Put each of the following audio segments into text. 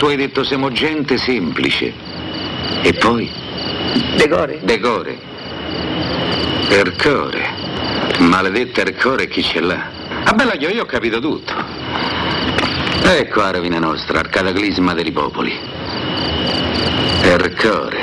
Tu hai detto siamo gente semplice. E poi? Decore. Decore. Ercore. Maledetta Ercore chi ce l'ha? Ah bella io, io ho capito tutto. Ecco la rovina nostra, al cataclisma dei popoli. Ercore.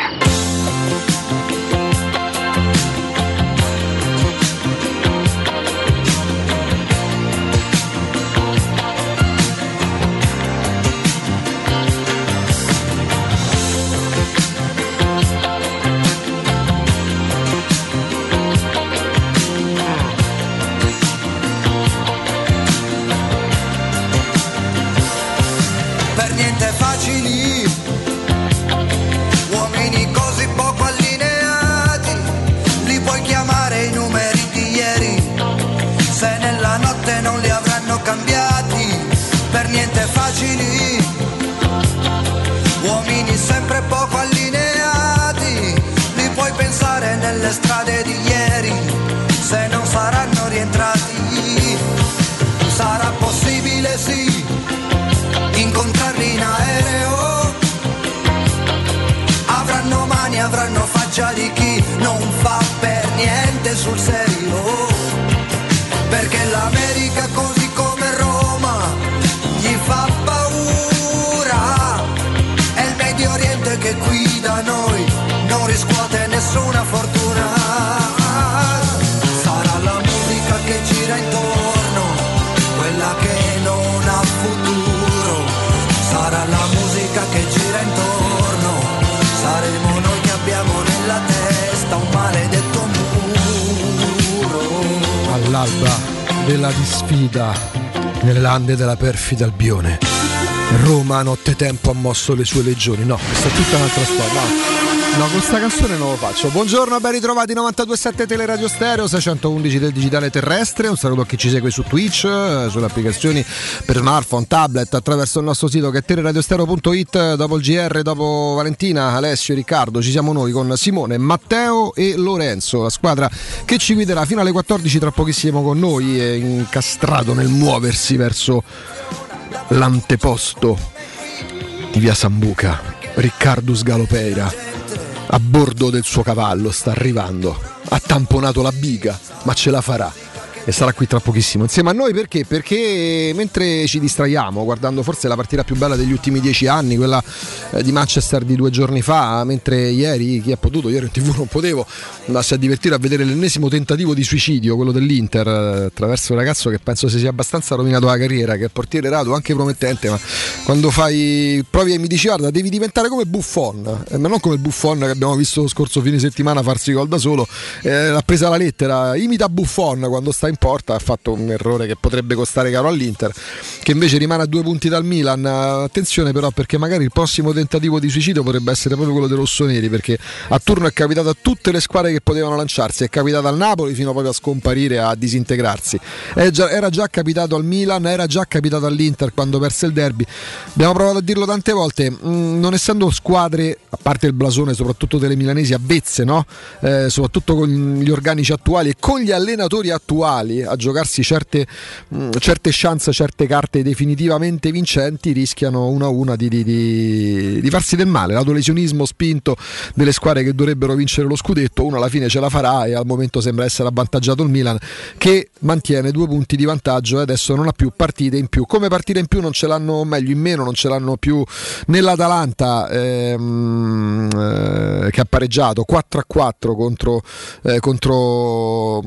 Lande della perfida Albione. Roma a nottetempo ha mosso le sue legioni. No, questa è tutta un'altra storia. No. No, questa canzone non lo faccio. Buongiorno, ben ritrovati 927 Teleradio Stereo, 611 del digitale terrestre. Un saluto a chi ci segue su Twitch, eh, sulle applicazioni per smartphone, tablet, attraverso il nostro sito che è teleradiostereo.it. Dopo il GR, dopo Valentina, Alessio Riccardo, ci siamo noi con Simone, Matteo e Lorenzo, la squadra che ci guiderà fino alle 14 tra pochissimo con noi, è incastrato nel muoversi verso l'anteposto di Via Sambuca, Riccardo Sgalopeira a bordo del suo cavallo, sta arrivando. Ha tamponato la biga, ma ce la farà e sarà qui tra pochissimo insieme a noi perché? Perché mentre ci distraiamo guardando forse la partita più bella degli ultimi dieci anni, quella di Manchester di due giorni fa, mentre ieri chi ha potuto, ieri in tv non potevo, andarsi a divertire a vedere l'ennesimo tentativo di suicidio, quello dell'Inter, eh, attraverso un ragazzo che penso si sia abbastanza rovinato la carriera, che è portiere Rado, anche promettente, ma quando fai provi e mi dici guarda devi diventare come Buffon, eh, ma non come Buffon che abbiamo visto lo scorso fine settimana farsi gol da solo, eh, l'ha presa la lettera, imita Buffon quando sta in porta, ha fatto un errore che potrebbe costare caro all'Inter, che invece rimane a due punti dal Milan. Attenzione però perché magari il prossimo tentativo di suicidio potrebbe essere proprio quello dei rossoneri, perché a turno è capitato a tutte le squadre che potevano lanciarsi, è capitato al Napoli fino proprio a scomparire, a disintegrarsi. Era già capitato al Milan, era già capitato all'Inter quando perse il derby. Abbiamo provato a dirlo tante volte, mm, non essendo squadre, a parte il blasone, soprattutto delle milanesi avvezze, no? eh, soprattutto con gli organici attuali e con gli allenatori attuali a giocarsi certe, mh, mm, certe chance, certe carte definitivamente vincenti, rischiano una a una di, di, di, di farsi del male. L'autolesionismo spinto delle squadre che dovrebbero vincere lo scudetto, uno alla fine ce la farà e al momento sembra essere avvantaggiato il Milan che mantiene due punti di vantaggio e adesso non ha più partite in più. Come partite in più non ce l'hanno meglio in meno, non ce l'hanno più nell'Atalanta ehm, eh, che ha pareggiato 4 a 4 contro, eh, contro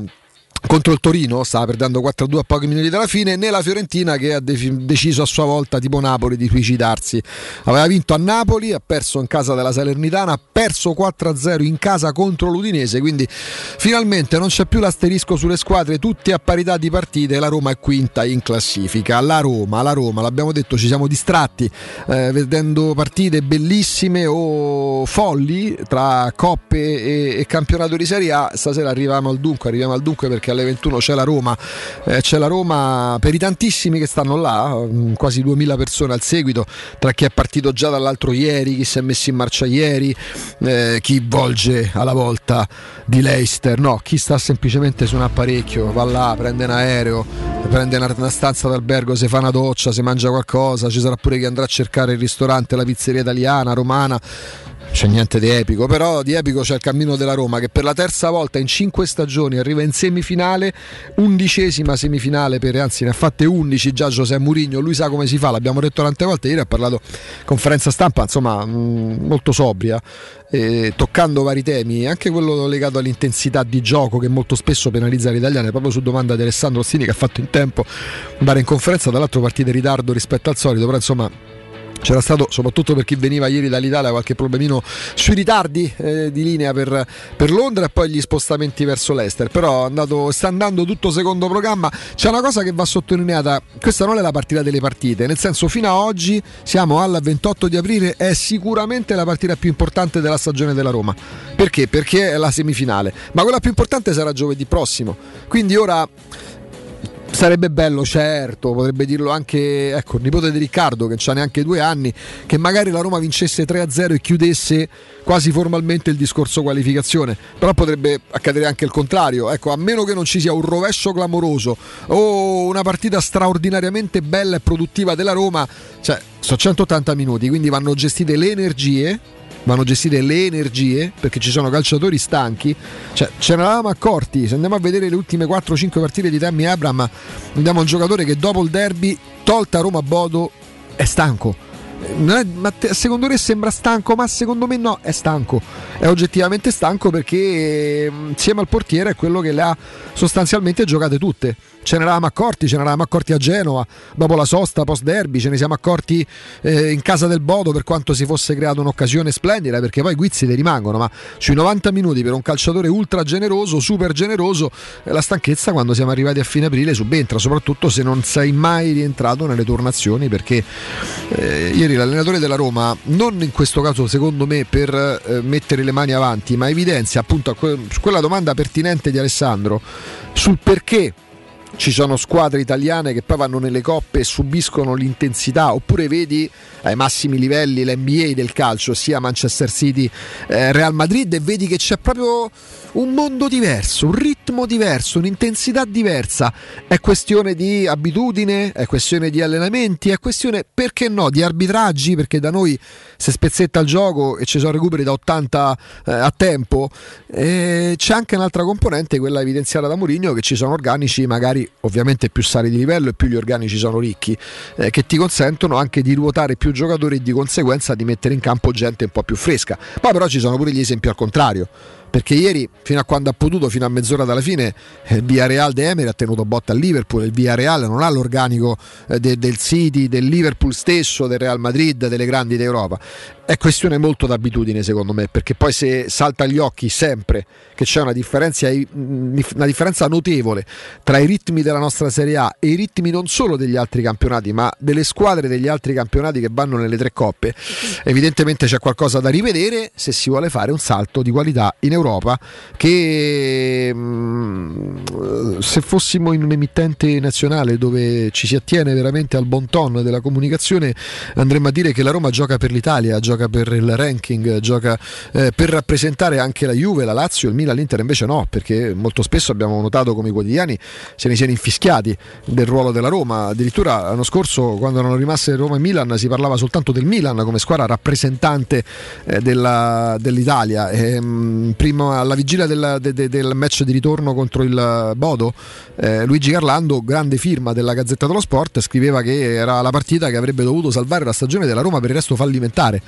contro il Torino, stava perdendo 4-2 a pochi minuti dalla fine, né la Fiorentina che ha de- deciso a sua volta, tipo Napoli, di suicidarsi. Aveva vinto a Napoli, ha perso in casa della Salernitana, ha perso 4-0 in casa contro l'Udinese, quindi finalmente non c'è più l'asterisco sulle squadre, tutte a parità di partite, la Roma è quinta in classifica. La Roma, la Roma, l'abbiamo detto, ci siamo distratti eh, vedendo partite bellissime o folli tra coppe e, e campionato di Serie A, stasera arriviamo al dunque, arriviamo al dunque perché alle 21 c'è la Roma, eh, c'è la Roma per i tantissimi che stanno là, mm, quasi 2000 persone al seguito, tra chi è partito già dall'altro ieri, chi si è messo in marcia ieri, eh, chi volge alla volta di Leicester, no, chi sta semplicemente su un apparecchio, va là, prende un aereo, prende una stanza d'albergo, si fa una doccia, si mangia qualcosa, ci sarà pure chi andrà a cercare il ristorante, la pizzeria italiana, romana c'è niente di epico, però di epico c'è il cammino della Roma che per la terza volta in cinque stagioni arriva in semifinale, undicesima semifinale per, anzi ne ha fatte undici già Giuseppe Murigno, lui sa come si fa, l'abbiamo detto tante volte, ieri ha parlato conferenza stampa, insomma mh, molto sobria, eh, toccando vari temi, anche quello legato all'intensità di gioco che molto spesso penalizza gli italiani, proprio su domanda di Alessandro Ostini che ha fatto in tempo andare in conferenza, dall'altro partita in ritardo rispetto al solito, però insomma c'era stato soprattutto per chi veniva ieri dall'Italia qualche problemino sui ritardi eh, di linea per, per, Londra e poi gli spostamenti verso l'Ester. Però andato, sta andando tutto secondo programma. C'è una cosa che va sottolineata questa non è la partita delle partite nel senso fino a oggi siamo al 28 di aprile è sicuramente la partita più importante della stagione della Roma. Perché? perché è la semifinale. Ma quella più importante sarà giovedì prossimo. Quindi ora Sarebbe bello, certo, potrebbe dirlo anche ecco, il nipote di Riccardo che non ha neanche due anni, che magari la Roma vincesse 3-0 e chiudesse quasi formalmente il discorso qualificazione, però potrebbe accadere anche il contrario, ecco, a meno che non ci sia un rovescio clamoroso o una partita straordinariamente bella e produttiva della Roma, cioè sono 180 minuti, quindi vanno gestite le energie vanno gestite le energie perché ci sono calciatori stanchi. Cioè, ce ne eravamo accorti. Se andiamo a vedere le ultime 4-5 partite di Tammy Abram, andiamo a un giocatore che dopo il derby, tolta Roma Bodo, è stanco ma te, secondo te sembra stanco, ma secondo me no, è stanco. È oggettivamente stanco perché insieme al portiere è quello che le ha sostanzialmente giocate tutte ce ne eravamo accorti, ce ne eravamo accorti a Genova dopo la sosta post derby, ce ne siamo accorti eh, in casa del Bodo per quanto si fosse creata un'occasione splendida perché poi guizzi le rimangono, ma sui 90 minuti per un calciatore ultra generoso, super generoso, eh, la stanchezza quando siamo arrivati a fine aprile subentra, soprattutto se non sei mai rientrato nelle tornazioni perché eh, ieri l'allenatore della Roma, non in questo caso secondo me per eh, mettere le mani avanti, ma evidenzia appunto que- quella domanda pertinente di Alessandro sul perché ci sono squadre italiane che poi vanno nelle coppe e subiscono l'intensità, oppure vedi ai massimi livelli l'NBA del calcio, sia Manchester City, eh, Real Madrid, e vedi che c'è proprio un mondo diverso, un ritmo diverso, un'intensità diversa. È questione di abitudine, è questione di allenamenti, è questione, perché no, di arbitraggi, perché da noi si spezzetta il gioco e ci sono recuperi da 80 eh, a tempo. E c'è anche un'altra componente, quella evidenziata da Mourinho, che ci sono organici magari ovviamente più sali di livello e più gli organici sono ricchi, eh, che ti consentono anche di ruotare più giocatori e di conseguenza di mettere in campo gente un po' più fresca. Poi però ci sono pure gli esempi al contrario perché ieri fino a quando ha potuto fino a mezz'ora dalla fine il Villarreal de Emery ha tenuto botta al Liverpool il Villarreal non ha l'organico eh, de, del City, del Liverpool stesso del Real Madrid, delle grandi d'Europa è questione molto d'abitudine secondo me perché poi se salta agli occhi sempre che c'è una differenza, una differenza notevole tra i ritmi della nostra Serie A e i ritmi non solo degli altri campionati ma delle squadre degli altri campionati che vanno nelle tre coppe. Evidentemente c'è qualcosa da rivedere se si vuole fare un salto di qualità in Europa che mm, se fossimo in un emittente nazionale dove ci si attiene veramente al bon ton della comunicazione andremmo a dire che la Roma gioca per l'Italia gioca gioca per il ranking, gioca eh, per rappresentare anche la Juve, la Lazio, il Milan, l'Inter invece no, perché molto spesso abbiamo notato come i quotidiani se ne siano infischiati del ruolo della Roma. Addirittura l'anno scorso, quando erano rimaste Roma e Milan, si parlava soltanto del Milan come squadra rappresentante eh, della, dell'Italia. E, ehm, prima, alla vigilia del, de, de, del, match di ritorno contro il Bodo, eh, Luigi Carlando, grande firma della Gazzetta dello Sport, scriveva che era la partita che avrebbe dovuto salvare la stagione della Roma per il resto fallimentare.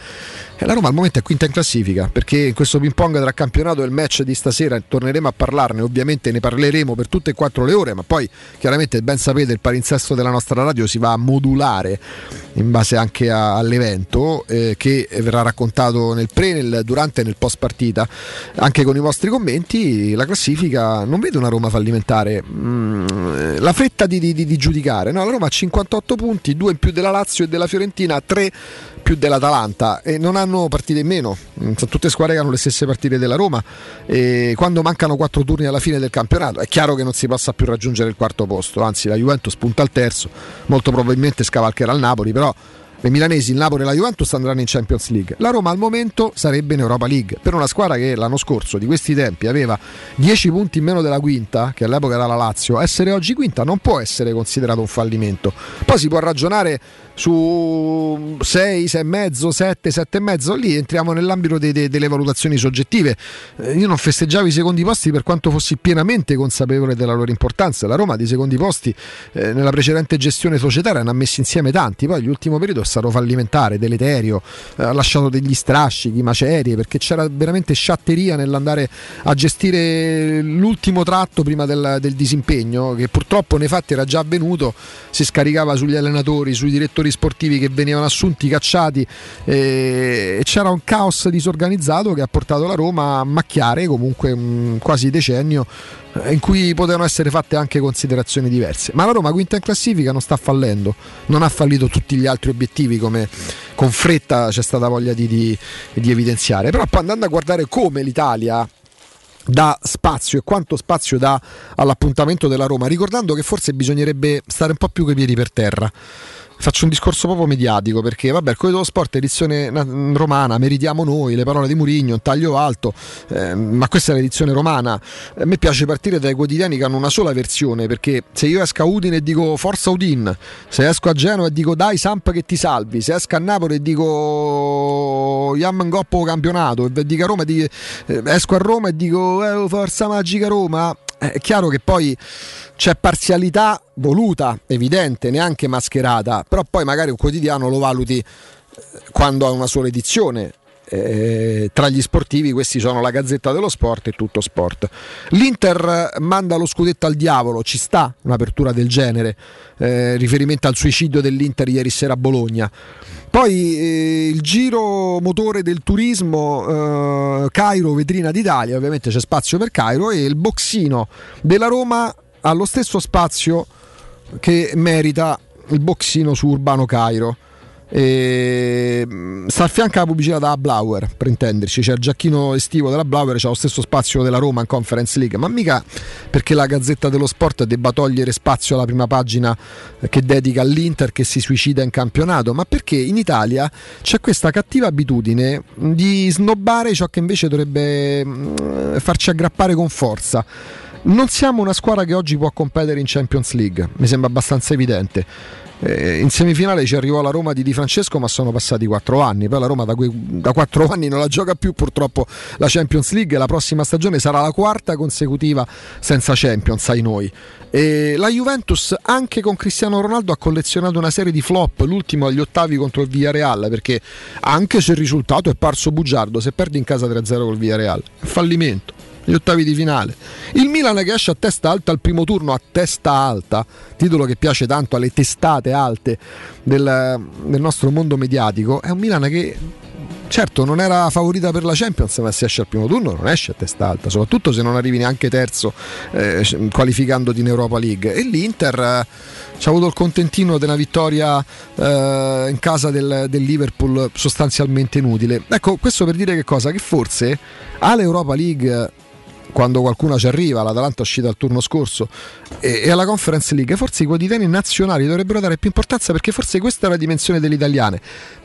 E la Roma al momento è quinta in classifica perché in questo ping pong tra campionato e il match di stasera torneremo a parlarne, ovviamente ne parleremo per tutte e quattro le ore, ma poi chiaramente ben sapete il palinsesto della nostra radio si va a modulare in base anche a, all'evento eh, che verrà raccontato nel pre, nel, durante e nel post partita, anche con i vostri commenti, la classifica non vede una Roma fallimentare, mm, la fretta di, di, di, giudicare, no, la Roma ha 58 punti, due in più della Lazio e della Fiorentina, tre più dell'Atalanta e non hanno partite in meno, mm, sono tutte squadre che hanno le stesse partite della Roma e quando mancano quattro turni alla fine del campionato è chiaro che non si possa più raggiungere il quarto posto, anzi la Juventus punta al terzo, molto probabilmente scavalcherà il Napoli, però le milanesi, il Napoli e la Juventus andranno in Champions League. La Roma al momento sarebbe in Europa League. Per una squadra che l'anno scorso, di questi tempi, aveva 10 punti in meno della quinta, che all'epoca era la Lazio, essere oggi quinta non può essere considerato un fallimento. Poi si può ragionare su 6, 6,5, 7, 7,5, lì entriamo nell'ambito de, de, delle valutazioni soggettive. Eh, io non festeggiavo i secondi posti per quanto fossi pienamente consapevole della loro importanza. La Roma di secondi posti eh, nella precedente gestione societaria ne ha messi insieme tanti, poi l'ultimo periodo è stato fallimentare, deleterio, eh, ha lasciato degli strascichi, macerie, perché c'era veramente sciatteria nell'andare a gestire l'ultimo tratto prima del, del disimpegno, che purtroppo nei fatti era già avvenuto, si scaricava sugli allenatori, sui direttori direttori sportivi che venivano assunti, cacciati e c'era un caos disorganizzato che ha portato la Roma a macchiare comunque un quasi decennio eh, in cui potevano essere fatte anche considerazioni diverse. Ma la Roma quinta in classifica non sta fallendo, non ha fallito tutti gli altri obiettivi come con fretta c'è stata voglia di, di, di evidenziare. Però andando a guardare come l'Italia dà spazio e quanto spazio dà all'appuntamento della Roma, ricordando che forse bisognerebbe stare un po' più coi piedi per terra faccio un discorso proprio mediatico perché vabbè il Corriere dello Sport edizione romana meritiamo noi le parole di Murigno un taglio alto eh, ma questa è l'edizione romana. A me piace partire dai quotidiani che hanno una sola versione perché se io esco a Udine e dico forza Udin se esco a Genova e dico dai Samp che ti salvi se esco a Napoli e dico Yam Goppo campionato e dico a Roma dico, eh, esco a Roma e dico eh, forza magica Roma è chiaro che poi c'è parzialità voluta, evidente, neanche mascherata, però poi magari un quotidiano lo valuti quando ha una sola edizione. Eh, tra gli sportivi questi sono la Gazzetta dello Sport e tutto sport. L'Inter manda lo scudetto al diavolo, ci sta un'apertura del genere, eh, riferimento al suicidio dell'Inter ieri sera a Bologna. Poi eh, il giro motore del turismo, eh, Cairo, vetrina d'Italia, ovviamente c'è spazio per Cairo e il boxino della Roma ha lo stesso spazio che merita il boxino su Urbano Cairo. E mm, sta a fianco alla pubblicità da Blauer per intenderci. C'è il giacchino estivo della Blauer c'è lo stesso spazio della Roma in Conference League. Ma mica perché la Gazzetta dello Sport debba togliere spazio alla prima pagina che dedica all'Inter che si suicida in campionato. Ma perché in Italia c'è questa cattiva abitudine di snobbare ciò che invece dovrebbe mm, farci aggrappare con forza. Non siamo una squadra che oggi può competere in Champions League, mi sembra abbastanza evidente. Eh, in semifinale ci arrivò la Roma di Di Francesco, ma sono passati quattro anni. Poi la Roma da, que- da quattro anni non la gioca più, purtroppo la Champions League. La prossima stagione sarà la quarta consecutiva senza Champions, ai noi. E la Juventus, anche con Cristiano Ronaldo, ha collezionato una serie di flop. L'ultimo agli ottavi contro il Villarreal, perché anche se il risultato è parso bugiardo, se perdi in casa 3-0 col Villarreal, fallimento gli ottavi di finale. Il Milan che esce a testa alta al primo turno, a testa alta, titolo che piace tanto alle testate alte del, del nostro mondo mediatico, è un Milan che certo non era favorita per la Champions, ma se esce al primo turno non esce a testa alta, soprattutto se non arrivi neanche terzo eh, qualificandoti in Europa League. E l'Inter eh, ci ha avuto il contentino della vittoria eh, in casa del, del, Liverpool sostanzialmente inutile. Ecco, questo per dire che cosa? Che forse all'Europa League quando qualcuno ci arriva, l'Atalanta è uscita al turno scorso e, e, alla Conference League, forse i quotidiani nazionali dovrebbero dare più importanza perché forse questa è la dimensione delle italiane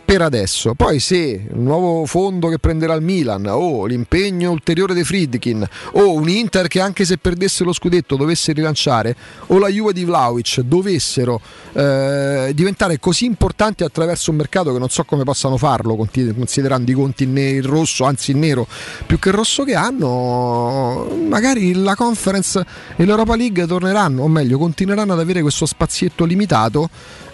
per adesso. Poi se il nuovo fondo che prenderà il Milan o l'impegno ulteriore dei Friedkin o un Inter che anche se perdesse lo scudetto dovesse rilanciare o la Juve di Vlaovic dovessero eh, diventare così importanti attraverso un mercato che non so come possano farlo considerando i conti in rosso, anzi in nero più che rosso che hanno, magari la Conference e l'Europa League torneranno, o meglio continueranno ad avere questo spazietto limitato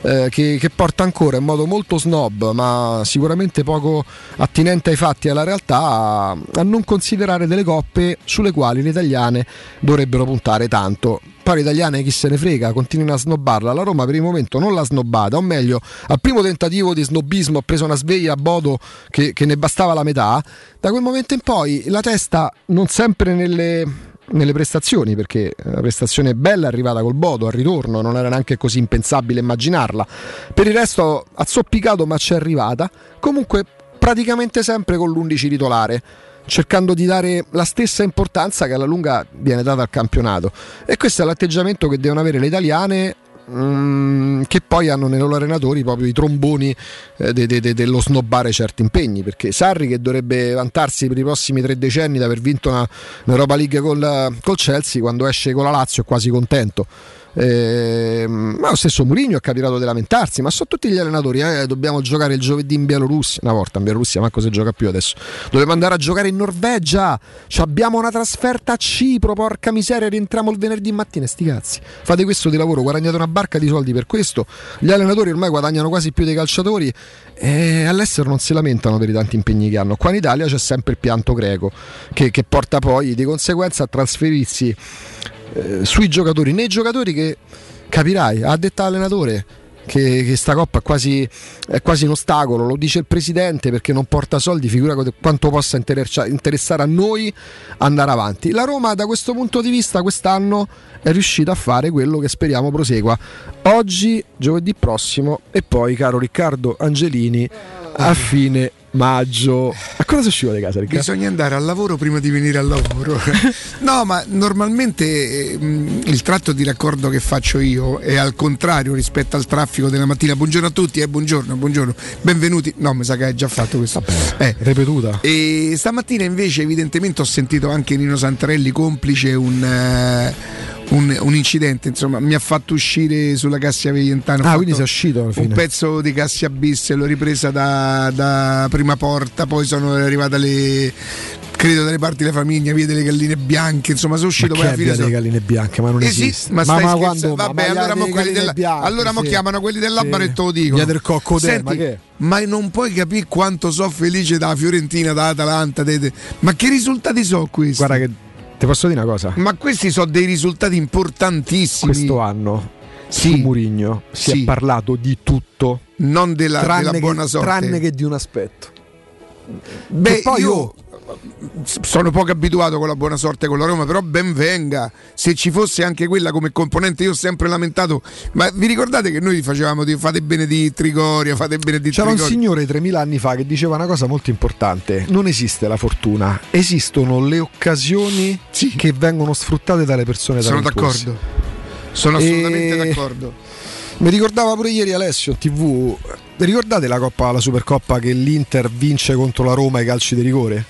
eh, che, che, porta ancora in modo molto snob, ma sicuramente poco attinente ai fatti e alla realtà, a, a non considerare delle coppe sulle quali le italiane dovrebbero puntare tanto poi l'italiana chi se ne frega, continuano a snobbarla. La Roma per il momento non l'ha snobbata, o meglio, al primo tentativo di snobismo ha preso una sveglia a Bodo che, che ne bastava la metà. Da quel momento in poi la testa non sempre nelle nelle prestazioni perché la prestazione bella è arrivata col Bodo al ritorno non era neanche così impensabile immaginarla. Per il resto ha zoppicato ma c'è arrivata. Comunque praticamente sempre con l'11 titolare cercando di dare la stessa importanza che alla lunga viene data al campionato. E questo è l'atteggiamento che devono avere le italiane che poi hanno nei loro allenatori proprio i tromboni eh, de, de, de, dello snobbare certi impegni perché Sarri che dovrebbe vantarsi per i prossimi tre decenni di aver vinto una, un'Europa League col, col Chelsea quando esce con la Lazio è quasi contento eh, ma lo stesso Mourinho è capitato di lamentarsi, ma sono tutti gli allenatori, eh, dobbiamo giocare il giovedì in Bielorussia, una volta in Bielorussia, ma cosa gioca più adesso? Dobbiamo andare a giocare in Norvegia, abbiamo una trasferta a Cipro, porca miseria, rientriamo il venerdì mattina, sti cazzi. Fate questo di lavoro, guadagnate una barca di soldi per questo, gli allenatori ormai guadagnano quasi più dei calciatori e all'estero non si lamentano per i tanti impegni che hanno. Qua in Italia c'è sempre il pianto greco che, che porta poi di conseguenza a trasferirsi eh, sui giocatori, nei giocatori che capirai, ha detto l'allenatore che, che sta coppa è quasi, è quasi, un ostacolo, lo dice il presidente perché non porta soldi, figura quanto possa interessare a noi andare avanti. La Roma da questo punto di vista quest'anno è riuscita a fare quello che speriamo prosegua. Oggi, giovedì prossimo e poi, caro Riccardo Angelini, a fine maggio. A cosa si usciva di casa? Riccardo? Bisogna andare al lavoro prima di venire al lavoro. no, ma normalmente eh, il tratto di raccordo che faccio io è al contrario rispetto al traffico della mattina. Buongiorno a tutti, eh, buongiorno, buongiorno, benvenuti. No, mi sa che hai già fatto questo. Vabbè, eh, ripetuta. E stamattina invece evidentemente ho sentito anche Nino Santarelli complice un... Uh, un, un incidente, insomma, mi ha fatto uscire sulla Cassia Veientana. Ho Ah, quindi sei uscito alla un fine. pezzo di Cassia Bis, l'ho ripresa da, da prima porta, poi sono arrivata alle credo dalle parti della famiglia, via delle galline bianche, insomma, sono uscito Ma poi alla fine. via delle sono- galline bianche, ma non Eh sì, esiste. ma stai scherzando? quando? Vabbè, ma allora, mo quelli, galline del, bianche, allora mo sì. chiamano quelli dell'Abano Sì. e te lo dicono. Via del Coccodè, Senti, ma che? ma non puoi capire quanto so felice dalla Fiorentina, dall'Atalanta. de- de- Ma che risultati sono questi? Guarda che ti posso dire una cosa. Ma questi sono dei risultati importantissimi. Questo anno Sì. su Murigno si Sì. è parlato di tutto, non della, tranne, della buona che, sorte. tranne che di un aspetto. Beh, che poi io sono poco abituato con la buona sorte con la Roma, però ben venga. Se ci fosse anche quella come componente, io ho sempre lamentato. Ma vi ricordate che noi facevamo di fate bene di Trigoria, fate bene di C'era un Trigoria? signore 3000 anni fa che diceva una cosa molto importante: non esiste la fortuna, esistono le occasioni Sì. che vengono sfruttate dalle persone Sono d'accordo. Sono assolutamente E- d'accordo. Mi ricordava pure ieri Alessio TV. Ricordate la Coppa, la Supercoppa che l'Inter vince contro la Roma ai calci di rigore?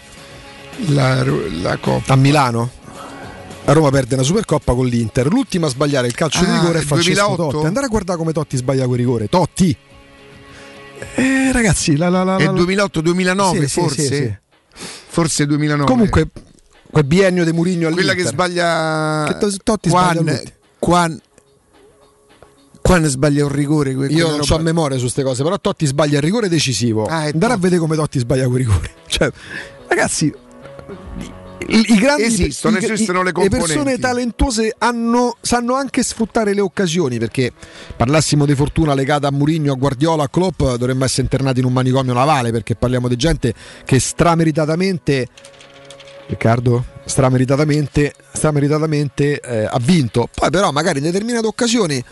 La, la Coppa. A Milano? La Roma perde una Supercoppa con l'Inter. L'ultima a sbagliare il calcio di Ah, rigore è Francesco 2008? Totti. Andare a guardare come Totti sbaglia quel rigore. Totti! Eh, ragazzi, la, la, la, È la- 2008-2009 Sì, forse? sì, sì. Forse 2009. Comunque, quel biennio di Murigno quella che all'Inter. sbaglia Che to- Totti Quan, sbaglia. Quan, Quan sbaglia un rigore. Io non roba- ho a memoria su queste cose, però Totti sbaglia il rigore decisivo. Ah, Andare a vedere come Totti sbaglia quel rigore. Cioè, ragazzi, i, i grandi Esistono, i- esistono le Le componenti. persone talentuose hanno- sanno anche sfruttare le occasioni. Perché parlassimo di fortuna legata a Murigno, a Guardiola, a Klopp, dovremmo essere internati in un manicomio navale. Perché parliamo di gente che strameritatamente. Riccardo, strameritatamente, strameritatamente eh, ha vinto. Poi, però, magari in determinate occasioni,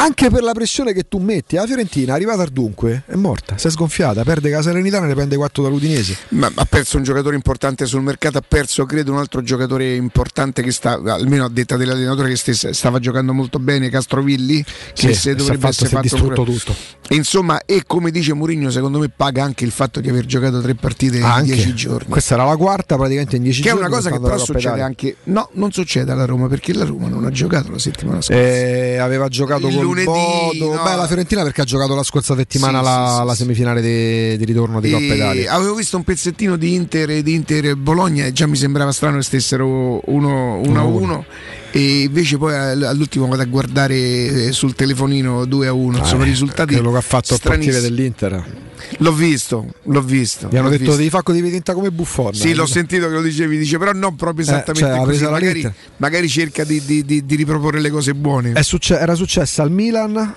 anche per la pressione che tu metti, la Fiorentina arrivata al dunque è morta, si è sgonfiata, perde la Serenità, ne prende 4 dall'Udinese. Ma ha perso un giocatore importante sul mercato, ha perso credo un altro giocatore importante che sta, almeno a detta dell'allenatore che stessa- stava giocando molto bene, Castrovilli, che Sì, se è dovrebbe fatto- essere è fatto distrutto pure- tutto. Insomma, e come dice Mourinho, secondo me paga anche il fatto di aver giocato tre partite in Anche. dieci giorni. Questa era la quarta praticamente in 10 Che è giorni. una cosa che però succede Italia. anche. No, non succede alla Roma perché la Roma non ha giocato la settimana scorsa. Eh, aveva giocato con lunedì, no. Beh, la Fiorentina perché ha giocato la scorsa settimana Sì, la, sì, la semifinale di, di ritorno di Coppa Italia. avevo visto un pezzettino di Inter e di Inter Bologna e già mi sembrava strano che stessero 1 a 1 e invece poi all- all'ultimo vado a guardare eh, sul telefonino 2 a 1 insomma Eh, risultati quello che ha fatto il portiere dell'Inter. l'ho visto l'ho visto Gli hanno detto visto. devi fare devi diventare come Buffon. sì, l'ho sentito che lo dicevi, dice, però non proprio Eh, esattamente cioè, ha così. Magari, magari cerca di, di- di- di riproporre le cose buone. È succe- era successa al Milan.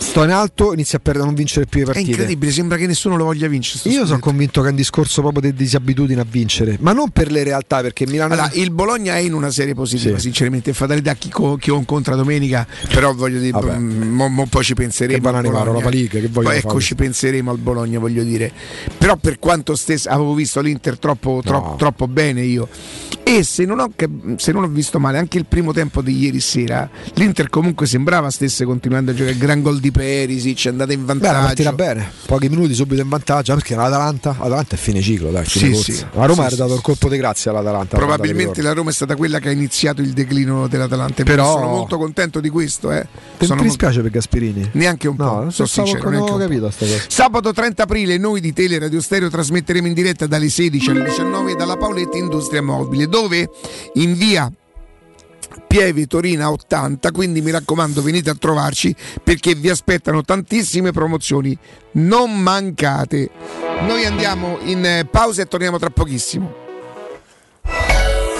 Sto in alto, inizia a perdere, a non vincere più le È partite. incredibile, sembra che nessuno lo voglia vincere. Io sono convinto che è un discorso proprio di disabitudine a vincere, ma non per le realtà, perché Milano Allora, il Bologna è in una serie positiva, Sì. sinceramente. Fatalità chi, co- chi ho incontra domenica, però voglio dire, Vabbè. mm, mo, mo poi ci penseremo. Che vanno al a arrivare, Bologna. Europa League, che vogliono Poi ecco, fare? ci penseremo al Bologna, voglio dire. Però per quanto stesso avevo visto l'Inter troppo, troppo, troppo bene io. E se non, ho, se non ho visto male, anche il primo tempo di ieri sera, l'Inter comunque sembrava stesse continuando a giocare. Gran gol di Perisic, è andata in Beh, la partita vantaggio. bene, pochi minuti subito in vantaggio, perché l'Atalanta, l'Atalanta è fine ciclo, dai, fine Sì, sì. La Roma Sì, ha dato il colpo di grazia all'Atalanta. Probabilmente la Roma è stata quella che ha iniziato il declino dell'Atalanta. Però sono molto contento di questo. Eh. Ti, Sono ti molto- dispiace per Gasperini? Neanche un po', No, non sono sincero, non po'. capito sta cosa. Sabato 30 aprile noi di Tele Radio Stereo trasmetteremo in diretta dalle 16 alle 19 dalla Paoletti Industria Mobile, dove in via Pieve Torina 80, quindi mi raccomando venite a trovarci perché vi aspettano tantissime promozioni, non mancate. Noi andiamo in eh, pausa e torniamo tra pochissimo.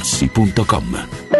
artigianamaterassi.com.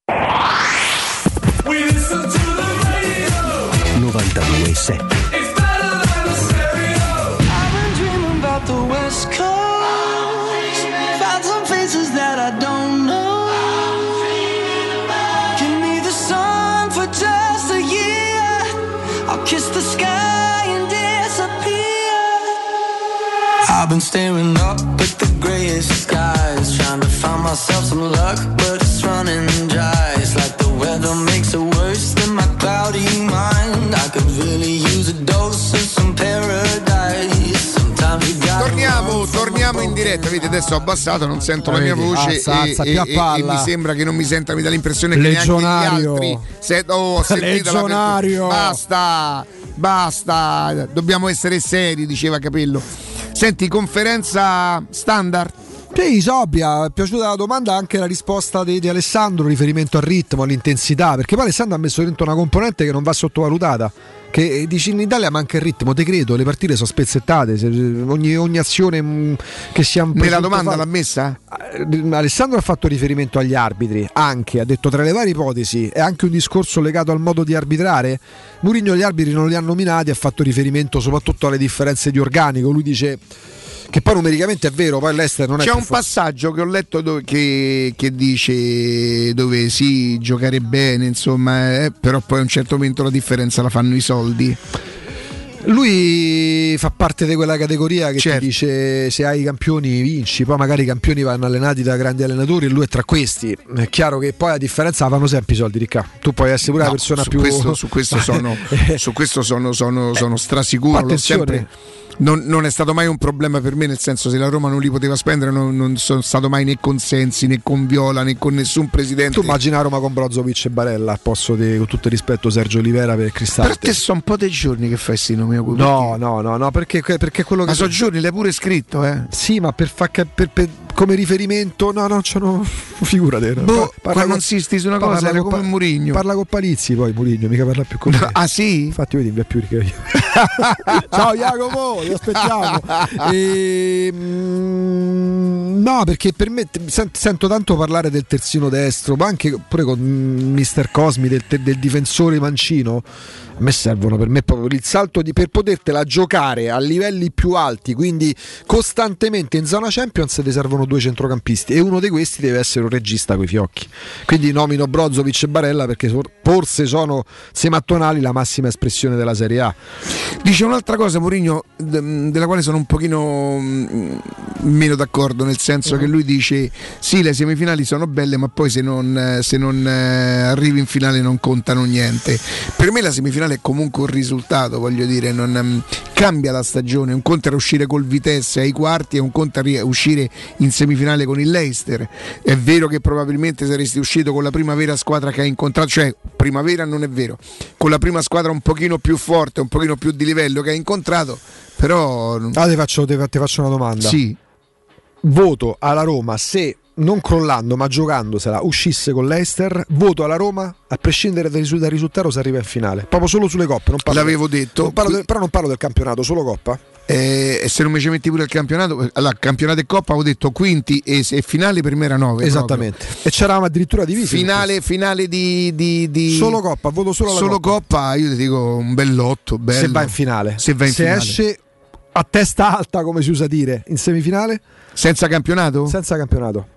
92.7 about the West Coast. Found some faces that I don't know. Give me the sun for just a year. I'll kiss the sky and disappear. I've been staring up at the grayest skies, trying to find myself some luck, but it's running diretta, vedi adesso ho abbassato, non sento la mia Vedi, voce alza, e, alza, e- e- e mi sembra che non mi senta, mi dà l'impressione che neanche gli altri se- oh, la- Legionario. Basta, basta, dobbiamo essere seri, diceva Capello. Senti, conferenza standard? Sì, Sobbia, è piaciuta la domanda anche la risposta di, di Alessandro, riferimento al ritmo, all'intensità, perché poi Alessandro ha messo dentro una componente che non va sottovalutata. Che dici in Italia manca il ritmo, te credo, le partite sono spezzettate, ogni, ogni azione mh, che sia un Nella domanda fallo- l'ha messa? Eh, Alessandro ha fatto riferimento agli arbitri, anche, ha detto tra le varie ipotesi, è anche un discorso legato al modo di arbitrare. Murigno gli arbitri non li ha nominati, ha fatto riferimento soprattutto alle differenze di organico, lui dice che poi numericamente è vero, poi l'Ester non è C'è un forte. passaggio che ho letto dove- che, che dice dove sì, giocare bene, insomma, eh, però poi a un certo momento la differenza la fanno i soldi. Lui fa parte di quella categoria che Certo. ti dice se hai i campioni vinci, poi magari i campioni vanno allenati da grandi allenatori e lui è tra questi. È chiaro che poi la differenza fanno sempre i soldi, Ricca. Tu puoi essere pure No, la persona su più... questo, su questo sono, su questo sono, sono- sono strasicuro. attenzione. non, non è stato mai un problema per me, nel senso se la Roma non li poteva spendere, non, non sono stato mai né consensi né con Viola né con nessun presidente. Tu immagina Roma con Brozovic e Barella, al posto di, con tutto il rispetto, Sergio Olivera per Per Cristante. te sono un po' dei giorni che fai sti nomi Agu, No, no, no, no, perché, perché quello che... Ma sono giorni, l'hai pure scritto, eh? Sì, ma per, fa- per- per- come riferimento, no, no, c'hanno figurate. no. Boh, Pa- quando insisti su una cosa, parla era con come Pa- Murigno. Parla con Palizzi poi Murigno, mica parla più con me. Ah sì? Infatti vedi, invia più ricca io. Ciao Jacopo, ti aspettiamo. Ehm, no, perché per me te- sen- sento tanto parlare del terzino destro, ma anche pure con Mister Cosmi del, te- del difensore mancino. A me servono per me proprio il salto di, per potertela giocare a livelli più alti, quindi costantemente in zona Champions ti servono due centrocampisti e uno di questi deve essere un regista coi fiocchi. Quindi nomino Brozovic e Barella perché for- forse sono semattonali la massima espressione della Serie A. Dice un'altra cosa, Mourinho, della quale sono un pochino mm, meno d'accordo, nel senso che lui dice sì, le semifinali sono belle, ma poi se non, eh, se non eh, arrivi in finale non contano niente. Per me la semifinale è comunque un risultato, voglio dire, non, mm, cambia la stagione, un conto era uscire col Vitesse ai quarti e un conto era uscire in semifinale con il Leicester. È vero che probabilmente saresti uscito con la prima vera squadra che hai incontrato, cioè primavera non è vero, con la prima squadra un pochino più forte, un pochino più di livello che hai incontrato, però Ah, ti faccio, ti faccio una domanda. sì, Voto alla Roma se non crollando ma giocandosela uscisse con l'Eister, voto alla Roma a prescindere dal risultato se arriva in finale. Proprio solo sulle coppe. Non parlo L'avevo detto. non parlo del- però non parlo del campionato, solo coppa. Eh, se non mi ci metti pure il campionato, allora campionato e coppa avevo detto quinti e, e finale per me era 9. Esattamente. E c'eravamo addirittura divisi. Finale, finale di, di- di- Solo coppa, voto solo alla solo coppa. coppa, io ti dico un bellotto, bello. Se va in finale. Se va in finale. esce a testa alta, come si usa dire, in semifinale, Senza campionato? senza campionato.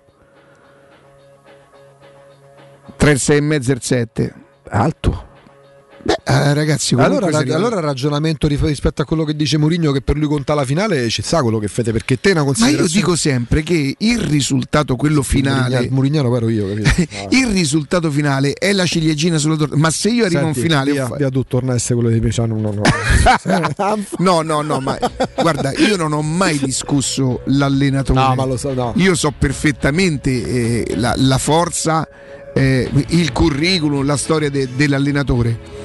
Tra il 6 e mezzo e il 7. Alto. Beh, eh, ragazzi, Allora, seria- allora ragionamento rispetto a quello che dice Mourinho che per lui conta la finale ci sta quello che fate perché te è una Ma io considerazione dico sempre che il risultato, quello finale, Murignano però io capito il risultato finale è la ciliegina sulla torta. Ma se io arrivo Senti, in finale, via, fa- via tu torna a essere quello di Peciano no, no. no, no, no, ma guarda, io non ho mai discusso l'allenatore. No, ma lo so, no. Io so perfettamente eh, la, la forza, eh, il curriculum, la storia de- dell'allenatore.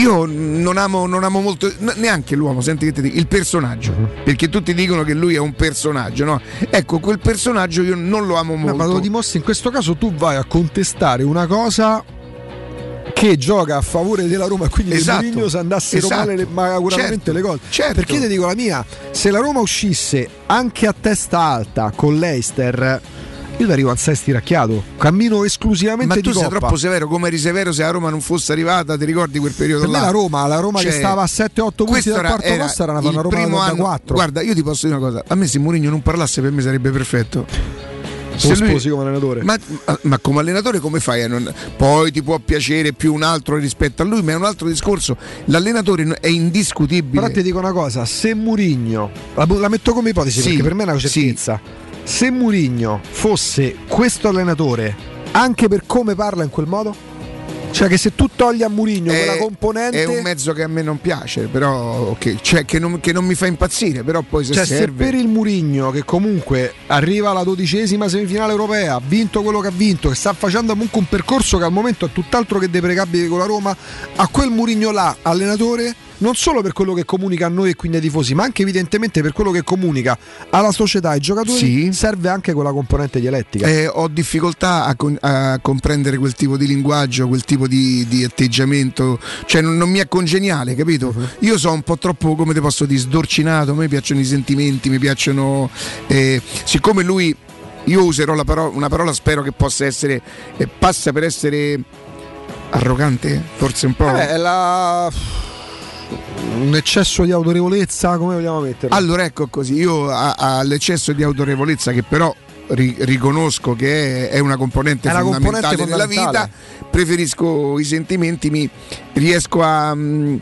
Io non amo, non amo molto neanche l'uomo, senti che ti dico, il personaggio, Mhm. perché tutti dicono che lui è un personaggio, no? Ecco, quel personaggio io non lo amo No, molto. ma lo dimostri in questo caso tu vai a contestare una cosa che gioca a favore della Roma e quindi Esatto, Mourinho se andassero esatto. male le, malauguratamente Certo, le cose certo. perché ti dico la mia se la Roma uscisse anche a testa alta con l'Eister io arrivo al 6 stiracchiato cammino esclusivamente Ma tu sei Coppa. troppo severo, come eri severo se la Roma non fosse arrivata, ti ricordi quel periodo per là? me la Roma la Roma che Cioè, stava a 7-8 punti dal quarto era posto era una, una Roma da anno- 4 Guarda, io ti posso dire una cosa: a me se Mourinho non parlasse per me sarebbe perfetto. Lo sposi come allenatore. Ma, ma- come allenatore come fai? a non- Poi ti può piacere più un altro rispetto a lui, ma è un altro discorso. L'allenatore è indiscutibile. Però ti dico una cosa, se Murigno, la, la metto come ipotesi Sì, perché per me è una certezza, se Murigno fosse questo allenatore anche per come parla in quel modo, cioè che se tu togli a Murigno È- quella componente... È un mezzo che a me non piace, però ok, cioè, che, non, che non mi fa impazzire, però poi se Cioè, se serve. per il Murigno che comunque arriva alla dodicesima semifinale europea, ha vinto quello che ha vinto, che sta facendo comunque un percorso che al momento è tutt'altro che deprecabile con la Roma, a quel Murigno là, allenatore, non solo per quello che comunica a noi e quindi ai tifosi, ma anche evidentemente per quello che comunica alla società e ai giocatori, Sì. serve anche quella componente dialettica. Eh, ho difficoltà a, con- a comprendere quel tipo di linguaggio, quel tipo di, di atteggiamento, cioè non, non mi è congeniale, capito? Mhm. Io sono un po' troppo, come te posso dire, sdorcinato, a me piacciono i sentimenti, mi piacciono... eh, siccome lui, io userò la paro- una parola, spero che possa essere, eh, passa per essere arrogante, forse un po'... È la... un eccesso di autorevolezza, come vogliamo metterlo? Allora ecco così, io a- all'eccesso di autorevolezza che però ri- riconosco che è, è una componente È fondamentale componente della fondamentale. vita, preferisco i sentimenti, mi riesco a... mm,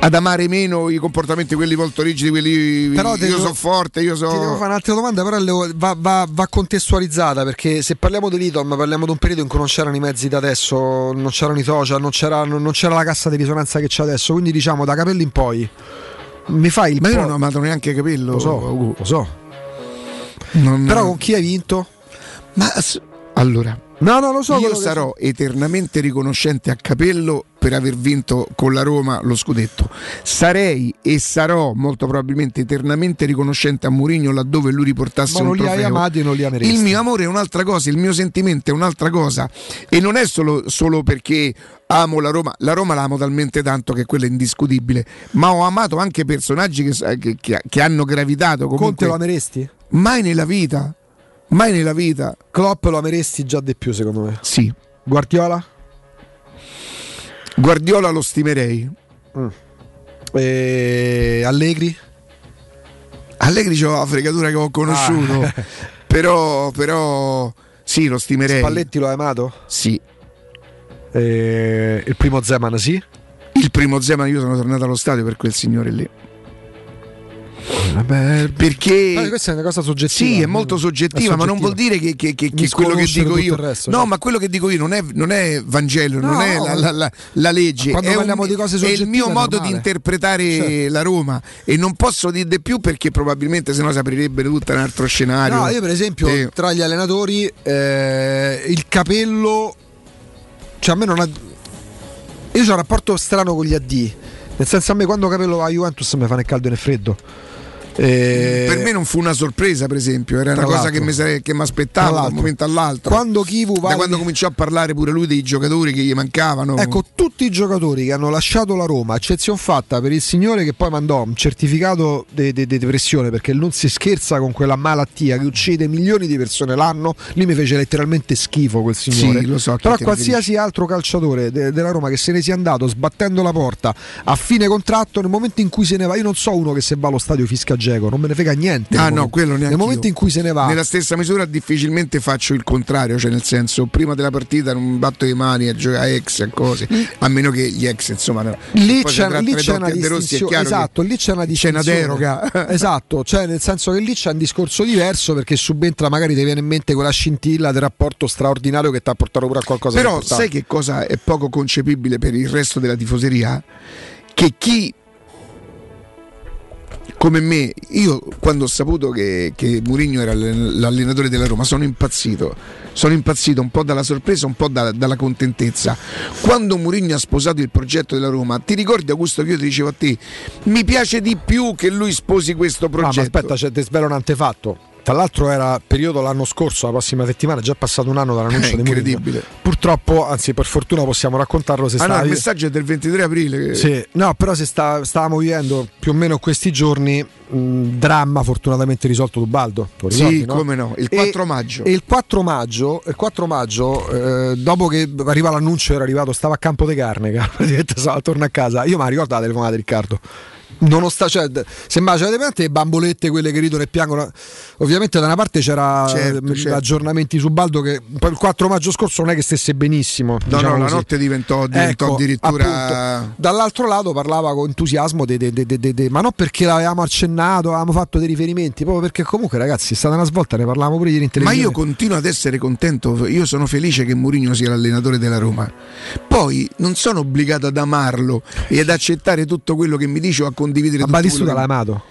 ad amare meno i comportamenti quelli molto rigidi, quelli Però io sono forte, io Ti devo sono fare un'altra domanda, però le- va, va- va contestualizzata perché se parliamo di Lidom parliamo di un periodo in cui non c'erano i mezzi da adesso, non c'erano i social, non c'era, non- non c'era la cassa di risonanza che c'è adesso, quindi diciamo da capelli in poi mi fai il Ma io po- non ho amato neanche capello. Lo so, lo so. Non- Però con chi hai vinto? Ma allora, No, no, lo so. io sarò eternamente riconoscente a Capello per aver vinto con la Roma lo scudetto. Sarei e sarò molto probabilmente eternamente riconoscente a Mourinho laddove lui riportasse Ma non un li hai trofeo. amati e non li ameresti. Il mio amore è un'altra cosa, il mio sentimento è un'altra cosa e non è solo, solo perché amo la Roma, la Roma la amo talmente tanto che quello è indiscutibile, ma ho amato anche personaggi che, che- che- hanno gravitato Conte comunque lo ameresti? mai nella vita. Mai nella vita. Klopp lo ameresti già di più secondo me. Sì. Guardiola? Guardiola lo stimerei. E Allegri? Allegri c'ho la fregatura che ho conosciuto. Ah. però, però, sì, lo stimerei. Spalletti lo hai amato? Sì. E il primo Zeman sì? Il primo Zeman, io sono tornato allo stadio per quel signore lì. Vabbè, Perché Ma questa è una cosa soggettiva. Sì, è molto soggettiva, È ma non vuol dire che, che- che- che quello che dico io. resto, no, certo. ma quello che dico io non è, non è Vangelo, non No, è la, la- la- la legge. Quando è parliamo di cose È il soggettive mio modo di interpretare Certo. la Roma e non posso dire di più perché probabilmente sennò si aprirebbe tutto un altro scenario. No, io per esempio Sì. tra gli allenatori eh, il capello cioè a me non ha io ho un rapporto strano con gli AD nel senso a me quando capello va a Juventus mi fa né caldo né freddo Eh, per me non fu una sorpresa, per esempio, era una cosa che mi, sare- che mi aspettavo da un momento all'altro. quando Kivu va da quando cominciò a parlare pure lui dei giocatori che gli mancavano. Ecco, tutti i giocatori che hanno lasciato la Roma, eccezione fatta per il signore che poi mandò un certificato di di- di depressione perché non si scherza con quella malattia che uccide milioni di persone l'anno, lì mi fece letteralmente schifo quel signore. Sì, lo so Però qualsiasi altro calciatore de- della Roma che se ne sia andato sbattendo la porta a fine contratto, nel momento in cui se ne va, io non so uno che se va allo stadio fisca Geco, non me ne frega niente. Ah no, momento- quello neanche Nel momento io. in cui se ne va, Nella stessa misura difficilmente faccio il contrario, cioè nel senso prima della partita non batto le mani a giocare a ex e cose, a meno che gli ex insomma. Lì c'è, lì c'è una distinzione, esatto, lì c'è una c'è una distinzione. deroga. esatto, cioè nel senso che lì c'è un discorso diverso perché subentra magari ti viene in mente quella scintilla del rapporto straordinario che ti ha portato pure a qualcosa Però sai che cosa è poco concepibile per il resto della tifoseria? Che chi come me, io quando ho saputo che, che Mourinho era l'allen- l'allenatore della Roma, sono impazzito. Sono impazzito un po' dalla sorpresa, un po' da- dalla contentezza. Quando Mourinho ha sposato il progetto della Roma, ti ricordi Augusto che io ti dicevo a te, mi piace di più che lui sposi questo Ah, ma progetto. aspetta, c'è, ti svelo un antefatto. Tra l'altro era periodo l'anno scorso, la prossima settimana, è già passato un anno dall'annuncio di Mourinho. incredibile. Purtroppo, anzi per fortuna possiamo raccontarlo se Ah no, stavi- il messaggio è del 23 aprile. che- Sì, no, però se sta- stavamo vivendo più o meno questi giorni mh, dramma fortunatamente risolto Dubaldo. Ricordi, Sì, no? come no, il E- 4 maggio. E il 4 maggio, il 4 maggio eh, dopo che arriva l'annuncio, era arrivato, stava a Campo de Carne, che stava torno a casa. Io mi ricordo la telefonata di Riccardo. Nonostan- cioè, sembra cioè, avete le bambolette quelle che ridono e piangono. Ovviamente da una parte c'era Certo, eh, certo. aggiornamenti su Baldo che poi il 4 maggio scorso non è che stesse benissimo. No, diciamo no, la così. notte diventò, diventò Ecco, addirittura. appunto. Dall'altro lato parlava con entusiasmo, de- de- de- ma non perché l'avevamo accennato, avevamo fatto dei riferimenti, proprio perché comunque ragazzi è stata una svolta, ne parlavamo pure ieri in Ma televisione. io continuo ad essere contento, io sono felice che Mourinho sia l'allenatore della Roma. Poi non sono obbligato ad amarlo e ad accettare tutto quello che mi dice o a condividere a tutto quello Batistuta l'ha amato.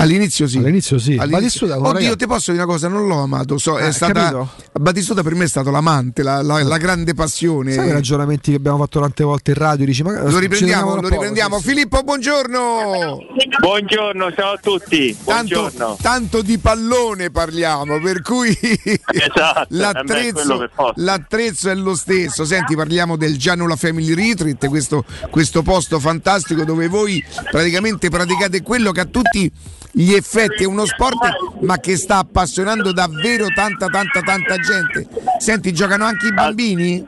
All'inizio sì. All'inizio sì. All'inizio- Oddio, ragazzo- ti posso dire una cosa, non l'ho amato. So, Eh, è stata, capito? Battistuta per me è stato l'amante, la, la- la grande passione. Sai i ragionamenti che abbiamo fatto tante volte in radio? Dici, ma Lo riprendiamo, lo riprendiamo. Filippo, buongiorno. Buongiorno, ciao a tutti. Tanto, Buongiorno. tanto di pallone parliamo, per cui Esatto, eh l'attrezzo, forza. l'attrezzo è lo stesso. Senti, parliamo del Gianula Family Retreat, questo, questo posto fantastico dove voi praticamente praticate quello che a tutti gli effetti è uno sport, ma che sta appassionando davvero tanta, tanta, tanta gente. Senti, giocano anche i bambini?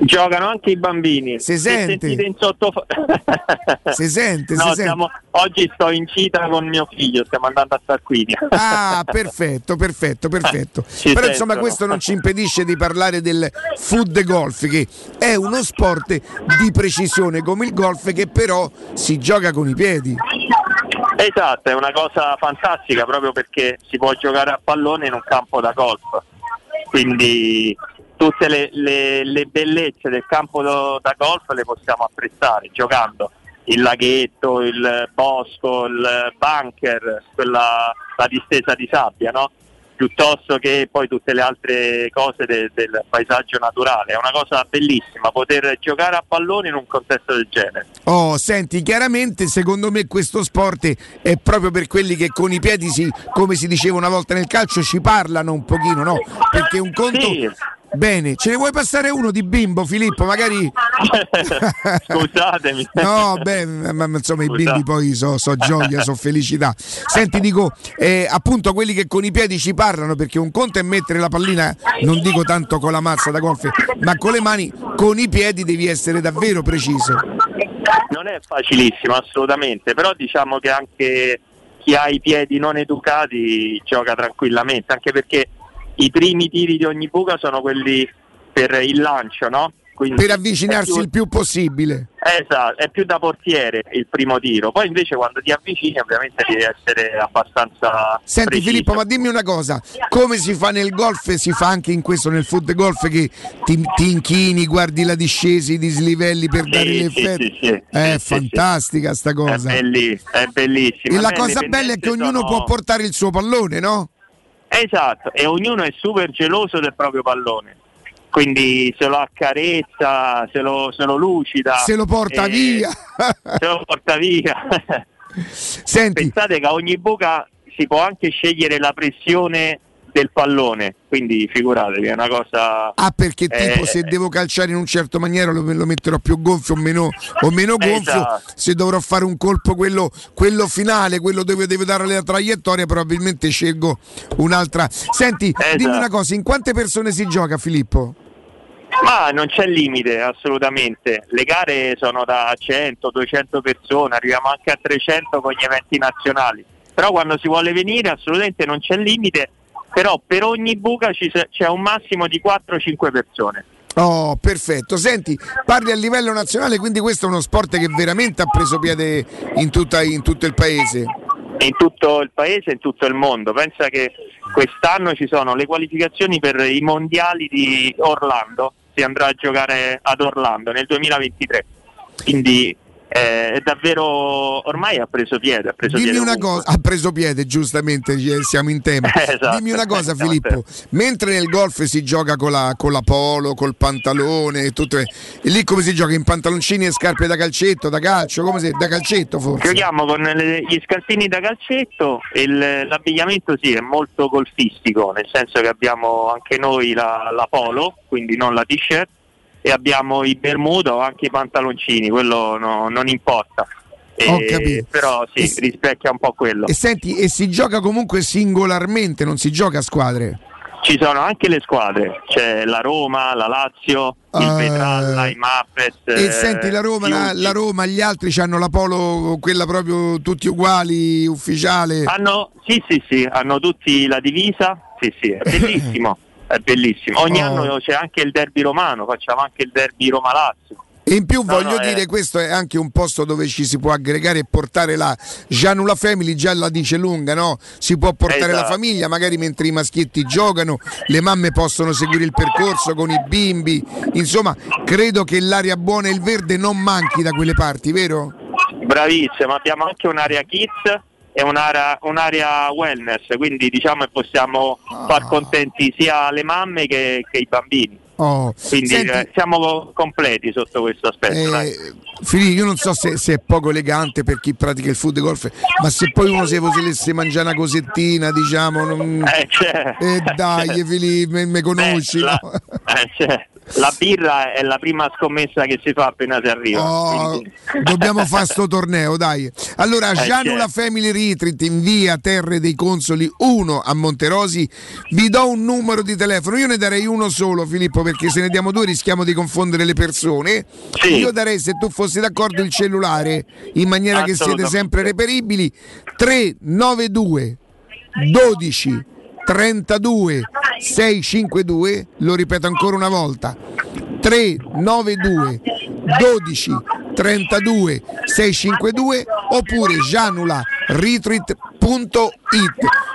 Giocano anche i bambini. Si Se sente? sentite in sotto... Si sente, No, si sente. siamo- Oggi sto in cita con mio figlio, stiamo andando a Tarquinia. Ah, perfetto, perfetto, perfetto. Ci Però insomma sentono. questo non ci impedisce di parlare del food golf, che è uno sport di precisione come il golf che però si gioca con i piedi. Esatto, è una cosa fantastica proprio perché si può giocare a pallone in un campo da golf. Quindi tutte le, le- le bellezze del campo da golf le possiamo apprezzare giocando. Il laghetto, il bosco, il bunker, quella, la distesa di sabbia, no? Piuttosto che poi tutte le altre cose de- del paesaggio naturale. È una cosa bellissima poter giocare a pallone in un contesto del genere. Oh, senti, chiaramente secondo me questo sport è proprio per quelli che con i piedi si, come si diceva una volta nel calcio, ci parlano un pochino, no? Perché un conto... Sì. Bene, ce ne vuoi passare uno di bimbo, Filippo? Magari... Scusatemi. No, beh, ma, ma insomma i bimbi poi so, so gioia, so felicità. Senti, dico, eh, appunto quelli che con i piedi ci parlano, perché un conto è mettere la pallina, non dico tanto con la mazza da golf, ma con le mani, con i piedi devi essere davvero preciso. Non è facilissimo assolutamente, però diciamo che anche chi ha i piedi non educati gioca tranquillamente, anche perché i primi tiri di ogni buca sono quelli per il lancio, no? Quindi Per avvicinarsi è più- il più possibile. Esatto, è più da portiere il primo tiro, poi invece quando ti avvicini ovviamente devi essere abbastanza Senti preciso. Filippo, ma dimmi una cosa, come si fa nel golf, si fa anche in questo, nel foot golf, che ti, ti inchini, guardi la discesa, i dislivelli per Sì, dare sì, l'effetto? sì, sì. È fantastica sta È, cosa. belli- è bellissimo. E la cosa bella è che ognuno sono- può portare il suo pallone, no? Esatto, e ognuno è super geloso del proprio pallone. Quindi se lo accarezza, se lo, se lo lucida. Se lo porta e- via. se lo porta via. Senti. Pensate che a ogni buca si può anche scegliere la pressione del pallone, quindi figuratevi, è una cosa... Ah, perché tipo Eh, se devo calciare in un certo maniera lo, lo metterò più gonfio o meno, o meno gonfio. Esatto. Se dovrò fare un colpo quello, quello finale, quello dove devo dare la traiettoria, probabilmente scelgo un'altra. Senti, Esatto. dimmi una cosa, in quante persone si gioca Filippo? Ma non c'è limite assolutamente, le gare sono da 100, 200 persone, arriviamo anche a 300 con gli eventi nazionali, però quando si vuole venire assolutamente non c'è limite, però per ogni buca c'è un massimo di 4-5 persone. Oh, perfetto. Senti, parli a livello nazionale, quindi questo è uno sport che veramente ha preso piede in, tutta- in tutto il paese. in tutto il paese in tutto il mondo. Pensa che quest'anno ci sono le qualificazioni per i mondiali di Orlando, si andrà a giocare ad Orlando nel 2023. Quindi eh, è davvero ormai ha preso piede, ha preso Dimmi piede una cosa, ha preso piede, giustamente eh, siamo in tema. Esatto, Dimmi una cosa, Filippo. Mentre nel golf si gioca con la, con la polo, col pantalone, e tutto, e lì come si gioca? In pantaloncini e scarpe da calcetto, da calcio? Come si, da calcetto forse? Giochiamo con le- gli scarpini da calcetto e il- l'abbigliamento sì è molto golfistico, nel senso che abbiamo anche noi la, la polo, quindi non la t-shirt, e abbiamo i bermuda o anche i pantaloncini, quello no- non importa. E-. Però sì, E- rispecchia un po' quello. E senti, e si gioca comunque singolarmente, non si gioca a squadre? Ci sono anche le squadre, c'è la Roma, la Lazio, il Eh, Petralla, i Muppets. E eh, senti la Roma, la, la Roma, gli altri hanno la polo, quella proprio tutti uguali, ufficiale. Hanno, sì, sì, sì, hanno tutti la divisa, sì, sì, è bellissimo, è bellissimo. Ogni Oh. anno c'è anche il derby romano, facciamo anche il derby Roma-Lazio. E in più No, voglio no, dire, questo è anche un posto dove ci si può aggregare e portare la Gianula Family, già la dice lunga, no? Si può portare la Esatto. famiglia, magari mentre i maschietti giocano, le mamme possono seguire il percorso con i bimbi. Insomma, credo che l'aria buona e il verde non manchi da quelle parti, vero? Bravissimo, abbiamo anche un'area kids è un'area, un'area wellness, quindi diciamo che possiamo Ah. far contenti sia le mamme che, che i bambini. Oh, Quindi senti, eh, siamo completi sotto questo aspetto. eh, Filì, io non so se, se è poco elegante per chi pratica il foot golf, ma se poi uno si volesse mangiare una cosettina, diciamo, non... Eh, c'è. eh, dai, Filì, me, me conosci, Beh, la, no? eh, c'è. La birra è la prima scommessa che si fa appena si arriva. Oh, dobbiamo fare sto torneo, dai. Allora, Eh, Gianula certo. Family Retreat in via Terre dei Consoli 1 a Monterosi. Vi do un numero di telefono. Io ne darei uno solo, Filippo, perché se ne diamo due rischiamo di confondere le persone. Sì. Io darei, se tu fossi d'accordo, il cellulare in maniera che siete sempre reperibili. 392 12 32 652. Lo ripeto ancora una volta. 392 12 32 652 oppure gianularetreat.it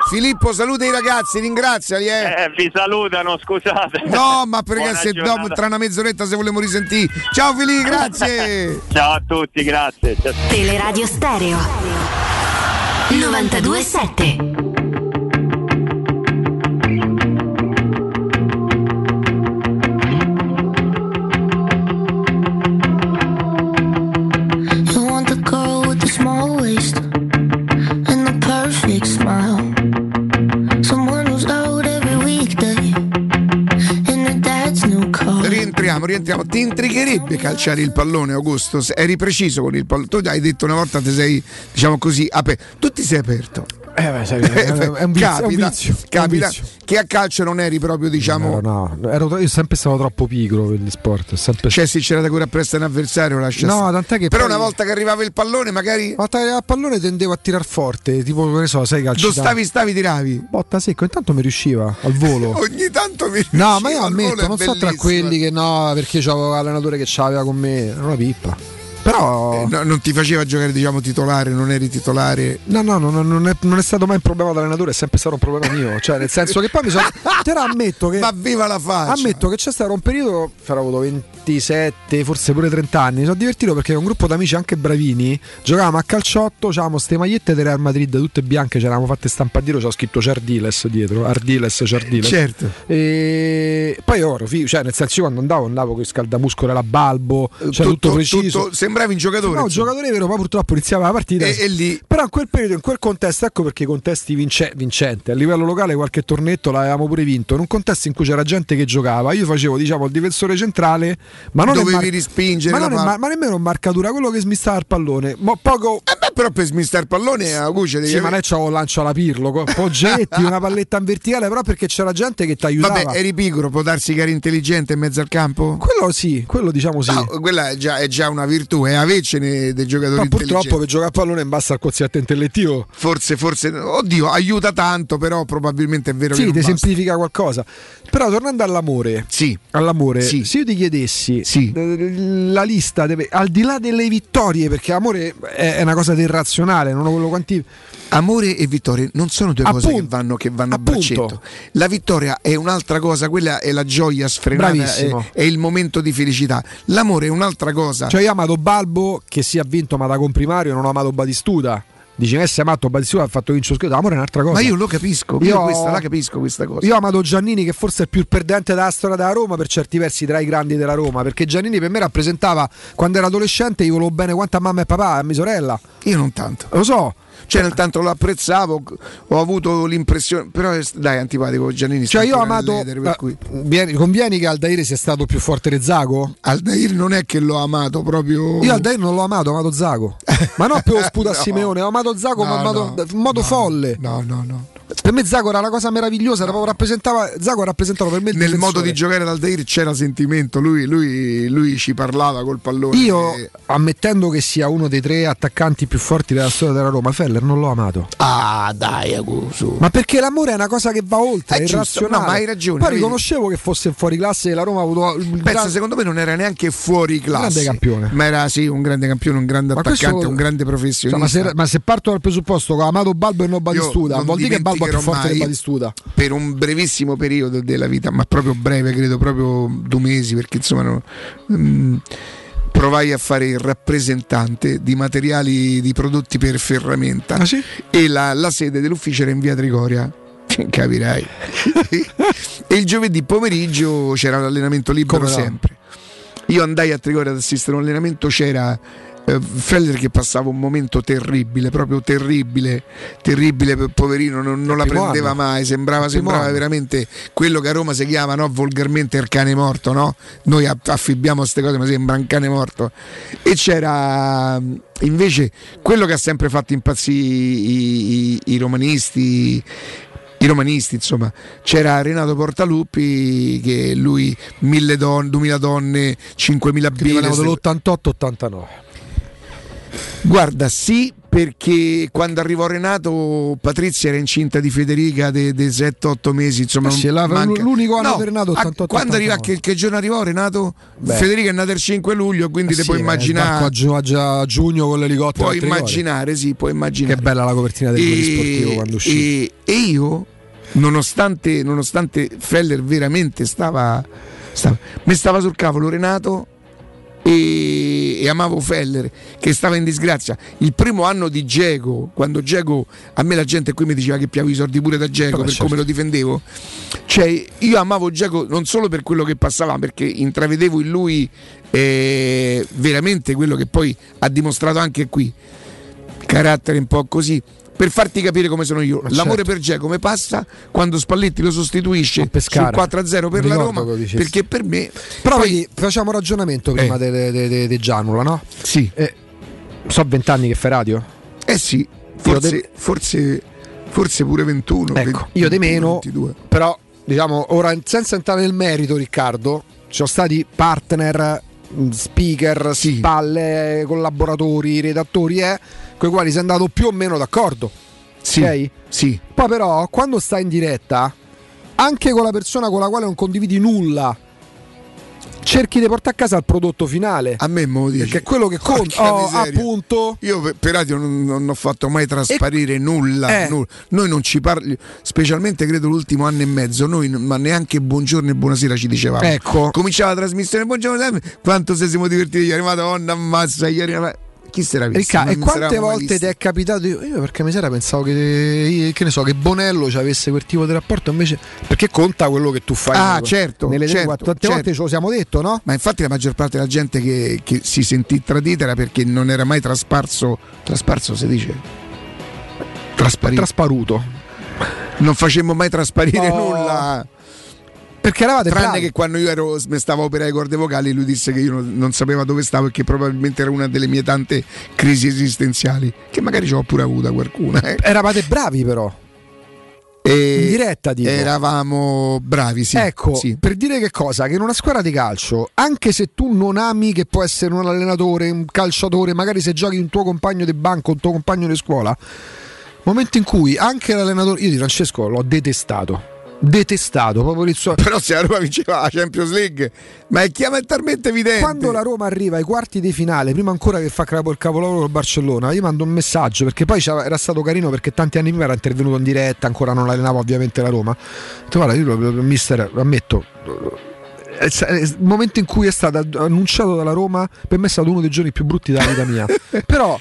Filippo saluta i ragazzi ringraziali eh. Eh, vi salutano, scusate. no ma perché Buona se giornata. dopo tra una mezz'oretta se vogliamo risentire ciao Filippo grazie Ciao a tutti, grazie. Ciao. Teleradio Stereo 927 rientriamo rientriamo. Ti intrigherebbe calciare il pallone Augusto? Eri preciso con il pallone. Tu hai detto una volta ti sei diciamo così aperto tu ti sei aperto Eh, beh, sai, è, un vizio, è un capita, vizio, un capita vizio. che a calcio non eri proprio diciamo No, no, ero, io sempre stato troppo pigro per gli sport. Sempre... Cioè, se c'era da cura presso un avversario, lascia No, tant'è che Però poi- una volta che arrivava il pallone, magari. Una volta che a pallone tendevo a tirar forte, tipo che ne so, sai calci. Dove stavi, stavi, tiravi. Botta secco, intanto mi riusciva al volo. Ogni tanto mi No, ma io riusciva, ammetto, non so tra quelli che no, perché c'avevo l'allenatore che c'aveva con me, era una pippa. Però Eh, no, non ti faceva giocare, diciamo, titolare, non eri titolare. No, no, no, no, non, è, non è stato mai un problema dell'allenatore, è sempre stato un problema mio. Cioè, nel senso che poi mi sono. Però ammetto che. Ma viva la faccia! Ammetto che c'è stato un periodo, farò avuto 27, forse pure 30 anni. Mi sono divertito perché un gruppo d'amici anche bravini giocavamo a calciotto, avevamo ste magliette del Real Madrid tutte bianche, ce l'avevamo fatte stampare c'ho scritto Ciardiles dietro, Ardiles, Ciardiles. Certo. E poi oro, fi- cioè nel senso io quando andavo andavo con il scaldamuscolo era balbo, cioè tutto, Tutto- preciso. tutto- sembravi un giocatore. No, un giocatore vero, ma purtroppo iniziava la partita. E- e lì- Però in quel periodo, in quel contesto, ecco perché i contesti vince- vincenti. A livello locale qualche tornetto l'avevamo pure vinto. In un contesto in cui c'era gente che giocava, io facevo diciamo il difensore centrale, ma non Dovevi mar- rispingere ma, ma, ma nemmeno in marcatura, quello che smistava il pallone. Mo poco. Eh beh, però per smistare il pallone a Gucci devi Sì, ma lei c'avevo un lancio alla pirlo, poggetti, una palletta in verticale, però perché c'era gente che ti aiutava. Vabbè, eri pigro, può darsi che eri intelligente in mezzo al campo? Quello sì, quello diciamo sì. No, quella è già, è già una virtù, è avecene dei giocatori Ma purtroppo per giocare a pallone in bassa al quoziente intellettivo. Forse, forse, oddio, aiuta tanto, però probabilmente è vero che Sì, ti basta. semplifica qualcosa. Però tornando all'amore, Sì. all'amore Sì. se io ti chiedessi Sì. eh, la lista, deve, al di là delle vittorie, perché amore è, una cosa del razionale, non ho quello quanti. Amore e vittoria non sono due cose che Appunto. vanno, che vanno a Appunto. braccetto. La vittoria è un'altra cosa, quella è la gioia sfrenata, è, è il momento di felicità. L'amore è un'altra cosa. Cioè, io ho amato Balbo che si è vinto ma da comprimario, non ho amato Batistuta. Dici che sei amato Batistuta ha fatto vincere lo scudetto, l'amore è un'altra cosa. Ma io lo capisco, io, Io- questa la capisco questa cosa. Io ho amato Giannini che forse è più il perdente della storia della Roma per certi versi tra i grandi della Roma, perché Giannini per me rappresentava quando ero adolescente io volevo bene quanto a mamma e papà e a mia sorella. Io non tanto. Lo so. Cioè, nel tanto lo apprezzavo, ho avuto l'impressione. Però dai, antipatico Giannini. Cioè io ho amato nell'etere, per cui- Vieni- convieni che Aldair sia stato più forte di Zago? Aldair non è che l'ho amato proprio. Io Aldair non l'ho amato, ho amato Zago. Ma non per lo sputo a No. Simeone, ho amato Zago No, ma amato- no, in modo folle. No, no, no. Per me Zago era una cosa meravigliosa, era rappresentava Zago rappresentava per me il Nel difensore. modo di giocare ad Aldair c'era sentimento, lui, lui- lui ci parlava col pallone. Io, E- ammettendo che sia uno dei tre attaccanti più forti della storia della Roma, Feller non l'ho amato. Ah, dai, Aguso. Ma perché l'amore è una cosa che va oltre, È è, irrazionale. no, ma hai ragione, Poi riconoscevo che fosse fuori classe e la Roma ha avuto il Pensa, gran- secondo me non era neanche fuori classe. grande campione. Ma era sì, un grande campione, un grande Ma attaccante, questo- un grande Cioè, professionista. ma, se, ma se parto dal presupposto che ho amato Balbo e non Batistuta, vuol dire che Balbo dimenticherò mai. Per un brevissimo periodo della vita, ma proprio breve, credo proprio due mesi, perché insomma no, mm, provai a fare il rappresentante di materiali di prodotti per ferramenta e la, la sede dell'ufficio era in via Trigoria. Capirai. e il giovedì pomeriggio c'era l'allenamento libero Come no? sempre. Io andai a Trigoria ad assistere a un allenamento, c'era eh, che passava un momento terribile, proprio terribile, terribile, per- poverino, non, non la prendeva anno. mai, sembrava, sembrava veramente quello che a Roma si chiama no, volgarmente il cane morto, no? Noi aff- affibbiamo queste cose, ma sembra un cane morto. E c'era mh, invece quello che ha sempre fatto impazzire i, i- i romanisti. I romanisti, insomma, c'era Renato Portaluppi che lui mille donne, 2000 donne, 5000 birre. Venivano dall'88-89. Guarda, sì, perché quando arrivò Renato, Patrizia era incinta di Federica dei 7-8 mesi. Insomma, Eh sì, la- manca- l'unico anno No, per Renato, a- 88, Quando arriva, 89. che, che giorno arrivò Renato? Beh. Federica è nata il 5 luglio, quindi Eh te sì, puoi eh, immaginare. a, giu- a giu- a giugno con l'elicottero. Puoi a immaginare, sì, puoi immaginare. Che bella la copertina del Corriere sportivo quando uscì. e, e io, nonostante, nonostante Feller veramente stava, stava, mi stava sul cavolo Renato e, e amavo Feller che stava in disgrazia. Il primo anno di Geco, quando Geco, a me la gente qui mi diceva che piavo i soldi pure da Geco per certo. come lo difendevo. Cioè, io amavo Geco non solo per quello che passava, perché intravedevo in lui eh, veramente quello che poi ha dimostrato anche qui carattere un po' così. Per farti capire come sono io, Ma l'amore certo. per Geco come passa quando Spalletti lo sostituisce sul Pescara. 4-0 per la Roma. Perché per me. Però poi- vedi, facciamo ragionamento prima Eh. de- de- de- de Gianula, no? Sì. Eh, so vent'anni che fai radio? Eh sì, forse, forse, forse pure 21. Ecco, 20, io di 21, meno, 22. però diciamo ora senza entrare nel merito Riccardo, ci sono stati partner, mh, speaker, spalle, collaboratori, redattori, eh, con i quali sei andato più o meno d'accordo. Sì, ok? sì. Poi però quando stai in diretta, anche con la persona con la quale non condividi nulla, cerchi di portare a casa il prodotto finale. A me mo dici. Perché è quello che conta. Oh, appunto. Io per, radio non, non ho fatto mai trasparire nulla, Eh. nulla. Noi non ci parli, specialmente credo l'ultimo anno e mezzo, noi ma neanche buongiorno e buonasera ci dicevamo. Ecco. Cominciava la trasmissione, buongiorno, Sam, quanto se siamo divertiti ieri, madonna, ammazza ieri. ma- Chi si era visto? E quante volte ti è capitato? Io, io perché mi sera pensavo che, che ne so, che Bonello ci avesse quel tipo di rapporto invece. Perché conta quello che tu fai. Ah, nelle- certo, Nelle certo, tante certo. volte ce lo siamo detto, no? Ma infatti la maggior parte della gente che, che si sentì tradita era perché non era mai trasparso. Trasparso si dice? Trasparito. Trasparuto. non facemmo mai trasparire Oh. nulla. Perché eravate Tranne bravi. che quando io ero, stavo operare le corde vocali, lui disse che io non, non sapevo dove stavo e che probabilmente era una delle mie tante crisi esistenziali, che magari ci ho pure avuta qualcuna. eh. Eravate bravi però. E In diretta, dico. Eravamo bravi, sì. ecco, sì. per dire che cosa? Che in una squadra di calcio, anche se tu non ami che può essere un allenatore, un calciatore, magari se giochi un tuo compagno di banco, un tuo compagno di scuola, momento in cui anche l'allenatore, io di Francesco l'ho detestato, detestato proprio il suo... Però se la Roma vinceva la Champions League, ma è chiaramente evidente. Quando la Roma arriva ai quarti di finale, prima ancora che fa il capolavoro col Barcellona, io mando un messaggio perché poi era stato carino perché tanti anni prima era intervenuto in diretta, ancora non allenava ovviamente la Roma. Guarda, io mister, ammetto, il momento in cui è stato annunciato dalla Roma, per me è stato uno dei giorni più brutti della vita mia. Però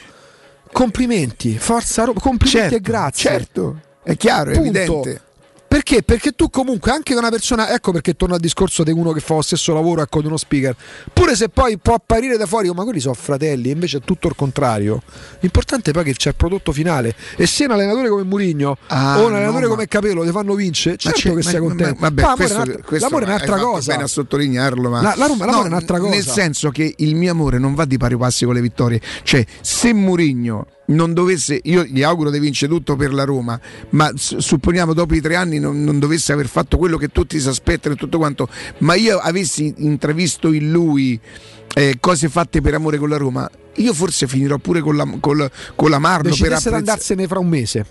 complimenti, forza Roma, complimenti Certo, e grazie. certo, è chiaro, è Punto. evidente. Perché? Perché tu comunque anche una persona, ecco perché torno al discorso di uno che fa lo stesso lavoro ecco, di uno speaker, pure se poi può apparire da fuori, oh, ma quelli sono fratelli, invece è tutto il contrario. L'importante è poi che c'è il prodotto finale. E se un allenatore come Murigno Ah, o un allenatore no, come Capello ti fanno vincere, certo che sei contento. ma- vabbè, Ma l'amore questo- è un'altra- questo l'amore è un'altra cosa. bene a sottolinearlo, ma La- la l'amore è No, un'altra cosa. Nel senso che il mio amore non va di pari passi con le vittorie. Cioè, se Murigno non dovesse, io gli auguro di vincere tutto per la Roma, ma supponiamo dopo i tre anni non, non dovesse aver fatto quello che tutti si aspettano e tutto quanto, ma io avessi intravisto in lui eh, cose fatte per amore con la Roma, io forse finirò pure con, la, col- con l'amarlo per Decidesse di apprezzare. andarsene fra un mese.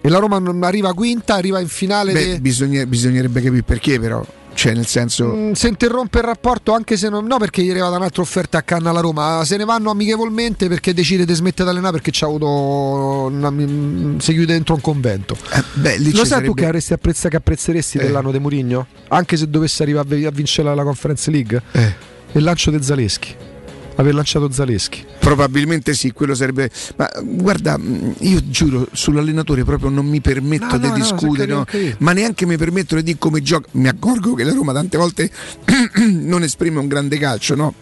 E la Roma non arriva quinta, arriva in finale. Beh, de- bisogna- bisognerebbe capire perché però. Cioè, nel senso. Mm, se interrompe il rapporto anche se non no perché gli è arrivata un'altra offerta a canna alla Roma se ne vanno amichevolmente perché decide di smettere di allenare perché c'ha avuto una- mm, si chiude dentro un convento Eh, beh, lo ci sai tu sarebbe- che avresti apprezza, che apprezzeresti Eh. dell'anno di Murigno anche se dovesse arrivare a vincere la, la Conference League Eh. il lancio di Zaleschi Aver lanciato Zaleschi. Probabilmente sì, quello sarebbe. Ma guarda, mh, io giuro, sull'allenatore proprio non mi permetto No, di no, discutere, no, ma neanche mi permetto di come gioca. Mi accorgo che la Roma tante volte non esprime un grande calcio, no?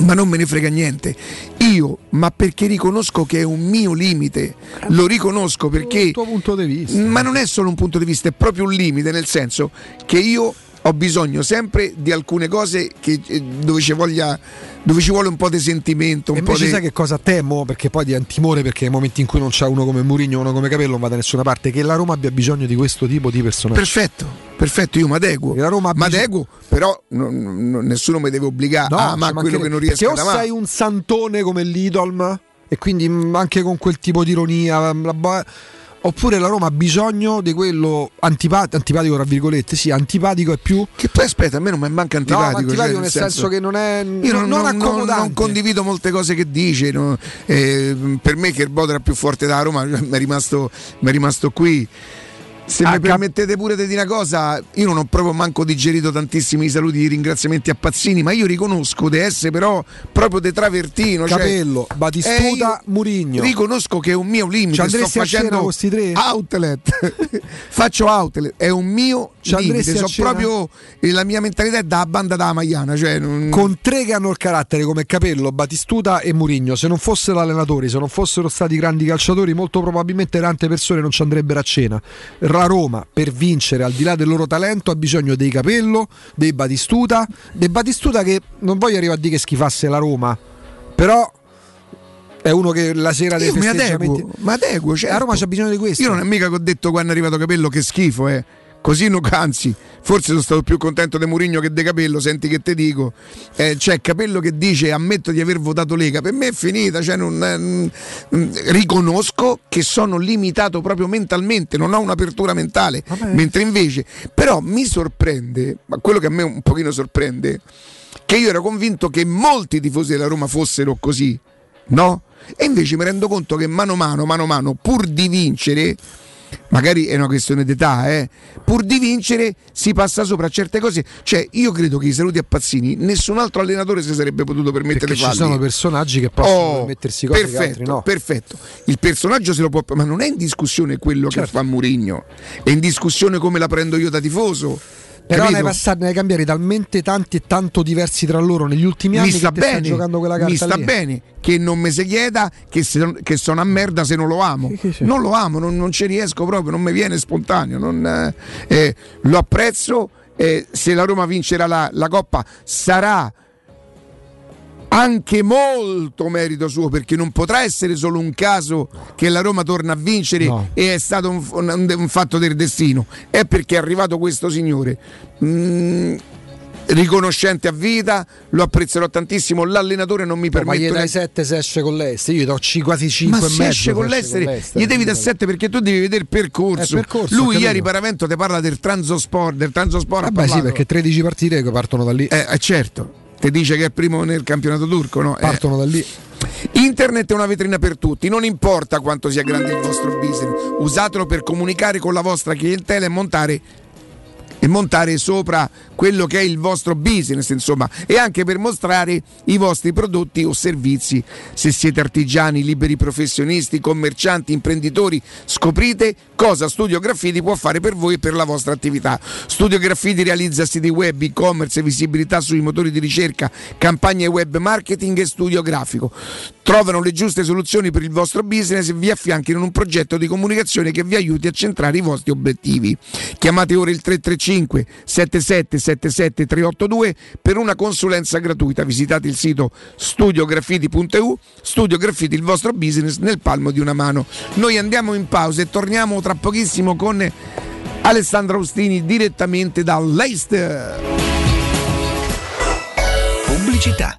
Ma non me ne frega niente. Io, ma perché riconosco che è un mio limite, lo riconosco perché. Il tuo punto di vista. Ma non è solo un punto di vista, è proprio un limite, nel senso che io ho bisogno sempre di alcune cose che, eh, dove, ci voglia, dove ci vuole un po' di sentimento, un E po' invece di... sai che cosa temo? Perché poi di timore perché nei momenti in cui non c'è uno come Mourinho, uno come Capello non va da nessuna parte, che la Roma abbia bisogno di questo tipo di personaggi. Perfetto, perfetto, io mi adeguo. La Roma Mi adeguo, però non- non- nessuno mi deve obbligare No, a ci amare quello che non riesco Perché ad o amare. sei un santone come l'Idolm e quindi mh, anche con quel tipo di ironia, la bo- oppure la Roma ha bisogno di quello antipa- antipatico, tra virgolette, sì, antipatico è più... Che poi aspetta, a me non mi manca No, ma antipatico. antipatico cioè, nel senso, che non è, Io non, non, non- non condivido molte cose che dice. no? Eh, per me che il Bodo era più forte della Roma, mi è rimasto, mi è rimasto qui. Se Ah, mi permettete pure di dire una cosa, io non ho proprio manco digerito tantissimi saluti di ringraziamenti a Pazzini, ma io riconosco di essere però proprio de travertino. cioè- Capello, Batistuta, Eh, io Murigno. Riconosco che è un mio limite. Ci Sto facendo con sti tre? outlet. Faccio outlet, è un mio Ci limite. So proprio la mia mentalità è da banda da Maiana. Cioè non- con tre che hanno il carattere come Capello, Batistuta e Murigno, se non fossero allenatori, se non fossero stati grandi calciatori, molto probabilmente tante persone non ci andrebbero a cena. La Roma, per vincere, al di là del loro talento, ha bisogno dei Capello, dei Batistuta, dei Batistuta che non voglio arrivare a dire che schifasse la Roma, però è uno che la sera dei festeggiamenti... adeguo, ma adeguo. La certo. Roma c'ha bisogno di questo. Io non è mica che ho detto quando è arrivato Capello che schifo, eh. Così no, anzi, forse sono stato più contento di Murigno che di Capello, senti che te dico. Eh, c'è Capello che dice ammetto di aver votato Lega, per me è finita, cioè non, eh, mm, mm, riconosco che sono limitato proprio mentalmente, non ho un'apertura mentale, mentre invece, però mi sorprende, ma quello che a me un pochino sorprende, che io ero convinto che molti tifosi della Roma fossero così, no? E invece mi rendo conto che mano a mano, mano a mano, pur di vincere, magari è una questione d'età, eh, pur di vincere si passa sopra a certe cose. Cioè, io credo che i saluti a Pazzini, nessun altro allenatore si sarebbe potuto permettere di ci farli. sono personaggi che possono Oh, permettersi cose che perfetto, altri no. perfetto. Il personaggio se lo può, ma non è in discussione quello Certo. che fa Murigno, è in discussione come la prendo io da tifoso. Però ne capito? hai, passati, ne hai cambiati talmente tanti e tanto diversi tra loro negli ultimi anni mi sta che bene, giocando quella carta mi sta lì. bene che non mi si chieda che, se- che sono a merda se non lo amo. Non lo amo, non, non ci riesco proprio, non mi viene spontaneo. non, eh, eh, lo apprezzo. eh, se la Roma vincerà la, la Coppa sarà anche molto merito suo perché non potrà essere solo un caso che la Roma torna a vincere e è stato un, un- un fatto del destino. È perché è arrivato questo signore Mm, riconoscente a vita lo apprezzerò tantissimo l'allenatore non mi Ma permette gli dai 7 se esce con l'Est, io gli do quasi 5 ma e se mezzo esce con se l'Estere gli devi da 7 perché tu devi vedere il percorso, percorso, lui ieri Paravento ti parla del Transosport del Transosport Vabbè sì, perché 13 partite che partono da lì. Eh, eh, certo, ti dice che è primo nel campionato turco, no? Eh. Partono da lì. Internet è una vetrina per tutti, non importa quanto sia grande il vostro business, usatelo per comunicare con la vostra clientela e montare e montare sopra quello che è il vostro business, insomma, e anche per mostrare i vostri prodotti o servizi. Se siete artigiani, liberi professionisti, commercianti, imprenditori, scoprite cosa Studio Graffiti può fare per voi e per la vostra attività. Studio Graffiti realizza siti web, e-commerce, visibilità sui motori di ricerca, campagne web marketing e studio grafico. Trovano le giuste soluzioni per il vostro business e vi affianchino in un progetto di comunicazione che vi aiuti a centrare i vostri obiettivi. Chiamate ora il 335 77 77 382 per una consulenza gratuita. Visitate il sito studiograffiti.eu. Studio Graffiti, il vostro business nel palmo di una mano. Noi andiamo in pausa e torniamo tra pochissimo con Alessandro Austini direttamente da Leicester. Pubblicità.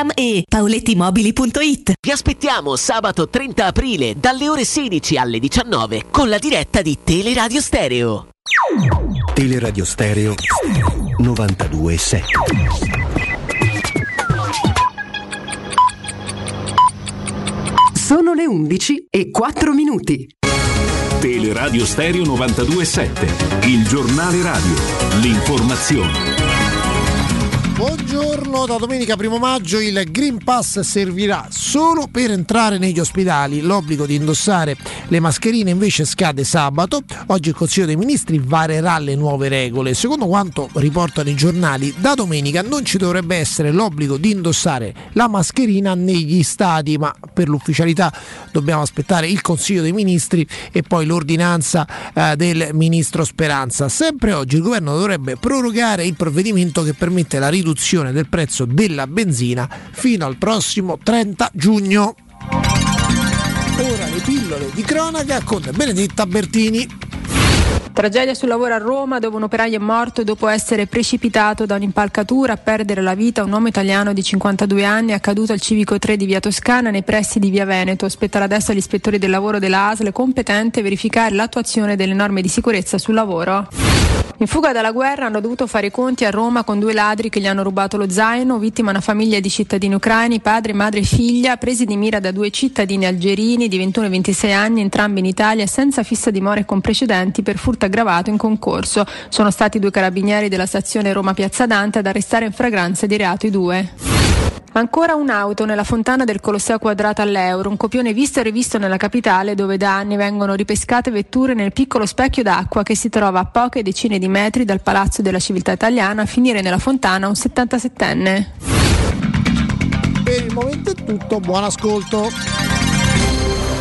e paolettimobili.it. Vi aspettiamo sabato 30 aprile dalle ore 16 alle 19 con la diretta di Teleradio Stereo. Teleradio Stereo 92.7 Sono le 11 e 4 minuti. Teleradio Stereo 92.7, il giornale radio, l'informazione. Buongiorno, da domenica 1 maggio il Green Pass servirà solo per entrare negli ospedali. L'obbligo di indossare le mascherine invece scade sabato. Oggi il Consiglio dei Ministri varerà le nuove regole. Secondo quanto riportano i giornali, da domenica non ci dovrebbe essere l'obbligo di indossare la mascherina negli stadi, ma per l'ufficialità dobbiamo aspettare il Consiglio dei Ministri e poi l'ordinanza eh, del Ministro Speranza. Sempre oggi il governo dovrebbe prorogare il provvedimento che permette la riduzione del prezzo della benzina fino al prossimo 30 giugno. Ora le pillole di cronaca con Benedetta Bertini. Tragedia sul lavoro a Roma dove un operaio è morto dopo essere precipitato da un'impalcatura a perdere la vita un uomo italiano di 52 anni accaduto al civico 3 di via Toscana nei pressi di via Veneto. Spetterà adesso agli ispettori del lavoro della ASL competente verificare l'attuazione delle norme di sicurezza sul lavoro. In fuga dalla guerra hanno dovuto fare i conti a Roma con due ladri che gli hanno rubato lo zaino, vittima una famiglia di cittadini ucraini, padre, madre e figlia, presi di mira da due cittadini algerini di 21 e 26 anni, entrambi in Italia, senza fissa dimora e con precedenti per furto aggravato in concorso. Sono stati due carabinieri della stazione Roma Piazza Dante ad arrestare in fragranza di reato i due. Ancora un'auto nella fontana del Colosseo Quadrato all'Euro, un copione visto e rivisto nella capitale dove da anni vengono ripescate vetture nel piccolo specchio d'acqua che si trova a poche decine di metri dal Palazzo della Civiltà Italiana a finire nella fontana un 77enne. Per il momento è tutto, buon ascolto.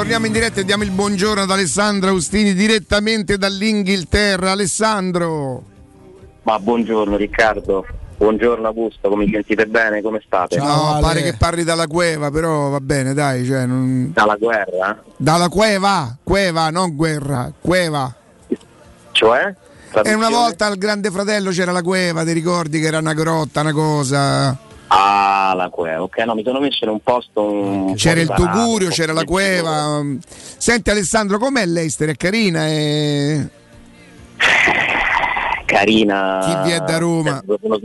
Torniamo, in diretta e diamo il buongiorno ad Alessandro Austini direttamente dall'Inghilterra. Alessandro. Ma buongiorno Riccardo, buongiorno Augusto, come sentite bene? Come state? No, pare che parli dalla cueva, però va bene, dai. Cioè, non- Dalla guerra? Dalla cueva, cueva, non guerra, cueva. Cioè? E una volta al Grande Fratello c'era la cueva, ti ricordi che era una grotta, una cosa. Ah, la cueva, ok, no, mi sono messo in un posto... Un C'era il po' Tugurio, c'era la cueva. Senti Alessandro, com'è l'Eister? È carina? È... Carina... Chi vi è da Roma? Serve uno,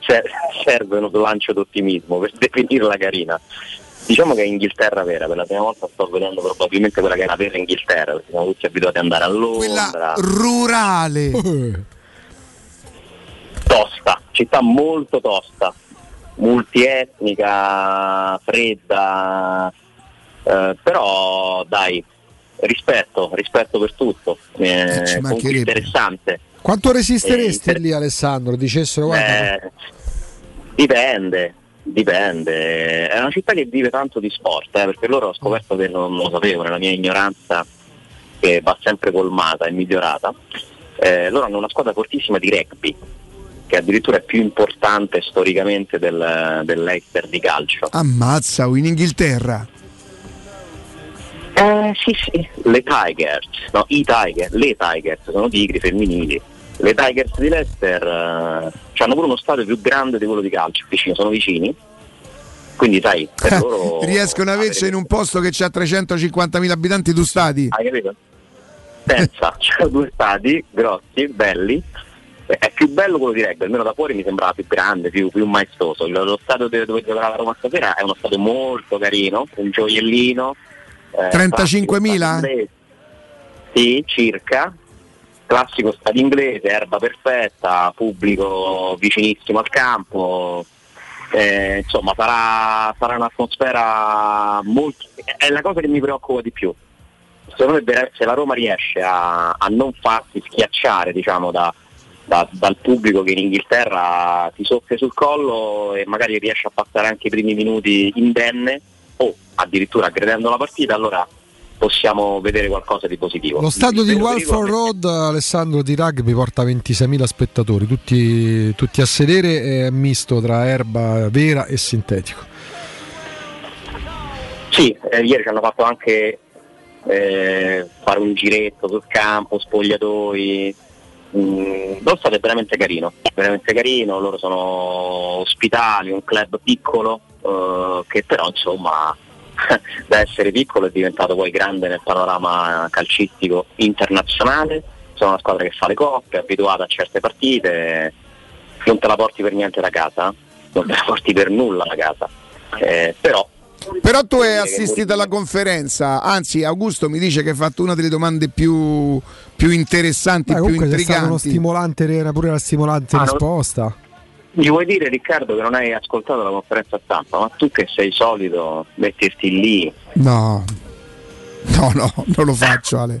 ser- serve uno slancio d'ottimismo per definirla carina. Diciamo che è Inghilterra vera, per la prima volta sto vedendo probabilmente quella che è la vera Inghilterra, perché siamo tutti abituati ad andare a Londra. Rurale. tosta, città molto tosta, multietnica, fredda, eh, però dai, rispetto, rispetto per tutto, eh, interessante. Quanto resisteresti Eh, inter- lì Alessandro? Dicessero guarda, Eh, dipende, dipende. È una città che vive tanto di sport, eh, perché loro ho scoperto che non lo sapevo nella mia ignoranza, che va sempre colmata e migliorata. Eh, loro hanno una squadra fortissima di rugby, che addirittura è più importante storicamente del, dell'Eister di calcio. Ammazza, in Inghilterra. Eh sì sì, le Tigers, no, i Tigers, le Tigers, sono tigri femminili. Le Tigers di Leicester eh, hanno pure uno stadio più grande di quello di calcio, vicino, sono vicini. Quindi sai, per loro... Riescono a averci in un posto che ha 350.000 abitanti, tu stati. Hai capito? Pensa, c'erano due stadi grossi, belli. È più bello quello di rugby, almeno da fuori mi sembrava più grande, più, più maestoso. Lo, stadio dove, dove giocava la Roma stasera è uno stadio molto carino, un gioiellino. eh, 35.000? classico stadio inglese. Sì, circa. Classico stadio inglese, erba perfetta, pubblico vicinissimo al campo. Eh, insomma, sarà, sarà un'atmosfera molto. È la cosa che mi preoccupa di più secondo me se la Roma riesce a, a non farsi schiacciare diciamo, da- da- dal pubblico che in Inghilterra ti soffia sul collo e magari riesce a passare anche i primi minuti indenne o addirittura aggredendo la partita, allora possiamo vedere qualcosa di positivo. lo stadio di Walford Road Alessandro di rugby porta 26.000 spettatori, tutti, tutti a sedere, è misto tra erba vera e sintetico. Sì, eh, ieri ci hanno fatto anche eh, fare un giretto sul campo, spogliatoi. Mm, lo stadio è veramente carino, veramente carino, loro sono ospitali, un club piccolo eh, che però insomma da essere piccolo è diventato poi grande nel panorama calcistico internazionale, sono una squadra che fa le coppe, è abituata a certe partite, non te la porti per niente da casa, non te la porti per nulla da casa, eh, però Però tu hai assistito alla conferenza, anzi Augusto mi dice che hai fatto una delle domande più, più interessanti, Beh, più comunque c'è stato uno intriganti. stimolante, era pure la stimolante Ah, risposta. Gli vuoi dire Riccardo che non hai ascoltato la conferenza stampa, ma tu che sei solito metterti lì, No, no, no, non lo faccio Ale.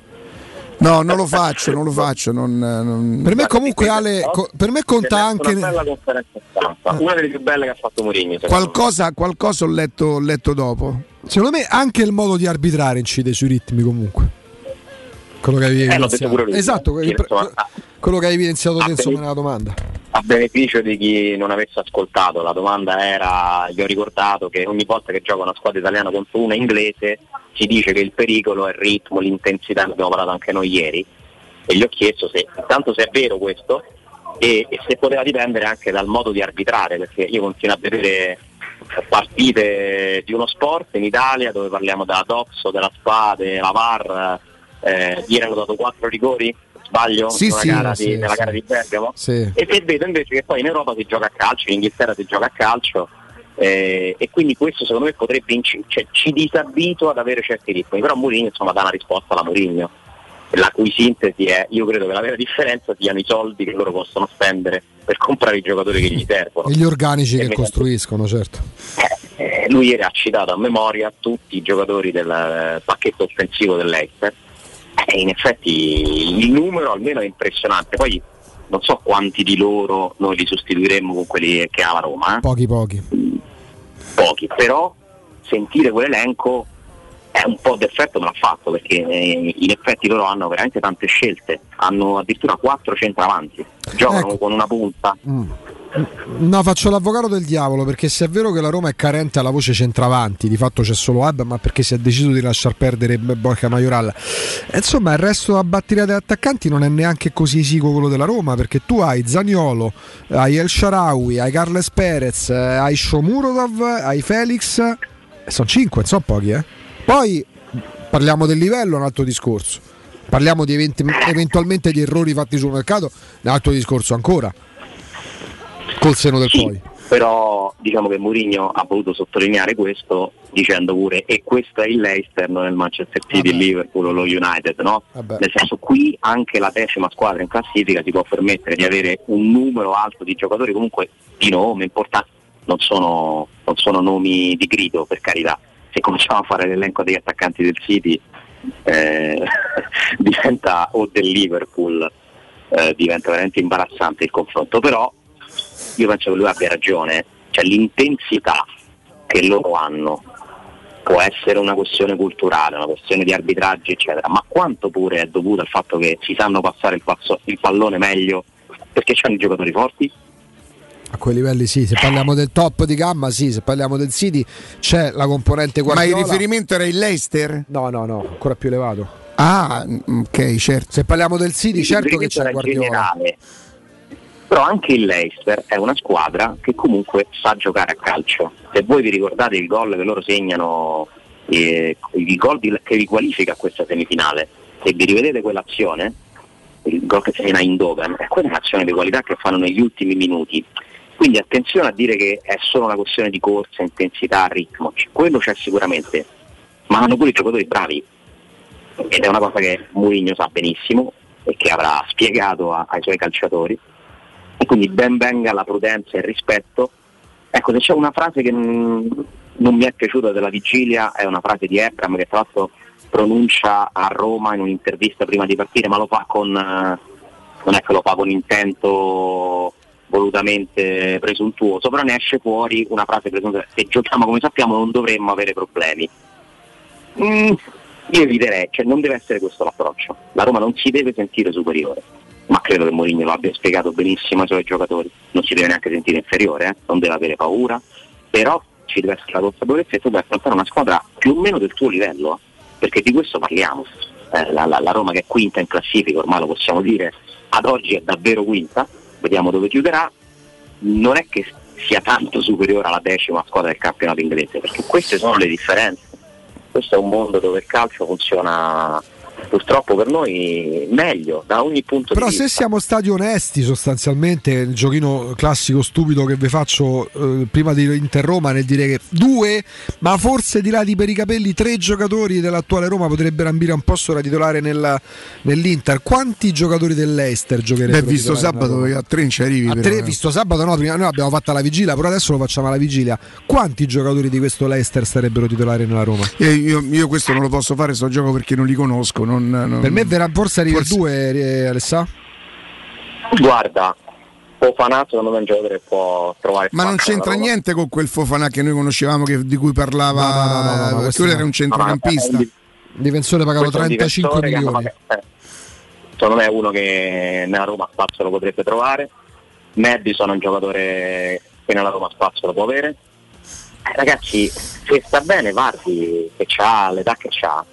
No, non lo faccio, non lo faccio. Non, non- Per me comunque Ale, co- per me conta Una anche... bella conferenza stampa, una delle più belle che ha fatto Mourinho. Qualcosa, qualcosa ho, letto, ho letto dopo. Secondo me anche il modo di arbitrare incide sui ritmi comunque. Quello che avevi Eh, evidenziato. Esatto, Sì, insomma, a- quello che hai evidenziato te Ah, insomma nella domanda. a beneficio di chi non avesse ascoltato, la domanda era, gli ho ricordato che ogni volta che gioca una squadra italiana contro una inglese si dice che il pericolo è il ritmo, l'intensità, ne abbiamo parlato anche noi ieri, e gli ho chiesto se intanto se è vero questo e, e se poteva dipendere anche dal modo di arbitrare, perché io continuo a vedere partite di uno sport in Italia dove parliamo della Doxo, della Spa, della VAR, eh, ieri hanno dato quattro rigori, sbaglio, Sì, nella, sì, gara, sì, di, nella sì. gara di Bergamo? Sì. E, e vedo invece che poi in Europa si gioca a calcio, in Inghilterra si gioca a calcio eh, e quindi questo secondo me potrebbe inci- cioè, ci disabitua ad avere certi ritmi, però Mourinho insomma dà una risposta alla Mourinho, la cui sintesi è io credo che la vera differenza siano i soldi che loro possono spendere per comprare i giocatori che gli servono. E gli organici E che costruiscono, certo. Eh, lui ieri ha citato a memoria tutti i giocatori del eh, pacchetto offensivo dell'Eister e in effetti il numero almeno è impressionante. Poi non so quanti di loro noi li sostituiremmo con quelli che ha la Roma, eh? Pochi pochi. pochi, però sentire quell'elenco è un po' d'effetto me l'ha fatto perché eh, in effetti loro hanno veramente tante scelte, hanno addirittura quattro centravanti, giocano Ecco. con una punta. No, faccio l'avvocato del diavolo perché se è vero che la Roma è carente alla voce centravanti, di fatto c'è solo Web, ma perché si è deciso di lasciar perdere Borca Majoral. E Insomma, il resto della batteria degli attaccanti non è neanche così esiguo quello della Roma, perché tu hai Zaniolo, hai El Sharawi, hai Carles Perez, eh, hai Shomurodov, hai Felix, e sono cinque, sono pochi, eh. Poi parliamo del livello, un altro discorso. Parliamo di eventi- eventualmente di errori fatti sul mercato, un altro discorso ancora. Col seno del Sì, poi. però diciamo che Mourinho ha voluto sottolineare questo dicendo pure e questo è il Leicester, non il Manchester City, il Liverpool o lo United, no? Nel senso qui anche la decima squadra in classifica si può permettere di avere un numero alto di giocatori comunque di nome importanti, non sono, non sono nomi di grido per carità, se cominciamo a fare l'elenco degli attaccanti del City eh, diventa o del Liverpool eh, diventa veramente imbarazzante il confronto, però io penso che lui abbia ragione, cioè l'intensità che loro hanno può essere una questione culturale, una questione di arbitraggi, eccetera, ma quanto pure è dovuto al fatto che si sanno passare il, passo- il pallone meglio perché c'hanno i giocatori forti? A quei livelli sì, se parliamo del top di gamma sì, se parliamo del City c'è la componente Ma Guardiola. il riferimento era il Leicester? No, no, no, ancora più elevato. Ah, mm, ok, certo. Se parliamo del City, Il certo che c'è Guardiola. generale. Però anche il Leicester è una squadra che comunque sa giocare a calcio. Se voi vi ricordate il gol che loro segnano, eh, il gol di- che vi qualifica a questa semifinale, se vi rivedete quell'azione, il gol che segna in Dogan, è quella un'azione di qualità che fanno negli ultimi minuti. Quindi attenzione a dire che è solo una questione di corsa, intensità, ritmo, quello c'è sicuramente, ma hanno pure i giocatori bravi ed è una cosa che Mourinho sa benissimo e che avrà spiegato a- ai suoi calciatori e quindi ben venga la prudenza e il rispetto. Ecco, se c'è una frase che mm, non mi è piaciuta della vigilia è una frase di Ebram che tra l'altro pronuncia a Roma in un'intervista prima di partire, ma lo fa con eh, non è che lo fa con intento volutamente presuntuoso, però ne esce fuori una frase presuntuosa. Se giochiamo come sappiamo non dovremmo avere problemi. Mm, io eviterei, cioè non deve essere questo l'approccio. La Roma non si deve sentire superiore, ma credo che Mourinho lo abbia spiegato benissimo ai suoi giocatori. Non si deve neanche sentire inferiore, eh, non deve avere paura, però ci deve essere la consapevolezza che tu puoi affrontare una squadra più o meno del tuo livello, eh, perché di questo parliamo. Eh, la, la- la Roma che è quinta in classifica, ormai lo possiamo dire, ad oggi è davvero quinta, vediamo dove chiuderà, non è che sia tanto superiore alla decima squadra del campionato inglese, perché queste sono le differenze. questo è un mondo dove il calcio funziona purtroppo per noi meglio da ogni punto Però di se vista. siamo stati onesti sostanzialmente, il giochino classico stupido che vi faccio eh, prima di Inter Roma nel dire che due, ma forse di là di per i capelli tre giocatori dell'attuale Roma potrebbero ambire un posto da titolare nella- nell'Inter. Quanti giocatori dell'Ester giocherebbero? Beh, visto sabato a tre ci arrivi. A però, tre, eh. visto sabato no, prima noi abbiamo fatto la vigilia, però adesso lo facciamo alla vigilia. Quanti giocatori di questo Leicester sarebbero titolari nella Roma? Eh, io, io questo non lo posso fare, sto gioco perché non li conosco. Non- non- Per me verrà, forse arriva Forse- il due, eh, Alessà? Guarda, Fofana secondo me è un giocatore che può trovare Ma non c'entra niente con quel Fofana che noi conoscevamo, che- di cui parlava. No, no, no, no, no, perché questo quello no. era un centrocampista. No, no, Difensore pagato Questo è un 35 difensore che hanno milioni. eh, secondo me è uno che nella Roma spazio lo potrebbe trovare. Madison è un giocatore che nella Roma spazio lo può avere. Eh, ragazzi, se sta bene Vardi, che ha l'età che ha,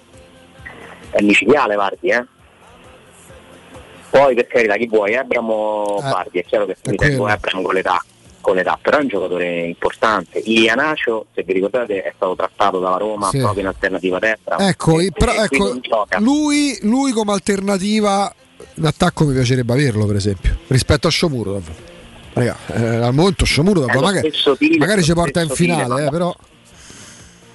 è micidiale Vardi, eh? Poi per carità chi vuoi, Ebram o Vardi, è chiaro che mi tengo. Ebram con l'età, con l'età, però è un giocatore importante. Ilianacio, se vi ricordate, è stato trattato dalla Roma Sì. proprio in alternativa destra. Ecco, però, E qui ecco, lui, lui come alternativa d'attacco mi piacerebbe averlo, per esempio, rispetto a. Raga, eh, al momento È lo magari, stesso Tile- magari ci porta in finale, eh, però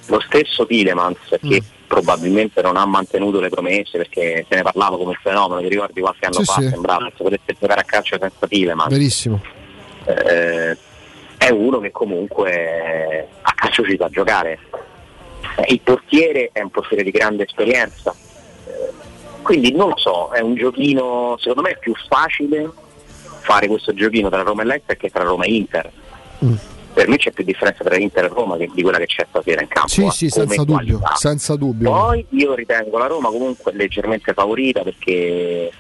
lo stesso Tilemans che Mm. Probabilmente non ha mantenuto le promesse perché se ne parlava come fenomeno, ti ricordi qualche anno Sì, fa sì. sembrava che potesse giocare a calcio senza Tilemans. verissimo. Eh, è uno che comunque a calcio ci sa giocare. Eh, Il portiere è un portiere di grande esperienza. Eh, Quindi non lo so, è un giochino, secondo me è più facile fare questo giochino tra Roma e Leicester che tra Roma e Inter. Mm. Per me c'è più differenza tra Inter e Roma che- di quella che c'è stasera in campo. Sì, eh, sì, senza dubbio, senza dubbio. Poi io ritengo la Roma comunque leggermente favorita perché,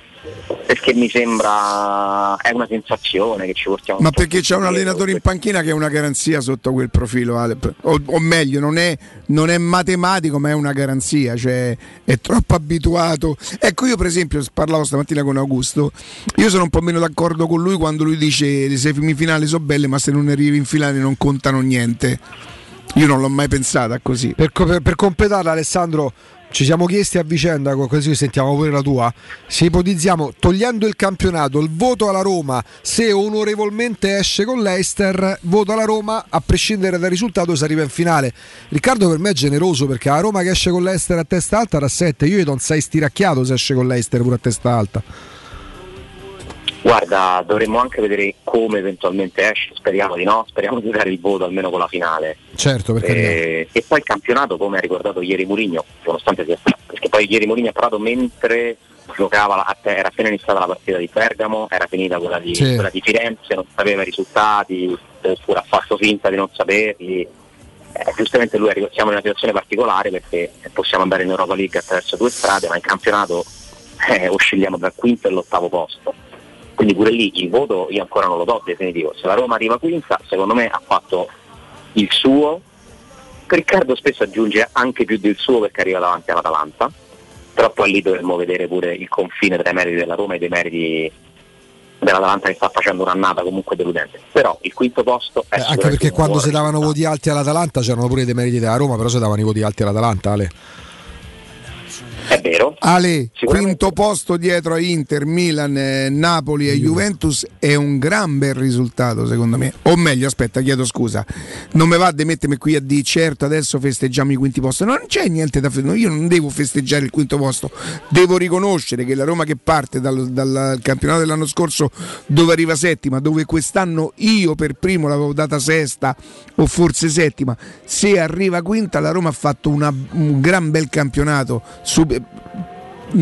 perché mi sembra è una sensazione che ci portiamo Ma perché c'è un allenatore in panchina che è una garanzia sotto quel profilo, Ale. O, o meglio, non è, non è matematico, ma è una garanzia, cioè è troppo abituato. Ecco, io per esempio parlavo stamattina con Augusto, io sono un po' meno d'accordo con lui quando lui dice le semifinali sono belle, ma se non arrivi in finale non contano niente. Io non l'ho mai pensata così. Per, per- per completarla, Alessandro, ci siamo chiesti a vicenda, co- così sentiamo pure la tua. Se ipotizziamo, togliendo il campionato, il voto alla Roma, se onorevolmente esce con l'Eister, voto alla Roma, a prescindere dal risultato, si arriva in finale. Riccardo per me è generoso perché la Roma che esce con l'Eister a testa alta da 7, io gli do un 6 stiracchiato se esce con l'Eister pure a testa alta. Guarda, dovremmo anche vedere come eventualmente esce, speriamo di no, speriamo di dare il voto almeno con la finale. Certo, perché Eh, e poi il campionato, come ha ricordato ieri Mourinho, nonostante sia stato, perché poi ieri Mourinho ha parlato mentre giocava, era appena iniziata la partita di Bergamo, era finita quella di, Sì. quella di Firenze, non sapeva i risultati, oppure ha fatto finta di non saperli. Eh, giustamente lui arriva- siamo in una situazione particolare perché possiamo andare in Europa League attraverso due strade, ma in campionato eh, oscilliamo il quinto e l'ottavo posto. Quindi pure lì il voto io ancora non lo do definitivo. Se la Roma arriva quinta, secondo me ha fatto il suo. Riccardo spesso aggiunge anche più del suo perché arriva davanti all'Atalanta, però poi lì dovremmo vedere pure il confine tra i meriti della Roma e dei meriti dell'Atalanta che sta facendo un'annata comunque deludente. Però il quinto posto è Eh, anche perché quando si davano voti alti all'Atalanta c'erano pure dei meriti della Roma, però si davano i voti alti all'Atalanta, Ale. È vero. Ale, quinto posto dietro a Inter, Milan, eh, Napoli e Juventus è un gran bel risultato secondo me. O meglio, aspetta, chiedo scusa. Non mi va di mettermi qui a dire certo adesso festeggiamo i quinti posti. Non c'è niente da festeggiare, io non devo festeggiare il quinto posto. Devo riconoscere che la Roma che parte dal, dal campionato dell'anno scorso dove arriva settima, dove quest'anno io per primo l'avevo data sesta o forse settima, se arriva quinta la Roma ha fatto una- un gran bel campionato. Sub-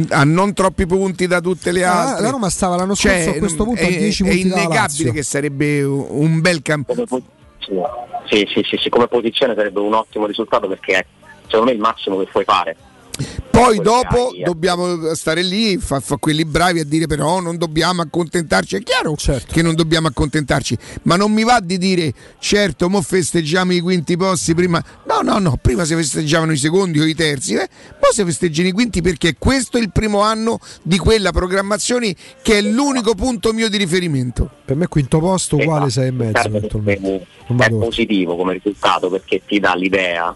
a non troppi punti da tutte le Ah, altre. la Roma stava l'anno scorso Cioè, a questo punto a è, 10 è punti dalla innegabile Lazio. che sarebbe un bel campionato. Sì, sì, sì, sì, come posizione sarebbe un ottimo risultato perché è secondo me il massimo che puoi fare. Poi dopo eh. dobbiamo stare lì, fa, fa quelli bravi a dire però non dobbiamo accontentarci. È chiaro Certo. che non dobbiamo accontentarci, ma non mi va di dire certo, mo festeggiamo i quinti posti prima. No, no, no, prima si festeggiavano i secondi o i terzi, eh? poi si festeggiano i quinti perché questo è il primo anno di quella programmazione che è l'unico punto mio di riferimento. Per me quinto posto uguale Esatto. 6 e mezzo è oltre. positivo come risultato perché ti dà l'idea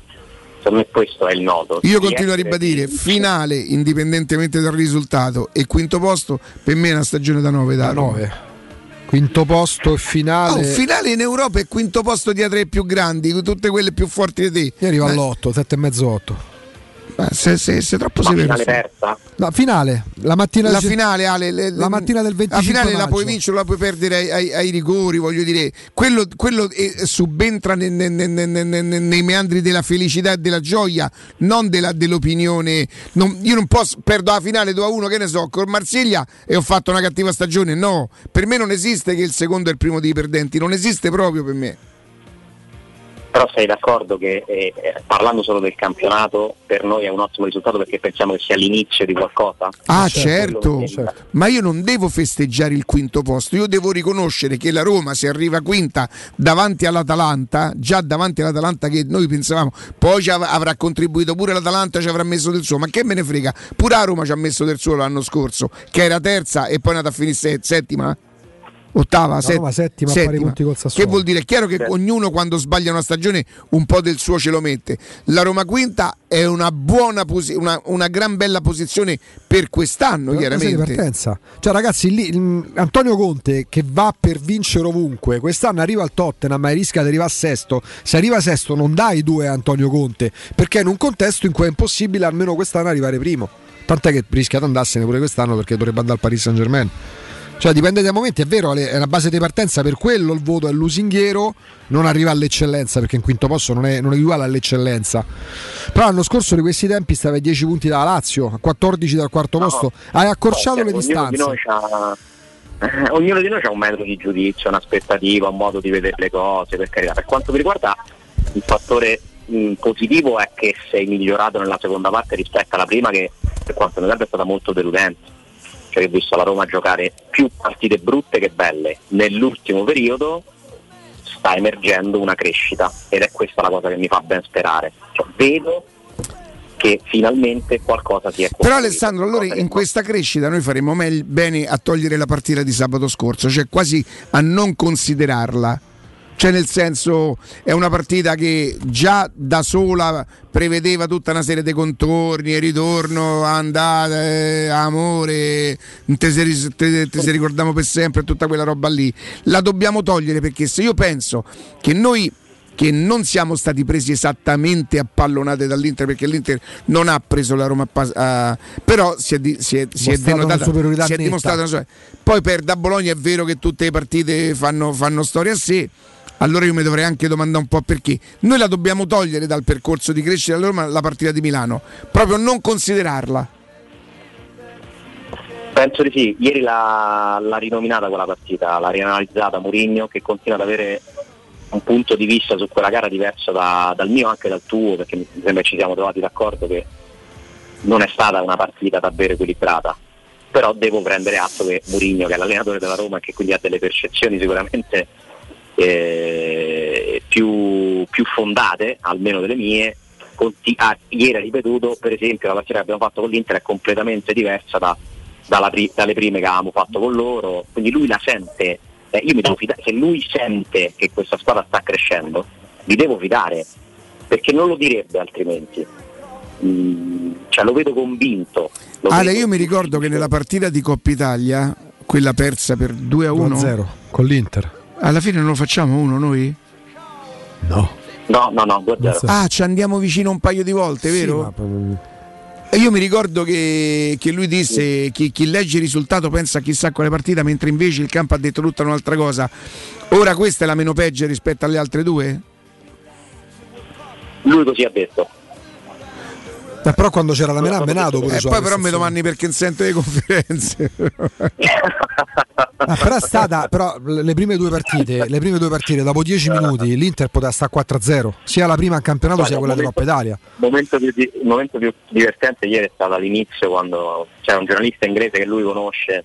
Secondo me questo è il nodo. Io continuo a ribadire, finale indipendentemente dal risultato e quinto posto per me è una stagione da 9 da Da 9. Quinto posto e finale. Oh, finale in Europa e quinto posto dietro ai più grandi, tutte quelle più forti di te. Io arrivo Ma- all'8, 7 e mezzo 8. Ma se, se, se troppo Ma severo. finale persa? No, finale, la mattina La finale, Ale, le- la mattina del 25 La finale la maggio. puoi vincere, la puoi perdere ai, ai- ai rigori, voglio dire. Quello, quello, eh, subentra ne- ne- ne- ne- ne- ne- nei meandri della felicità e della gioia, non della- dell'opinione. Non- io non posso, perdo la finale 2 a 1, che ne so, con Marsiglia e ho fatto una cattiva stagione. No, per me non esiste che il secondo è il primo dei perdenti, non esiste proprio per me. Però sei d'accordo che eh, eh, parlando solo del campionato per noi è un ottimo risultato perché pensiamo che sia l'inizio di qualcosa? Ah, certo, sembra. ma io non devo festeggiare il quinto posto, io devo riconoscere che la Roma se arriva quinta davanti all'Atalanta, già davanti all'Atalanta che noi pensavamo, poi ci av- avrà contribuito pure l'Atalanta, ci avrà messo del suo, ma che me ne frega, pure la Roma ci ha messo del suo l'anno scorso, che era terza e poi è andata a finire se- settima. Ottava, settima, a col Sassuolo. Che vuol dire? È chiaro che ognuno quando sbaglia una stagione un po' del suo ce lo mette. La Roma quinta è una buona posi- una, una gran bella posizione per quest'anno, È una fase di chiaramente. partenza. Cioè, ragazzi, lì, il- Antonio Conte che va per vincere ovunque, quest'anno arriva al Tottenham e rischia di arrivare a sesto. Se arriva sesto, non dai due a Antonio Conte, perché è in un contesto in cui è impossibile almeno quest'anno arrivare primo. Tant'è che rischia di andarsene pure quest'anno perché dovrebbe andare al Paris Saint Germain. Cioè dipende dai momenti, è vero, è una base di partenza, per quello il voto è lusinghiero, non arriva all'eccellenza, perché in quinto posto non è, non è uguale all'eccellenza. Però l'anno scorso di questi tempi stava a 10 punti dalla Lazio, a 14 dal quarto posto, hai accorciato Cioè, le distanze. eh, ognuno di noi ha un metodo di giudizio, un'aspettativa, un modo di vedere le cose, per carità. Per quanto mi riguarda il fattore mh, positivo è che sei migliorato nella seconda parte rispetto alla prima che per quanto mi riguarda è stata molto deludente. Cioè ho visto la Roma giocare più partite brutte che belle. Nell'ultimo periodo sta emergendo una crescita ed è questa la cosa che mi fa ben sperare. Cioè, vedo che finalmente qualcosa si è Però costruito. Alessandro, allora in questa crescita noi faremo bene a togliere la partita di sabato scorso, cioè quasi a non considerarla. Cioè nel senso è una partita che già da sola prevedeva tutta una serie di contorni, ritorno, andata, eh, amore, te se, te- te se ricordiamo per sempre tutta quella roba lì. La dobbiamo togliere perché se io penso che noi che non siamo stati presi esattamente a pallonate dall'Inter perché l'Inter non ha preso la Roma a pas- a- però si è, di- si è- si è denotata superiorità si è dimostrata una sua- poi per da Bologna è vero che tutte le partite fanno, fanno storia a sé. Allora io mi dovrei anche domandare un po' perché. Noi la dobbiamo togliere dal percorso di crescita della Roma la partita di Milano. Proprio non considerarla. Penso di sì, ieri l'ha, l'ha rinominata quella partita, l'ha rianalizzata Mourinho che continua ad avere un punto di vista su quella gara diverso da- dal mio anche dal tuo, perché mi sembra ci siamo trovati d'accordo che non è stata una partita davvero equilibrata. Però devo prendere atto che Mourinho, che è l'allenatore della Roma e che quindi ha delle percezioni sicuramente eh, più, più fondate, almeno delle mie, conti- ha ieri ha ripetuto, per esempio, la partita che abbiamo fatto con l'Inter è completamente diversa da- pri- dalle prime che avevamo fatto con loro, quindi lui la sente, eh, io mi devo fidare, se lui sente che questa squadra sta crescendo, mi devo fidare, perché non lo direbbe altrimenti. Mm, cioè lo vedo convinto. Lo Ale vedo- io mi ricordo che nella partita di Coppa Italia quella persa per 2 a 1 2-0 con l'Inter. alla fine non lo facciamo uno noi? No. No, no, no, 2-0. Ah, ci andiamo vicino un paio di volte, vero? Io mi ricordo che, che lui disse chi, chi legge il risultato pensa chissà quale partita, mentre invece il campo ha detto tutta un'altra cosa. Ora questa è la meno peggio rispetto alle altre due? Lui così ha detto. Eh, però quando c'era la Menà, Menato pure E c'era poi però mi domandi perché sento le conferenze. Ah, però è stata però le prime due partite, le prime due partite dopo 10 minuti l'Inter poteva stare 4-0, sia la prima in campionato sia quella di Coppa Italia. Il momento, più di- il momento più divertente ieri è stato all'inizio quando c'era un giornalista inglese che lui conosce,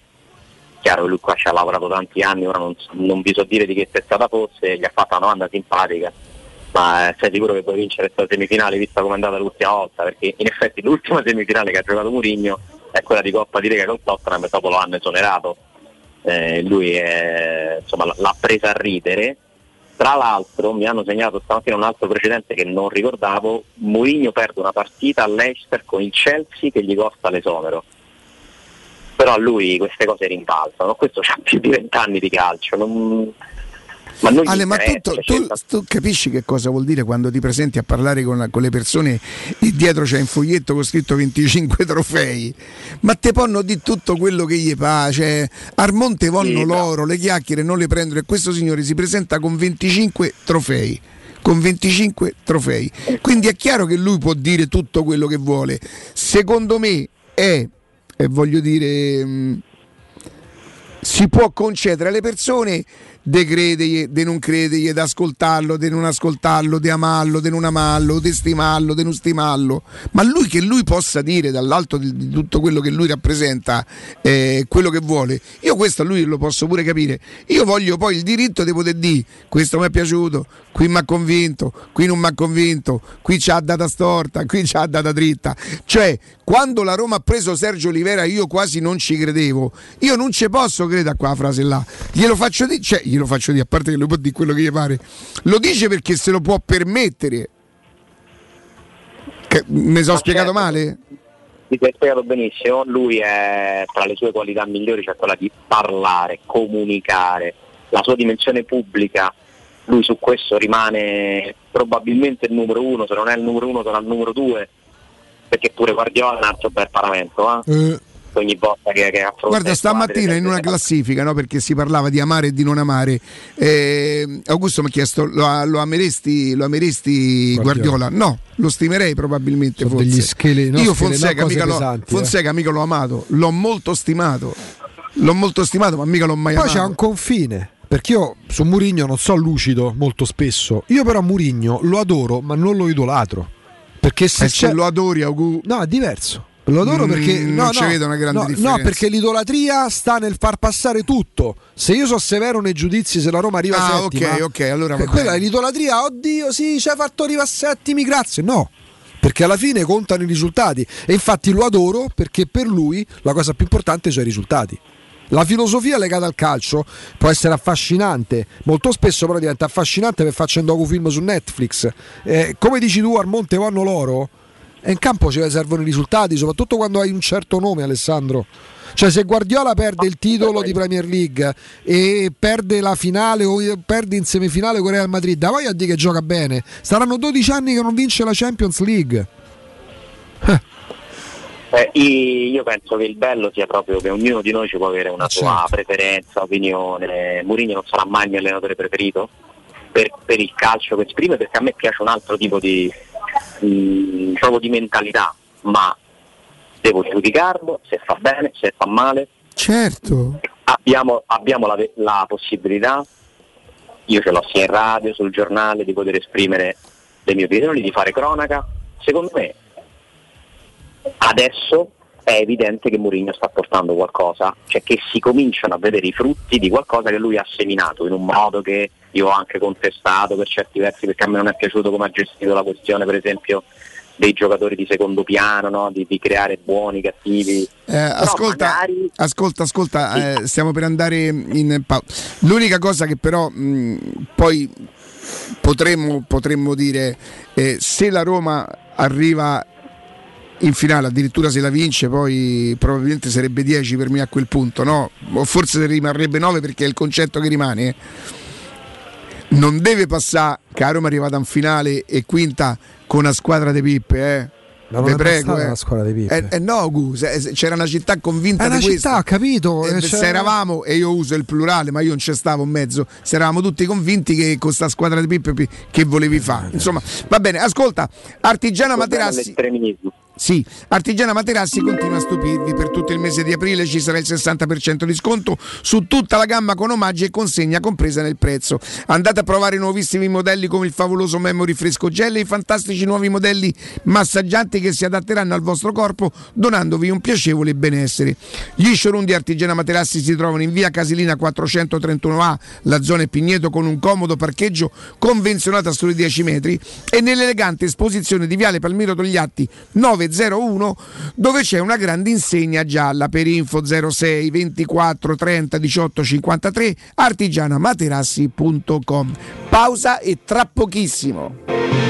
chiaro che lui qua ci ha lavorato tanti anni, ora non, non vi so dire di che testata fosse, gli ha fatto una domanda simpatica, ma eh, sei sicuro che puoi vincere questa semifinale vista come è andata l'ultima volta? Perché in effetti l'ultima semifinale che ha giocato Mourinho è quella di Coppa di Lega con Tottenham e dopo lo hanno esonerato. Eh, lui è- insomma, l'ha presa a ridere Tra l'altro mi hanno segnato stamattina un altro precedente che non ricordavo, Mourinho perde una partita all'Eister con il Chelsea che gli costa l'esonero. Però a lui queste cose rimbalzano, questo ha più di vent'anni di calcio. Non... Ma Ale, ma tu, tu- cioè, tu capisci che cosa vuol dire quando ti presenti a parlare con, con le persone e dietro c'è un foglietto con scritto 25 trofei? Ma te ponno di tutto quello che gli piace. Armonte vonno Sì, loro, le chiacchiere non le prendono e questo signore si presenta con 25 trofei. Con 25 trofei. Quindi è chiaro che lui può dire tutto quello che vuole. Secondo me è, e voglio dire, mh, si può concedere alle persone de credergli, de non credergli, di ascoltarlo, di non ascoltarlo, di amarlo, di non amarlo, di stimarlo, di non stimarlo, ma lui che lui possa dire dall'alto di, di tutto quello che lui rappresenta eh, quello che vuole, io questo a lui lo posso pure capire, io voglio poi il diritto di poter dire questo mi è piaciuto, qui mi ha convinto, qui non mi ha convinto, qui ci ha data storta, qui ci ha data dritta, cioè quando la Roma ha preso Sergio Olivera io quasi non ci credevo, io non ci posso credere a quella frase là, glielo faccio dire, cioè glielo faccio dire, a parte che lo può dire quello che gli pare, lo dice perché se lo può permettere. Che- mi sono Ma spiegato certo. male? Ti sei spiegato benissimo, lui è tra le sue qualità migliori c'è quella di parlare, comunicare, la sua dimensione pubblica, lui su questo rimane probabilmente il numero uno, se non è il numero uno sarà il numero due, perché pure Guardiola è un altro bel paramento, eh? Eh, ogni volta che, che affronta Guarda, stamattina in una classifica, no, perché si parlava di amare e di non amare, eh, Augusto mi ha chiesto: lo, lo ameresti, lo ameresti Guardiola. Guardiola? No, lo stimerei probabilmente. Sono forse. degli schele- no, Io Fonseca, mica l'ho, pesanti, eh. Fonseca mica l'ho amato, l'ho molto stimato. L'ho molto stimato, ma mica l'ho mai Poi amato. c'è un confine. Perché io su Murigno non so lucido molto spesso. Io però Murigno lo adoro, ma non lo idolatro. Perché se Eh, c'è... se lo adori, Augu. No, è diverso. Lo adoro Mm, perché non no, ci no, vedo una grande no, differenza. No, perché l'idolatria sta nel far passare tutto. Se io sono severo nei giudizi, se la Roma arriva Ah, settima, ok, ok, allora va quella è l'idolatria. Oddio, sì, ci hai fatto arrivare a settimi, grazie. No. Perché alla fine contano i risultati e infatti lo adoro perché per lui la cosa più importante sono i risultati. La filosofia legata al calcio può essere affascinante, molto spesso però diventa affascinante per farci un docufilm su Netflix. Eh, come dici tu, Armonte vanno loro, in campo ci servono i risultati, soprattutto quando hai un certo nome, Alessandro. Cioè, se Guardiola perde il titolo di Premier League e perde la finale o perde in semifinale con Real Madrid, vai a dire che gioca bene. Saranno 12 anni che non vince la Champions League. Eh, i- io penso che il bello sia proprio che ognuno di noi ci può avere una sua certo. preferenza, opinione. Mourinho non sarà mai il mio allenatore preferito per, per il calcio che esprime, perché a me piace un altro tipo di, mh, proprio di mentalità, ma devo giudicarlo se fa bene, se fa male. Certo. Abbiamo, abbiamo la, la possibilità, io ce l'ho sia in radio, sul giornale, di poter esprimere le mie opinioni, di fare cronaca. Secondo me adesso è evidente che Mourinho sta portando qualcosa, cioè che si cominciano a vedere i frutti di qualcosa che lui ha seminato in un modo che io ho anche contestato per certi versi perché a me non è piaciuto come ha gestito la questione per esempio dei giocatori di secondo piano, no? di, di creare buoni, cattivi. Eh, ascolta, magari- ascolta, ascolta, eh, stiamo per andare in pausa. L'unica cosa che però mh, poi potremmo, potremmo dire, eh, se la Roma arriva in finale, addirittura se la vince, poi probabilmente sarebbe 10 per me a quel punto, no? O forse rimarrebbe 9 perché è il concetto che rimane. Eh. Non deve passare che la Roma è arrivata in finale e quinta con una squadra di pippe, eh. Ma non prego, eh. una squadra di pippe. Eh, eh no, Gu, c'era una città convinta È una di questo. città, ho capito. Eh, eh, se eravamo, e io uso il plurale, ma io non ci stavo in mezzo, se eravamo tutti convinti che con sta squadra di Pippe pi- che volevi fare. Insomma, va bene, ascolta, Artigiana Materassi. L'estremismo. Sì, Artigiana Materassi continua a stupirvi. Per tutto il mese di aprile ci sarà il 60% di sconto su tutta la gamma con omaggi e consegna compresa nel prezzo. Andate a provare i nuovissimi modelli come il favoloso Memory Fresco Gel e i fantastici nuovi modelli massaggianti che si adatteranno al vostro corpo donandovi un piacevole benessere. Gli showroom di Artigiana Materassi si trovano in via Casilina 431A, la zona Pigneto con un comodo parcheggio convenzionato a soli 10 metri e nell'elegante esposizione di viale Palmiro Togliatti 9 01 dove c'è una grande insegna gialla per info 06 24 30 18 53 artigianamaterassi.com. Pausa e tra pochissimo.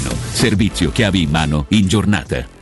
Servizio chiavi in mano in giornata.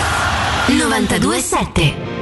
927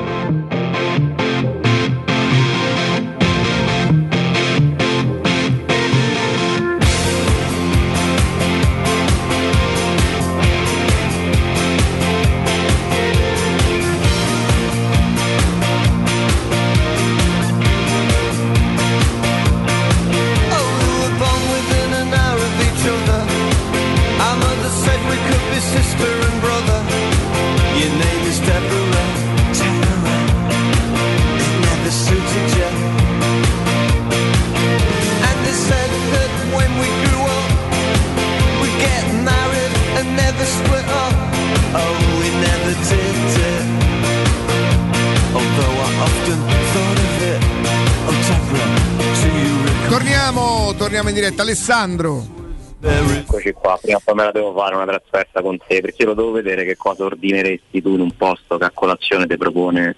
torniamo, torniamo in diretta. Alessandro. Eccoci qua, prima o poi me la devo fare una trasferta con te, perché io lo devo vedere che cosa ordineresti tu in un posto che a colazione ti propone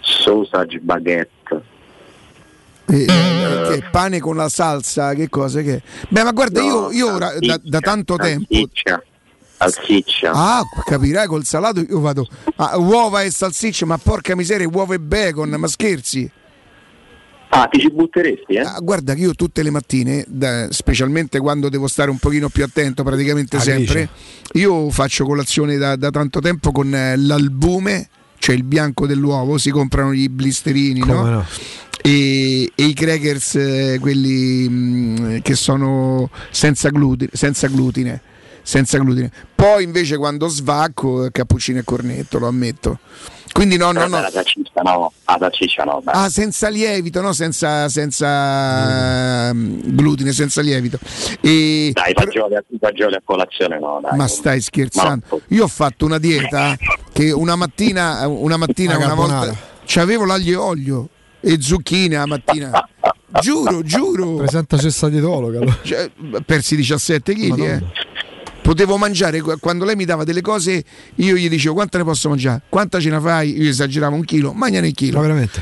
sausage baguette. Eh, eh, che pane con la salsa, che cosa che? Beh, ma guarda, io, io ora da, da tanto tempo. Salsiccia. Salsiccia. Ah, capirai col salato io vado a uova e salsiccia, ma porca miseria, uova e bacon, ma scherzi? Ah, ti ci butteresti, eh? Ah, guarda che io tutte le mattine, da- specialmente quando devo stare un pochino più attento, praticamente Ah, sempre, io faccio colazione da, da tanto tempo con eh, l'albume, cioè il bianco dell'uovo, si comprano gli blisterini, no? Come no? E, e i crackers, eh, quelli mm, che sono senza glutine, senza glutine, senza glutine. Poi invece quando svacco, eh, cappuccino e cornetto, lo ammetto. Quindi no, no, Però no. La salsiccia no, la salsiccia no. dai. Ah, senza lievito, no? Senza, senza mm, glutine, senza lievito. E, Dai, fagioli, fagioli a colazione no, dai. ma stai scherzando? Io ho fatto una dieta che una mattina, una mattina, Una una volta, c'avevo l'aglio e olio e zucchine la mattina. Giuro, giuro. Presenta cessa dietologa. allora. Cioè, persi 17 kg. Eh. Potevo mangiare qu- quando lei mi dava delle cose, io gli dicevo quanta ne posso mangiare? Quanta ce ne fai? Io esageravo un chilo, mangiane un chilo.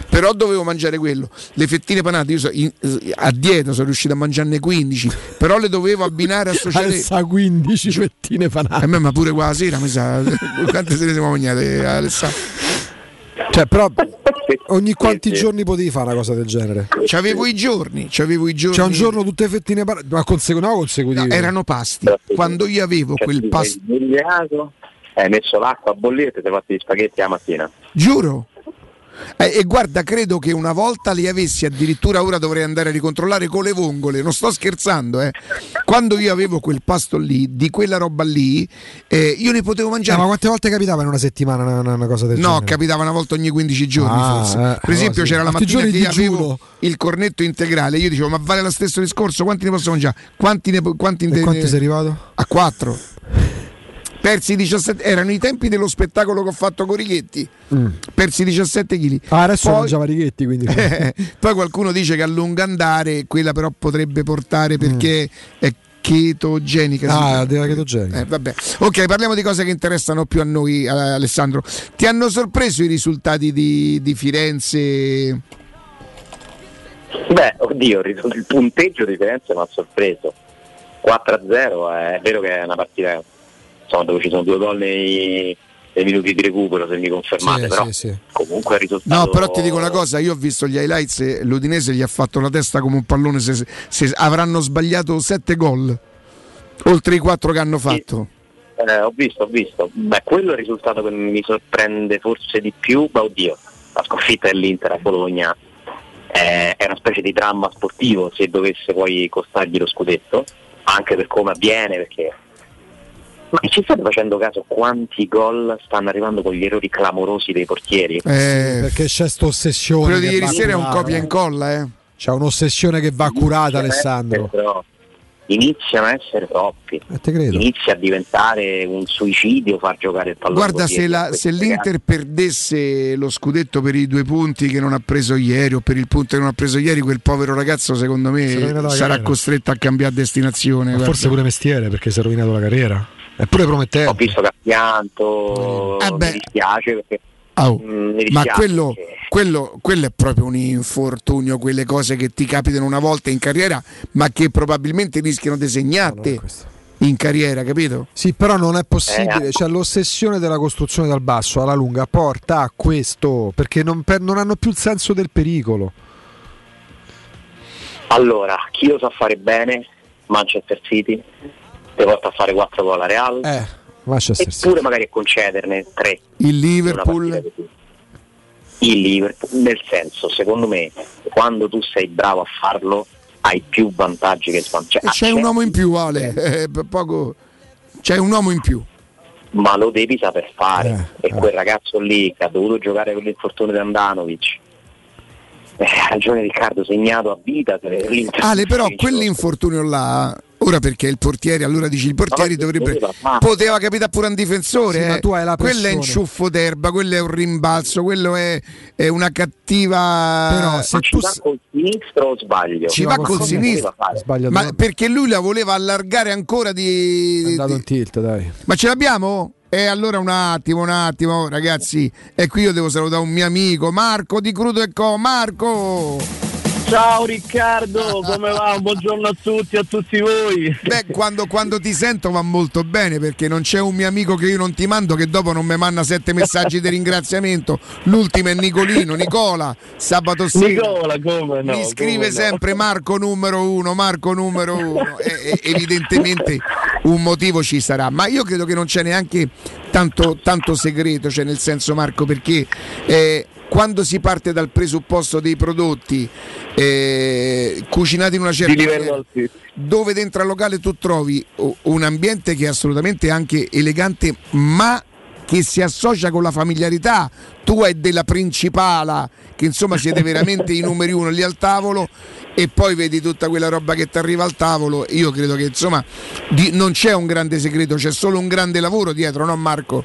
Però dovevo mangiare quello. Le fettine panate, io so- in- a dieta sono riuscito a mangiarne 15, però le dovevo abbinare associate. Alza 15 fettine panate. A me, ma pure qua la sera, mi sa. Quante se ne siamo mangiate, Alessandro? Cioè, però ogni quanti giorni potevi fare una cosa del genere? C'avevo i giorni, c'avevo i giorni. C'è un giorno tutte fettine panate, ma consecu- no, consecutivi. No, erano pasti. Quando io avevo Cioè, quel pasto. hai messo l'acqua a bollire e ti sei fatti gli spaghetti la mattina. Giuro. Eh, e guarda, credo che una volta li avessi addirittura ora dovrei andare a ricontrollare con le vongole, non sto scherzando, eh. Quando io avevo quel pasto lì, di quella roba lì, eh, io ne potevo Eh, mangiare. ma quante volte capitava in una settimana una, una- cosa del No, genere? capitava una volta ogni 15 giorni Ah, forse. eh, per esempio sì. c'era la mattina che io avevo il cornetto integrale, io dicevo ma vale lo stesso discorso, quanti ne posso mangiare? Quanti ne, quanti ne- quanti sei arrivato? A 4. Persi 17, erano i tempi dello spettacolo che ho fatto con Righetti. Persi 17 kg. Ah, adesso Poi- mangiava righetti, quindi. Poi qualcuno dice che a lungo andare quella però potrebbe portare perché è chetogenica. Mm. Ah, della chetogenica. Eh, vabbè. Ok, parliamo di cose che interessano più a noi, eh, Alessandro. Ti hanno sorpreso i risultati di, di Firenze? Beh, oddio, il punteggio di Firenze mi ha sorpreso. 4-0, è vero che è una partita insomma, dove ci sono due gol nei, nei minuti di recupero, se mi confermate, Sì, però sì, sì. comunque il risultato... No, però ti dico una cosa, io ho visto gli highlights e l'Udinese gli ha fatto la testa come un pallone se, se avranno sbagliato 7 gol, oltre i 4 che hanno fatto. Eh, ho visto, ho visto. Beh, quello è il risultato che mi sorprende forse di più. Ma oddio, la sconfitta dell'Inter a Bologna eh, è una specie di dramma sportivo se dovesse poi costargli lo scudetto, anche per come avviene, perché. Ma ci state facendo caso quanti gol stanno arrivando con gli errori clamorosi dei portieri? Eh, Perché c'è sta ossessione. quello di ieri sera è un copia e incolla, eh. C'è un'ossessione che va curata, Alessandro. Iniziano a essere troppi. Eh, te credo. Inizia a diventare un suicidio far giocare il pallone. Guarda, se, la- se l'Inter perdesse lo scudetto per i due punti che non ha preso ieri o per il punto che non ha preso ieri, quel povero ragazzo secondo me sarà carriera. costretto a cambiare destinazione. Forse pure mestiere perché si è rovinato la carriera. Eppure Ho promettente. visto che ha pianto, Eh mi dispiace perché Oh, mm, ma quello, quello- quello è proprio un infortunio, quelle cose che ti capitano una volta in carriera, ma che probabilmente rischiano di segnarti in carriera, capito? Sì, però non è possibile. Eh, Cioè, l'ossessione della costruzione dal basso alla lunga porta a questo perché non, per- non hanno più il senso del pericolo. Allora, chi lo sa fare bene, Manchester City, ti porta a fare 4 gol a Real, Eh, eppure magari a concederne 3 Il Liverpool, il Liverpool, nel senso, secondo me, quando tu sei bravo a farlo, hai più vantaggi che svantaggi. e c'è un uomo in più, Ale, eh, per poco... c'è un uomo in più. ma lo devi saper fare. e quel ragazzo lì che ha dovuto giocare con l'infortunio di Andanovic, eh, ha ragione Riccardo, segnato a vita. per. Ale, però quell'infortunio là, Ora perché il portiere, allora dici il portiere dovrebbe. Poteva capitare pure un difensore. Sì, ma eh. tu hai la quello è pressione. inciuffo d'erba, quello è un rimbalzo, quello è, è una cattiva. Però se Ma ci va col sinistro o sbaglio? Ci va col sinistro? Sbaglio ma troppo. perché lui la voleva allargare ancora di. È andato di- in tilt, dai. Ma ce l'abbiamo? E allora un attimo, un attimo, ragazzi. E qui io devo salutare un mio amico, Marco di Crudo e Co. Marco! Ciao Riccardo, come va? Buongiorno a tutti, a tutti voi. Beh, quando, quando ti sento va molto bene perché non c'è un mio amico che io non ti mando che dopo non mi manda sette messaggi di ringraziamento. L'ultimo è Nicolino, Nicola, sabato sera. Nicola, come no? Mi scrive come no. sempre Marco numero uno, Marco numero uno. E- evidentemente un motivo ci sarà, ma io credo che non c'è neanche tanto, tanto segreto, cioè nel senso Marco, perché eh, quando si parte dal presupposto dei prodotti eh, cucinati in una certa maniera, dove dentro al locale tu trovi un ambiente che è assolutamente anche elegante, ma che si associa con la familiarità. Tu hai della principala, che insomma siete veramente i numeri uno lì al tavolo, e poi vedi tutta quella roba che ti arriva al tavolo. Io credo che insomma di- non c'è un grande segreto, c'è solo un grande lavoro dietro, no Marco?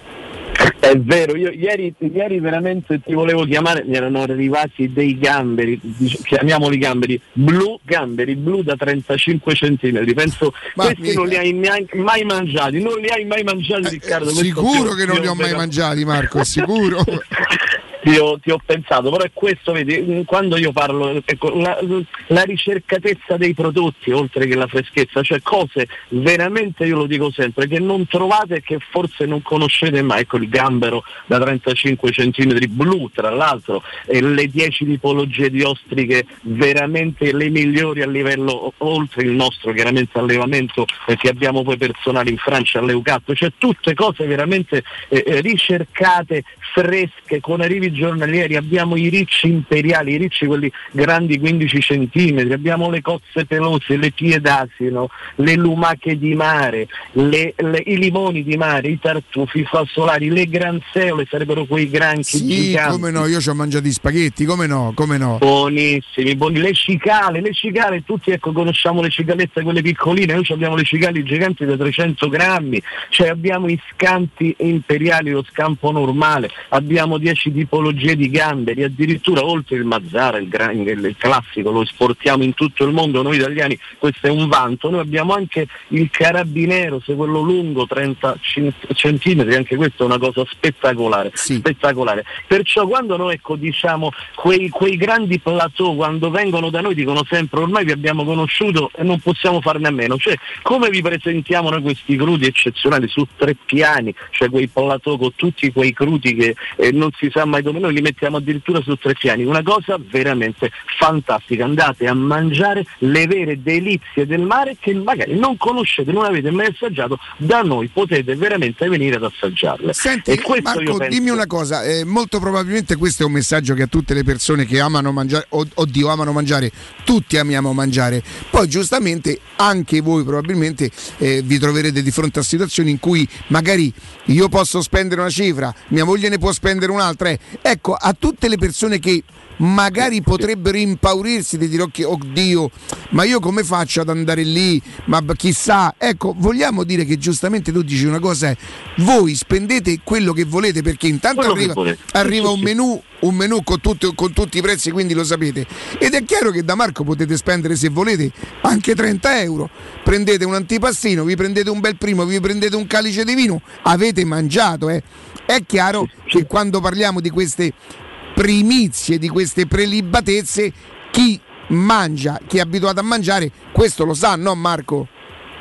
È vero, io ieri, ieri veramente ti volevo chiamare, mi erano arrivati dei gamberi, chiamiamoli gamberi, blu, gamberi blu da 35 centimetri, penso Ma questi mica. non li hai neanche- mai mangiati, non li hai mai mangiati Riccardo. questo Sicuro che non li ho mai mangiati, Marco, sicuro. Ti ho, ti ho pensato, però è questo, vedi, mh, quando io parlo, ecco, la, la ricercatezza dei prodotti oltre che la freschezza, cioè cose veramente, io lo dico sempre, che non trovate e che forse non conoscete mai, ecco il gambero da 35 cm blu tra l'altro, e le 10 tipologie di ostriche veramente le migliori a livello, oltre il nostro chiaramente allevamento eh, che abbiamo poi personale in Francia all'Eucatto, cioè tutte cose veramente eh, eh, ricercate, fresche, con arrivi giornalieri, abbiamo i ricci imperiali, i ricci quelli grandi 15 centimetri, abbiamo le cozze pelose, le piedasino, le lumache di mare, le- le- i limoni di mare, i tartufi, i fassolari, le granzeole sarebbero quei granchi Sì, giganti. come no, io ci ho mangiato i spaghetti, come no, come no. Buonissimi, buoni. le cicale, le cicale, tutti ecco conosciamo le cicalette quelle piccoline, noi abbiamo le cicali giganti da 300 grammi, cioè abbiamo i scampi imperiali, lo scampo normale, abbiamo 10 tipologie di gamberi, addirittura oltre il mazzara, il, gran- il- classico, lo esportiamo in tutto il mondo, noi italiani questo è un vanto, noi abbiamo anche il carabinero, se quello lungo 30 cin- centimetri, anche questa è una cosa spettacolare, spettacolare. Perciò quando noi ecco, diciamo quei, quei grandi plateau quando vengono da noi dicono sempre ormai vi abbiamo conosciuto e non possiamo farne a meno, cioè come vi presentiamo noi questi crudi eccezionali su tre piani, cioè quei plateau con tutti quei crudi che eh, non si sa mai dove noi li mettiamo addirittura su tre piani, una cosa veramente fantastica, andate a mangiare le vere delizie del mare che magari non conoscete, non avete mai assaggiato, da noi potete veramente venire ad assaggiarle. Senti, Marco, penso- dimmi una cosa, eh, molto probabilmente questo è un messaggio che a tutte le persone che amano mangiare, oddio, amano mangiare, tutti amiamo mangiare. Poi giustamente anche voi probabilmente eh, vi troverete di fronte a situazioni in cui magari io posso spendere una cifra, mia moglie ne può spendere un'altra. eh. Ecco, a tutte le persone che magari potrebbero impaurirsi di dire ok, oddio, ma io come faccio ad andare lì? Ma chissà, ecco, vogliamo dire che giustamente tu dici una cosa, è, voi spendete quello che volete perché intanto arriva, arriva un menù, un menù con, tutti- con tutti i prezzi, quindi lo sapete. Ed è chiaro che da Marco potete spendere se volete anche 30 euro. Prendete un antipastino, vi prendete un bel primo, vi prendete un calice di vino, avete mangiato. eh. È chiaro che quando parliamo di queste primizie, di queste prelibatezze, chi mangia, chi è abituato a mangiare, questo lo sa, no Marco?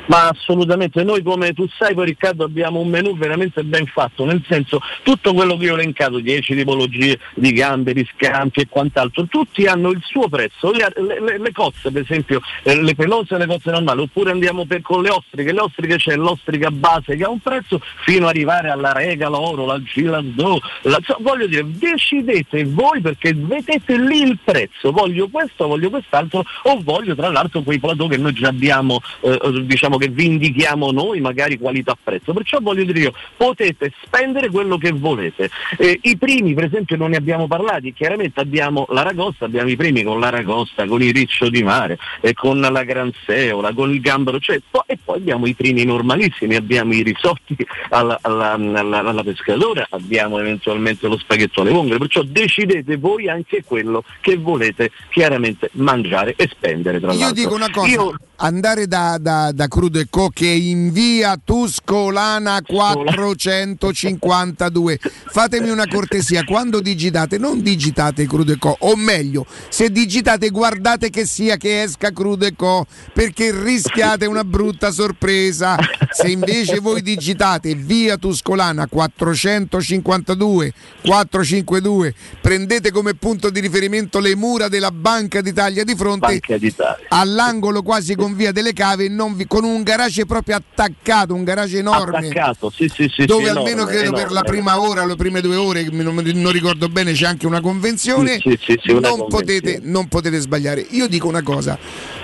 Ma assolutamente, noi come tu sai poi Riccardo abbiamo un menù veramente ben fatto, nel senso tutto quello che io ho elencato, 10 tipologie di gamberi, scampi e quant'altro, tutti hanno il suo prezzo, le, le- le- cozze per esempio, eh, le pelose e le cozze normali, oppure andiamo per, con le ostriche, le ostriche c'è l'ostrica base che ha un prezzo fino ad arrivare alla rega, l'oro, la gilandò, la- voglio dire, decidete voi perché vedete lì il prezzo, voglio questo, voglio quest'altro o voglio tra l'altro quei plateau che noi già abbiamo eh, diciamo che vi indichiamo noi, magari qualità-prezzo. Perciò voglio dire io, potete spendere quello che volete. Eh, I primi, per esempio, non ne abbiamo parlati, chiaramente abbiamo l'aragosta, abbiamo i primi con l'aragosta, con il riccio di mare, e con la gran seola, con il gambero, cioè, po- e poi abbiamo i primi normalissimi, abbiamo i risotti alla, alla, alla, alla pescatora, abbiamo eventualmente lo spaghetto alle vongole, perciò decidete voi anche quello che volete chiaramente mangiare e spendere. Tra Io l'altro. dico una cosa, Io- andare da, da, da Crudo e Co che è in via Tuscolana 452. Fatemi una cortesia, quando digitate non digitate Crudo e Co, o meglio, se digitate guardate che sia che esca Crudo e Co, perché rischiate una brutta sorpresa. Se invece voi digitate via Tuscolana 452 452, prendete come punto di riferimento le mura della Banca d'Italia di fronte Banca d'Italia. all'angolo quasi con via delle cave non vi- con un garage proprio attaccato un garage enorme Attaccato, sì, sì, sì, dove sì, almeno enorme, credo per enorme. la prima ora le prime due ore non, non ricordo bene c'è anche una convenzione Sì, sì, sì, una non, convenzione. Potete, non potete sbagliare io dico una cosa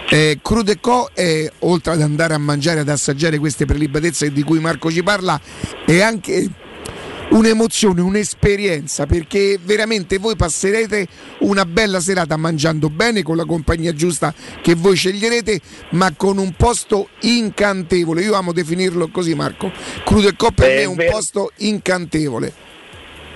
eh, Crudo e Co è oltre ad andare a mangiare ad assaggiare queste prelibatezze di cui Marco ci parla è anche un'emozione, un'esperienza, perché veramente voi passerete una bella serata mangiando bene con la compagnia giusta che voi sceglierete, ma con un posto incantevole. Io amo definirlo così, Marco. Crudo e Co per Eh, è un posto incantevole.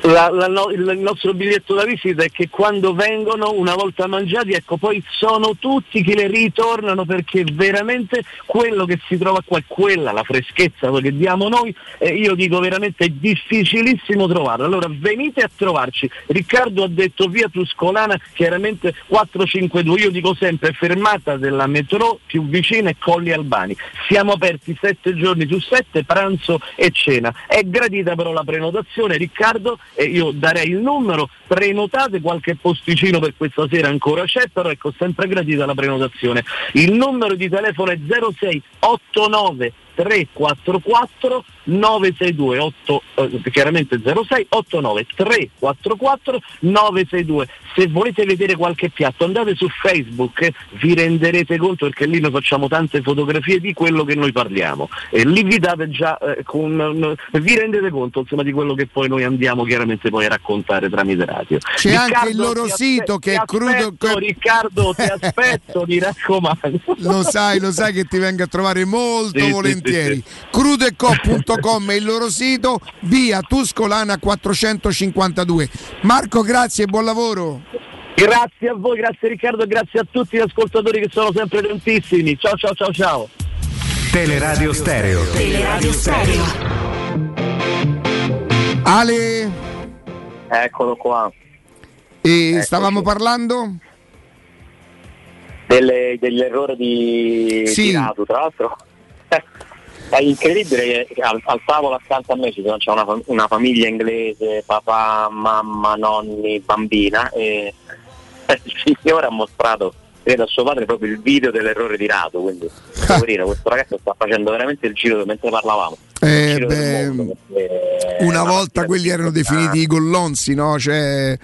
La- la no- il, nostro biglietto da visita è che quando vengono una volta mangiati, ecco, poi sono tutti che le ritornano perché veramente quello che si trova qua è quella, la freschezza che diamo noi, e io dico veramente è difficilissimo trovarla. Allora venite a trovarci. Riccardo ha detto via Tuscolana, chiaramente 452, io dico sempre fermata della metro più vicina è Colli Albani. Siamo aperti sette giorni su sette, pranzo e cena. È gradita però la prenotazione, Riccardo, e io darei il numero, prenotate qualche posticino per questa sera ancora c'è, però ecco sempre gradita la prenotazione. Il numero di telefono è 0689 344 962 8, eh, chiaramente 06 89 344 962 se volete vedere qualche piatto andate su Facebook eh, vi renderete conto perché lì noi facciamo tante fotografie di quello che noi parliamo. E lì vi date già eh, con, eh, vi rendete conto insomma di quello che poi noi andiamo chiaramente poi a raccontare tramite radio. C'è anche il loro sito aspe- che è crudo- aspetto, Riccardo ti aspetto mi raccomando. Lo sai, lo sai che ti vengo a trovare molto Sì, sì, volentieri. Crudeco.com è il loro sito, via Tuscolana 452. Marco, grazie e buon lavoro. Grazie a voi, grazie Riccardo e grazie a tutti gli ascoltatori che sono sempre tantissimi. Ciao ciao ciao ciao. Teleradio Stereo. Teleradio Stereo. Ale, Eccolo qua. e stavamo parlando? Delle- dell'errore di, Sì. di Radu, tra l'altro. È incredibile che al, al tavolo accanto a me ci sono, c'è una, una famiglia inglese, papà, mamma, nonni, bambina e il signore ha mostrato credo a suo padre proprio il video dell'errore di Radu, quindi poverino, questo ragazzo sta facendo veramente il giro mentre parlavamo. Eh, beh, mondo, perché Una volta quelli erano definiti i gollonzi, no? Cioè,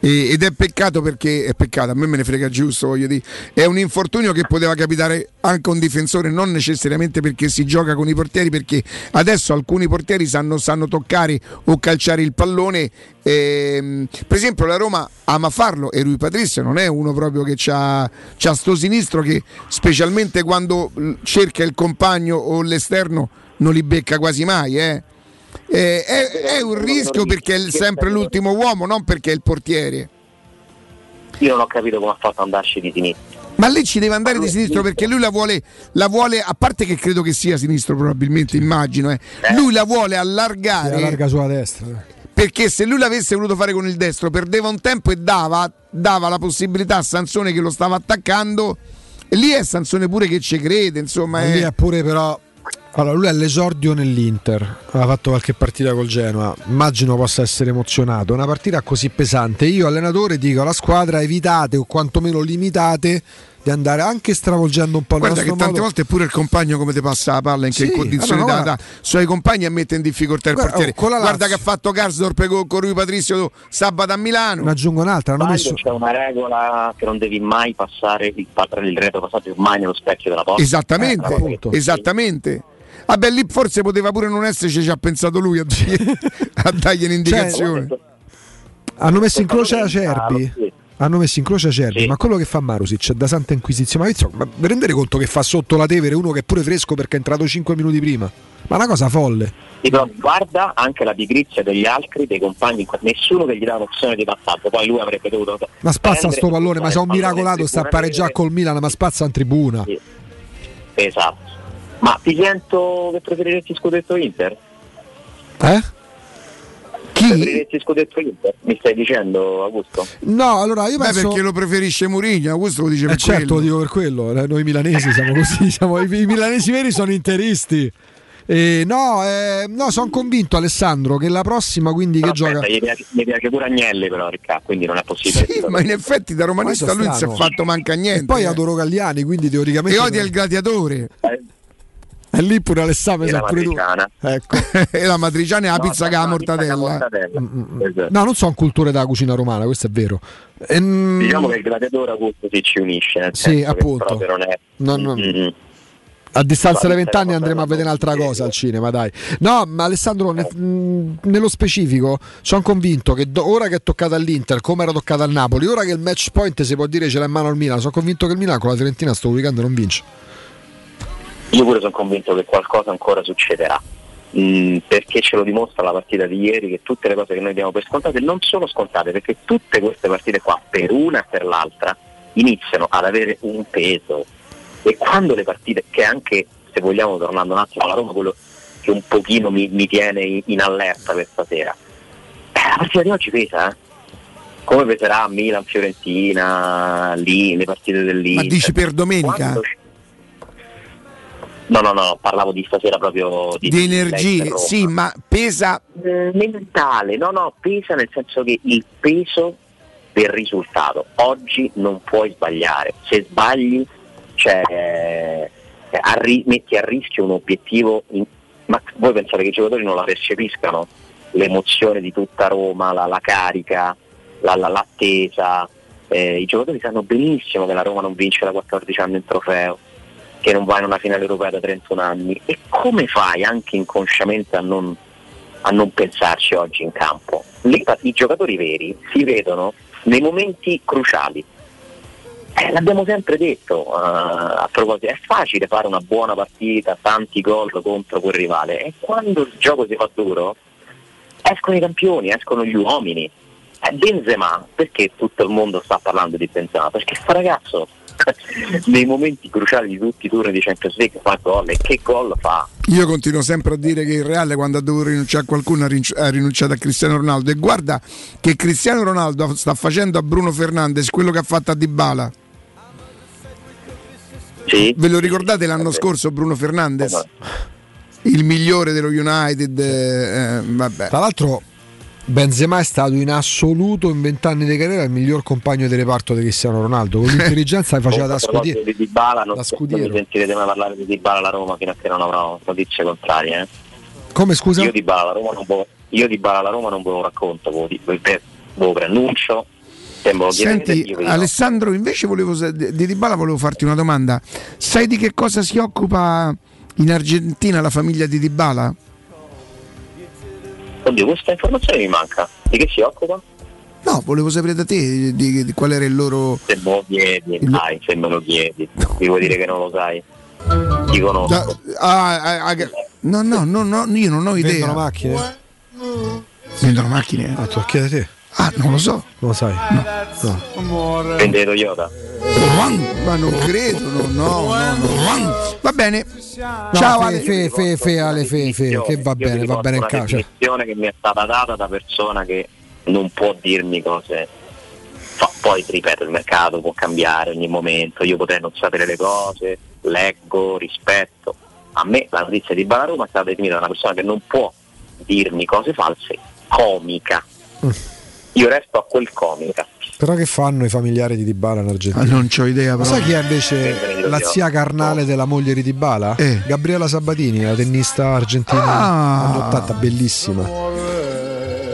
e- ed è peccato perché è peccato, a me me ne frega giusto, voglio dire. È un infortunio che poteva capitare anche a un difensore, non necessariamente perché si gioca con i portieri, perché adesso alcuni portieri sanno, sanno toccare o calciare il pallone. ehm, per esempio la Roma ama farlo e Rui Patrizio non è uno proprio che ha sto sinistro che specialmente quando cerca il compagno o l'esterno non li becca quasi mai. Eh. Eh, è, è un rischio perché è sempre l'ultimo uomo, non perché è il portiere. Io non ho capito come ha fatto ad andarci di sinistra. Ma lei ci deve andare di sinistro perché lui la vuole, la vuole, a parte che credo che sia sinistro probabilmente, immagino, eh. lui la vuole Si allargare allarga sulla destra. perché se lui l'avesse voluto fare con il destro perdeva un tempo e dava, dava la possibilità a Sansone che lo stava attaccando e lì è Sansone pure che ci crede, insomma. Ma è- lì è pure però. Allora, lui è all'esordio nell'Inter, aveva fatto qualche partita col Genoa, immagino possa essere emozionato. Una partita così pesante, io allenatore dico alla squadra evitate o quantomeno limitate di andare anche stravolgendo un po' il Guarda che tante modo. volte pure il compagno come ti passa la palla in che Sì, condizioni allora, da, guarda- da suoi compagni e mette in difficoltà il Guarda, portiere. oh, Guarda che ha fatto Garsdorp con, con Rui Patrizio sabato a Milano. Ne aggiungo un'altra, hanno messo c'è una regola che non devi mai passare il, il retropassaggio mai nello specchio della porta. Esattamente, Eh, esattamente. Vabbè, lì forse poteva pure non esserci, ci ha pensato lui a, a dargli un'indicazione. hanno messo in croce Ah, Acerbi. Hanno messo in croce Acerbi, ma quello che fa Marusic è da santa inquisizione. Ma, insomma, ma vi rendete conto che fa sotto la Tevere uno che è pure fresco perché è entrato 5 minuti prima? Ma una cosa folle. Sì, però guarda anche la pigrizia degli altri, dei compagni, nessuno che gli dà un'opzione di passaggio, poi lui avrebbe dovuto. Ma spazza sto pallone, ma se un pallone miracolato in sta a pareggiare col Milan, ma spazza in tribuna. Esatto. Ma ti sento che preferiresti scudetto Inter? Eh? Chi? Preferiresti scudetto Inter? Mi stai dicendo, Augusto? No, allora io Beh, penso. perché lo preferisce Murigno, questo lo dice Eh per certo, quello. lo dico per quello. eh, Noi milanesi siamo così, siamo, i, i milanesi veri sono interisti. Eh, no, eh, no, sono convinto Alessandro che la prossima quindi che Però gioca aspetta, gli piace, gli piace pure Agnelli però Riccardo, quindi non è possibile. Sì, ma in effetti da romanista lui non si è fatto manca niente. E poi eh. adoro Galliani, quindi teoricamente E odia il gladiatore. E lì pure Alessandro E la sei pure tu. matriciana. Ecco. e la matriciana e la No, pizza pizza con la mortadella. mortadella. Esatto. No, non sono culture della cucina romana, questo è vero. Ehm, Diciamo che il gladiatore Augusto si ci unisce, Sì, che appunto. non è... No, no. Mm, A distanza di Guarda, 20 anni cosa andremo a vedere un'altra cosa al cinema, dai. No, ma Alessandro, ne- mh, nello specifico, sono convinto che do- ora che è toccata all'Inter, come era toccata al Napoli, ora che il match point si può dire ce l'ha in mano al Milan, sono convinto che il Milan con la Fiorentina sto weekend non vince. Io pure sono convinto che qualcosa ancora succederà. Mm, perché ce lo dimostra la partita di ieri che tutte le cose che noi diamo per scontate non sono scontate perché tutte queste partite qua per una e per l'altra iniziano ad avere un peso e quando le partite che anche se vogliamo tornando un attimo alla Roma quello che un pochino mi, mi tiene in, allerta per stasera eh, la partita di oggi pesa eh? come peserà Milan, Fiorentina lì, le partite dell'Inter Ma dici per domenica? Quando No, no, no, parlavo di stasera proprio di, Di energie, sì, ma pesa Eh, mentale, no, no, pesa nel senso che il peso del risultato. Oggi non puoi sbagliare, se sbagli cioè, eh, arri- metti a rischio un obiettivo, in- ma voi pensate che i giocatori non la percepiscano? L'emozione di tutta Roma, la, la carica, la- la- l'attesa. Eh, I giocatori sanno benissimo che la Roma non vince da 14 anni il trofeo, che non va in una finale europea da 31 anni. E come fai anche inconsciamente a non, a non pensarci oggi in campo? Le- I giocatori veri si vedono nei momenti cruciali. Eh, l'abbiamo sempre detto eh, a proposito, è facile fare una buona partita, tanti gol contro quel rivale e quando il gioco si fa duro escono i campioni, escono gli uomini. Eh, Benzema, perché tutto il mondo sta parlando di Benzema? Perché sta ragazzo nei momenti cruciali di tutti i turni di Champions League fa gol e che gol fa? Io continuo sempre a dire che il Reale quando ha dovuto rinunciare a qualcuno ha rinunciato a Cristiano Ronaldo e guarda che Cristiano Ronaldo sta facendo a Bruno Fernandes quello che ha fatto a Dybala. Ve lo ricordate l'anno scorso Bruno Fernandes? Il migliore dello United, eh, vabbè. Tra l'altro Benzema è stato in assoluto in vent'anni di carriera il miglior compagno di reparto di Cristiano Ronaldo, con l'intelligenza che faceva da scudiero. di Dybala, non, da non scudiero. mi sentirete mai parlare di Dybala alla Roma fino a che non avrò notizie contrarie. eh. Come scusa? Io di Bala alla Roma non ve lo- io di Bala alla Roma non ve lo racconto, ve lo, di- lo preannuncio. Senti. Alessandro, invece volevo, di di Dybala volevo farti una domanda. Sai di che cosa si occupa in Argentina la famiglia di Dybala? Oddio, questa informazione mi manca. Di che si occupa? No, volevo sapere da te di, di qual era il loro... Se me lo chiedi, dai, se me lo chiedi. Ti vuoi dire che non lo sai? Ti conosco. Da- ah, ah, ah, no, no, no, no, io non ho idea. Vendono macchine? Vendono macchine? Ah, tu lo chiedi te? Ah, non lo so. Non lo sai? No. Vende Toyota. Ma non credo, no, no, no, no. Va bene. No, Ciao fe, Ale. fe, fe, fe, Ale, fe, fe, che va bene, va bene in una casa. definizione che mi è stata data da persona che non può dirmi cose. Fa- poi ripeto, il mercato può cambiare ogni momento, io potrei non sapere le cose, leggo, rispetto. A me la notizia di Bala Roma è stata definita da una persona che non può dirmi cose false, comica. Io resto a quel comica. Però che fanno i familiari di Dybala in Argentina? Ah, non c'ho idea, Ma però. sai chi è invece la zia carnale della moglie di Dybala? Gabriela Sabatini, la tennista argentina Ah. anni 80, bellissima.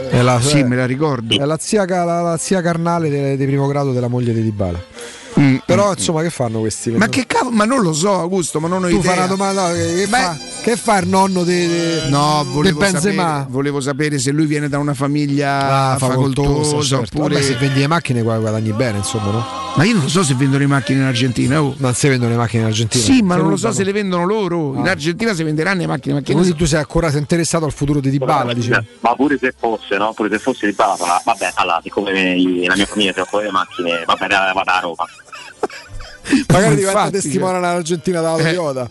È la, Sì, me la ricordo. È la zia, la- la zia carnale di primo grado della moglie di Dybala. Però insomma che fanno questi? Mm, Ma che cavolo? Ma non lo so, Augusto, ma non ho tu idea. fai una domanda che, che Beh, fa, che fa il nonno di No, volevo Benzema? sapere, volevo sapere se lui viene da una famiglia Ah, facoltosa, certo. oppure. Vabbè, se vendi le macchine qua guadagni bene, insomma, no? Ma io non lo so se vendono le macchine in Argentina. oh. Non si vendono le macchine in Argentina. Sì, ma Se non lo so se le vendono loro. In Ah. Argentina si venderanno le macchine, ma Quindi so. tu sei ancora sei interessato al futuro di Dybala, dicevi? Ma pure se fosse, no? Pure se fosse di Bala, vabbè, allora, siccome la mia famiglia si occupa delle macchine, vabbè, vado a Roma. Magari Ma diventa infatti, testimone all'Argentina dalla Eh. Toyota.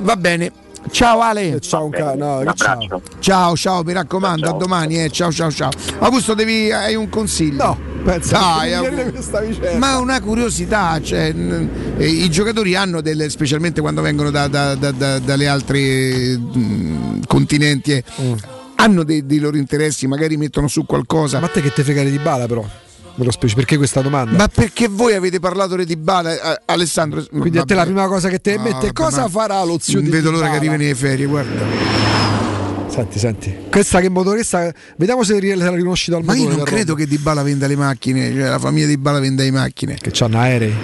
Va bene. Ciao Ale. Ciao un ca- no, che ciao. Ciao, ciao, mi raccomando, a domani, eh. Ciao, ciao, ciao. Augusto, devi, hai un consiglio? No, pensa Dai, che Augusto. chiedere questa vicenda. Ma una curiosità, cioè, n- eh, i giocatori hanno delle, specialmente quando vengono da- da- da- da- dalle altre mm, continenti, eh, Mm. hanno dei, dei loro interessi, magari mettono su qualcosa. Ma a te che te frega di Dybala però? Me lo spieghi perché questa domanda? Ma perché voi avete parlato di Dybala, eh, Alessandro? Quindi a te la prima cosa che te No, mette vabbè, cosa farà lo zio Non di vedo l'ora che Dybala? arrivino le ferie, guarda. Senti, senti. Questa che motorista vediamo se la riconosci dal Ma motore io non del credo Roma. che Dybala venda le macchine, cioè la famiglia di Dybala venda le macchine. che c'hanno aerei.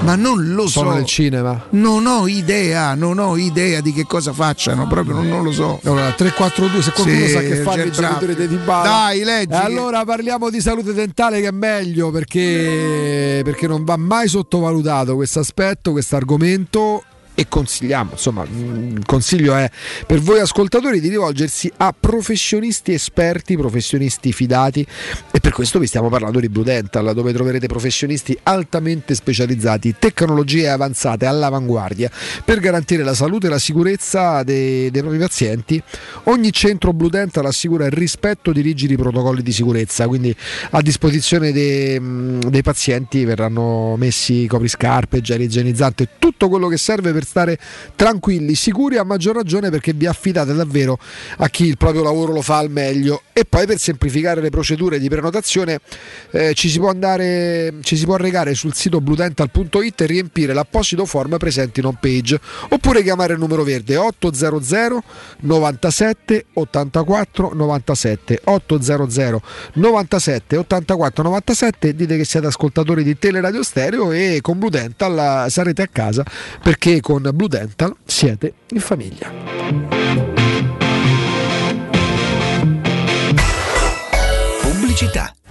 Ma non lo Sono so. nel cinema. Non ho idea, non ho idea di che cosa facciano, proprio non, non lo so. Allora, 342, se qualcuno Sì, sa che fanno i bravo. giocatori di Dybala. Dai, leggi E allora parliamo di salute dentale che è meglio perché, perché non va mai sottovalutato questo aspetto, questo argomento e consigliamo, insomma, mm, il consiglio è per voi ascoltatori di rivolgersi a professionisti esperti, professionisti fidati e per questo vi stiamo parlando di Blue Dental, dove troverete professionisti altamente specializzati, tecnologie avanzate all'avanguardia per garantire la salute e la sicurezza dei, dei propri pazienti. Ogni centro Blue Dental assicura il rispetto di rigidi protocolli di sicurezza, quindi a disposizione dei, mh, dei pazienti verranno messi copriscarpe, gel igienizzante, tutto quello che serve per stare tranquilli, sicuri a maggior ragione perché vi affidate davvero a chi il proprio lavoro lo fa al meglio. E poi per semplificare le procedure di prenotazione eh, ci si può andare ci si può recare sul sito bludental.it e riempire l'apposito form presente in home page oppure chiamare il numero verde 800 97 84 97 800 97 84 97 e dite che siete ascoltatori di Teleradio Stereo e con Blue Dental sarete a casa perché con Blue Dental siete in famiglia. Pubblicità.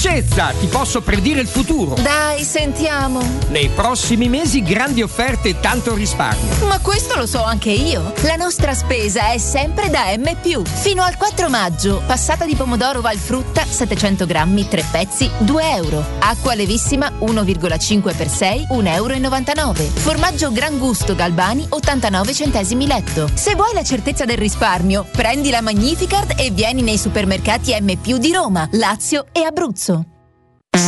Dolcezza, ti posso predire il futuro. Dai, sentiamo. Nei prossimi mesi grandi offerte e tanto risparmio. Ma questo lo so anche io. La nostra spesa è sempre da M. Fino al 4 maggio, passata di pomodoro Valfrutta 700 grammi, 3 pezzi, 2 euro. Acqua levissima 1,5 per 6, 1,99 euro. Formaggio Gran Gusto Galbani 89 centesimi letto. Se vuoi la certezza del risparmio, prendi la Magnificard e vieni nei supermercati M. di Roma, Lazio e Abruzzo.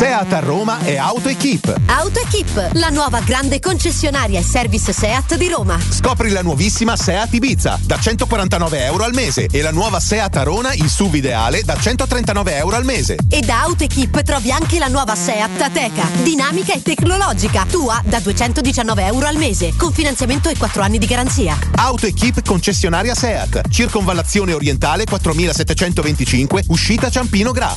Seat a Roma è AutoEquip. AutoEquip, la nuova grande concessionaria e service Seat di Roma. Scopri la nuovissima Seat Ibiza da 149 euro al mese e la nuova Seat Arona in SUV ideale da 139 euro al mese. E da AutoEquip trovi anche la nuova Seat Ateca, dinamica e tecnologica, tua da 219 euro al mese, con finanziamento e 4 anni di garanzia. AutoEquip concessionaria Seat. Circonvallazione orientale 4725, uscita Ciampino Gra.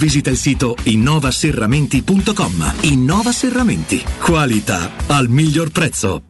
visita il sito innovaserramenti.com. Innova Serramenti. Qualità al miglior prezzo.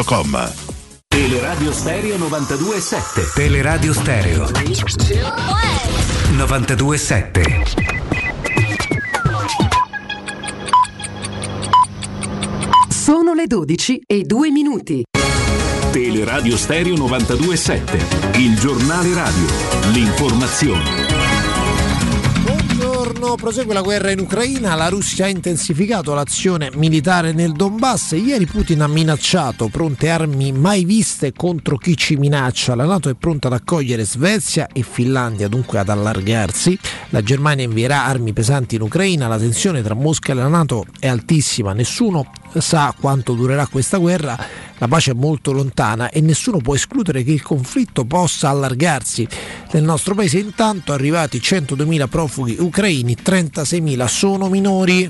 Teleradio Stereo 92.7 Teleradio Stereo 92.7 Sono le 12 e 2 minuti. Teleradio Stereo 92.7, il giornale radio, l'informazione. Buongiorno, prosegue la guerra in Ucraina, la Russia ha intensificato l'azione militare nel Donbass, ieri Putin ha minacciato pronte armi mai viste contro chi ci minaccia, la Nato è pronta ad accogliere Svezia e Finlandia, dunque ad allargarsi, la Germania invierà armi pesanti in Ucraina, la tensione tra Mosca e la Nato è altissima, nessuno sa quanto durerà questa guerra, la pace è molto lontana e nessuno può escludere che il conflitto possa allargarsi. Nel nostro paese intanto arrivati 102.000 profughi ucraini, 36.000 sono minori.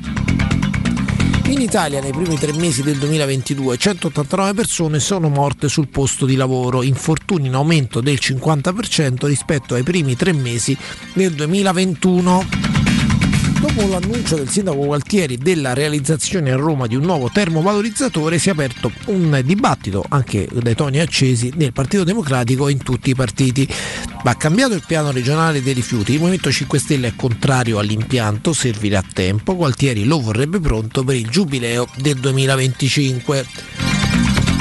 In Italia nei primi tre mesi del 2022 189 persone sono morte sul posto di lavoro, infortuni in aumento del 50% rispetto ai primi tre mesi del 2021. Dopo l'annuncio del sindaco Gualtieri della realizzazione a Roma di un nuovo termovalorizzatore si è aperto un dibattito anche dai toni accesi nel Partito Democratico e in tutti i partiti. Va cambiato il piano regionale dei rifiuti, il Movimento 5 Stelle è contrario all'impianto, servirà a tempo, Gualtieri lo vorrebbe pronto per il giubileo del 2025.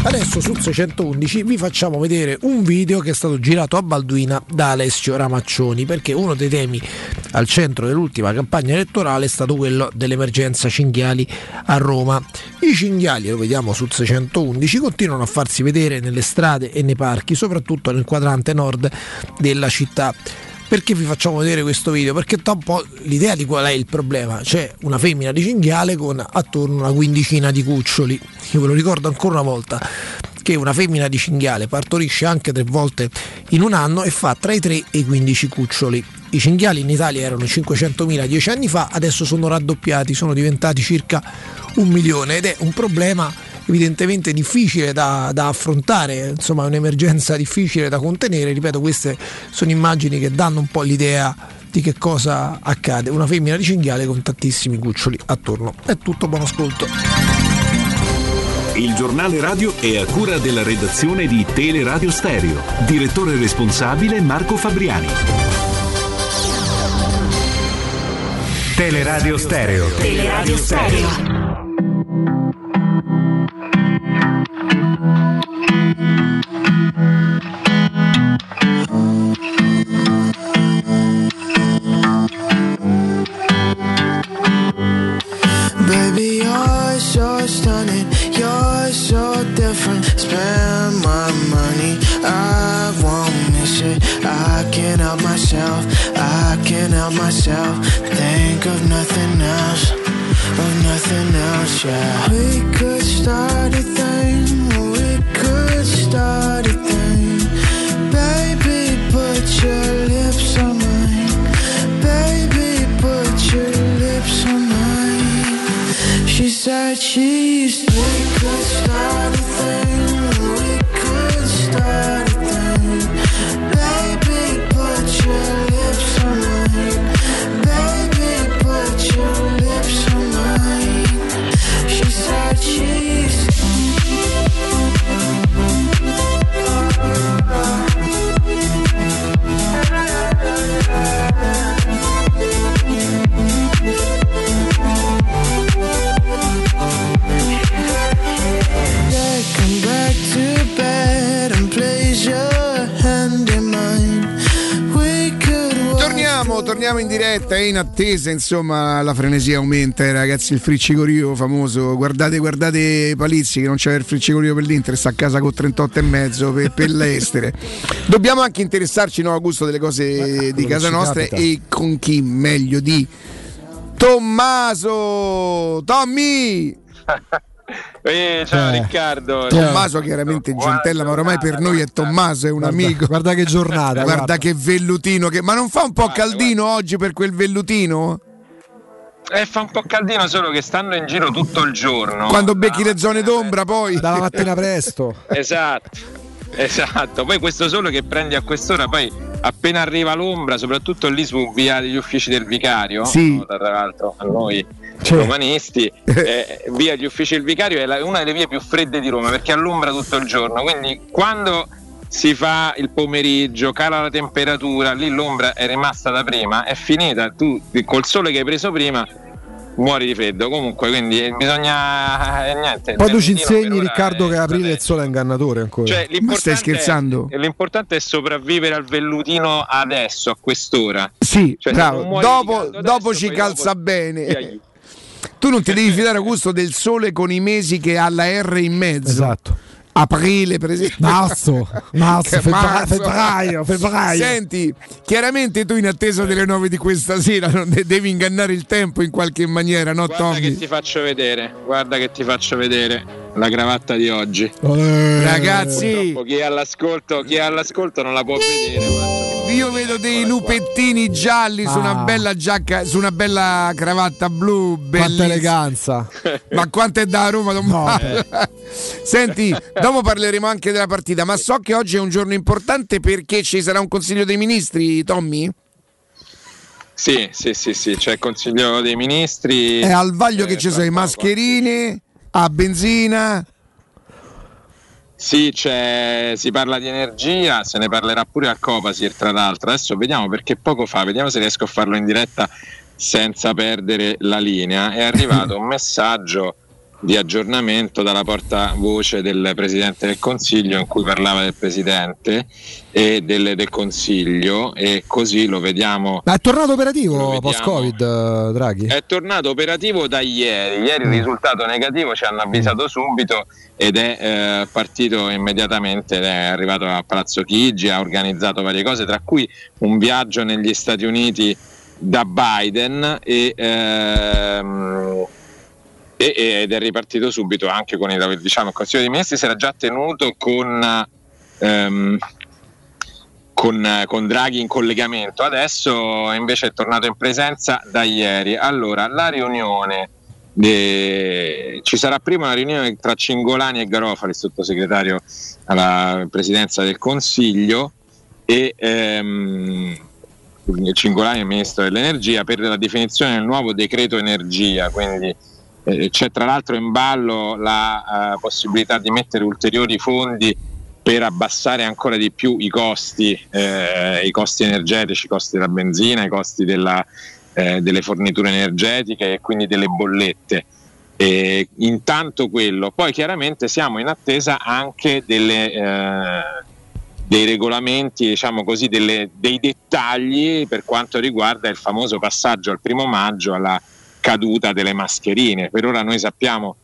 Adesso sul 611 vi facciamo vedere un video che è stato girato a Balduina da Alessio Ramaccioni perché uno dei temi al centro dell'ultima campagna elettorale è stato quello dell'emergenza cinghiali a Roma. I cinghiali, lo vediamo sul 611, continuano a farsi vedere nelle strade e nei parchi, soprattutto nel quadrante nord della città. Perché vi facciamo vedere questo video? Perché da un po' l'idea di qual è il problema. C'è una femmina di cinghiale con attorno una quindicina di cuccioli. Io ve lo ricordo ancora una volta. che una femmina di cinghiale partorisce anche tre volte in un anno e fa tra i 3 e i 15 cuccioli. I cinghiali in Italia erano 500.000 dieci anni fa, adesso sono raddoppiati, sono diventati circa un milione ed è un problema evidentemente difficile da, da affrontare, insomma è un'emergenza difficile da contenere, ripeto queste sono immagini che danno un po' l'idea di che cosa accade, una femmina di cinghiale con tantissimi cuccioli attorno. È tutto, buon ascolto. Il giornale radio è a cura della redazione di Teleradio Stereo. Direttore responsabile Marco Fabriani. Teleradio Stereo. Teleradio Stereo. Yeah. We could start a thing, said she's We could start a thing Torniamo, in diretta e in attesa, insomma, la frenesia aumenta, eh, ragazzi, il friccicorio famoso. Guardate, guardate Palizzi che non c'è il friccicorio per l'Inter, sta a casa con 38 e mezzo per, per l'estere. Dobbiamo anche interessarci, no, Augusto, delle cose di che casa nostra capita. e con chi meglio di Tommaso! Tommy! Eh, ciao Eh. Riccardo. Tommaso chiaramente Gentella, ma ormai per noi è Tommaso, è un Guarda- amico. guarda che giornata, Guarda, guarda. che vellutino. Che... Ma non fa un po' caldino oggi per quel vellutino? Eh, fa un po' caldino solo che stanno in giro tutto il giorno. Quando becchi le zone d'ombra poi? Dalla mattina presto. Esatto. Esatto, poi questo sole che prendi a quest'ora, poi appena arriva l'ombra, soprattutto lì su via degli uffici del vicario, Sì. no, tra l'altro a noi romanisti, eh, via degli uffici del vicario è la- una delle vie più fredde di Roma perché all'ombra tutto il giorno, quindi quando si fa il pomeriggio, cala la temperatura, lì l'ombra è rimasta da prima, è finita, tu col sole che hai preso prima muori di freddo, comunque quindi eh, bisogna eh, niente. Poi tu ci insegni, ora Riccardo, che aprile il sole è ingannatore ancora. cioè, l'importante È, l'importante è sopravvivere al vellutino adesso, a quest'ora. Sì, Cioè, bravo. Dopo, caldo dopo adesso, ci calza dopo bene. Tu non ti devi fidare a gusto del sole con i mesi che ha la R in mezzo. Esatto. Aprile, per esempio. Marzo, marzo, marzo. febbraio, febbraio. Senti, chiaramente tu in attesa delle 9 di questa sera non de- devi ingannare il tempo in qualche maniera, no Guarda Tommy? che ti faccio vedere, guarda che ti faccio vedere la cravatta di oggi. Ragazzi, Purtroppo chi è all'ascolto, chi è all'ascolto non la può vedere. Io vedo dei lupettini gialli su una Ah. bella giacca, su una bella cravatta blu, Quanta eleganza. Ma quanto è da Roma, Tommaso? eh. Senti, dopo parleremo anche della partita, ma so che oggi è un giorno importante perché ci sarà un consiglio dei ministri, Tommy? Sì, sì, sì, sì, c'è il Consiglio dei Ministri. È al vaglio Eh, che ci fra sono i mascherine, a benzina. Sì, c'è- si parla di energia, se ne parlerà pure al Copasir tra l'altro. Adesso vediamo perché poco fa, vediamo se riesco a farlo in diretta senza perdere la linea. È arrivato un messaggio di aggiornamento dalla portavoce del Presidente del Consiglio in cui parlava del Presidente e del, del Consiglio e così lo vediamo Ma è tornato operativo post-Covid, eh, Draghi? è tornato operativo da ieri. Ieri Mm. il risultato negativo ci hanno avvisato subito ed è eh, partito immediatamente, ed è arrivato a Palazzo Chigi, ha organizzato varie cose, tra cui un viaggio negli Stati Uniti da Biden e ehm, e- ed è ripartito subito anche con il, diciamo, il Consiglio dei Ministri, si era già tenuto con, ehm, con, con Draghi in collegamento, adesso invece è tornato in presenza da ieri. Allora, la riunione de- ci sarà prima una riunione tra Cingolani e Garofali, sottosegretario alla presidenza del Consiglio, e ehm, Cingolani è ministro dell'energia per la definizione del nuovo decreto energia, quindi eh, c'è tra l'altro in ballo la eh, possibilità di mettere ulteriori fondi per abbassare ancora di più i costi, eh, i costi energetici, i costi della benzina, i costi della, eh, delle forniture energetiche e quindi delle bollette. E intanto quello, poi chiaramente siamo in attesa anche delle, eh, dei regolamenti, diciamo così, delle, dei dettagli per quanto riguarda il famoso passaggio al primo maggio alla caduta delle mascherine. Per ora noi sappiamo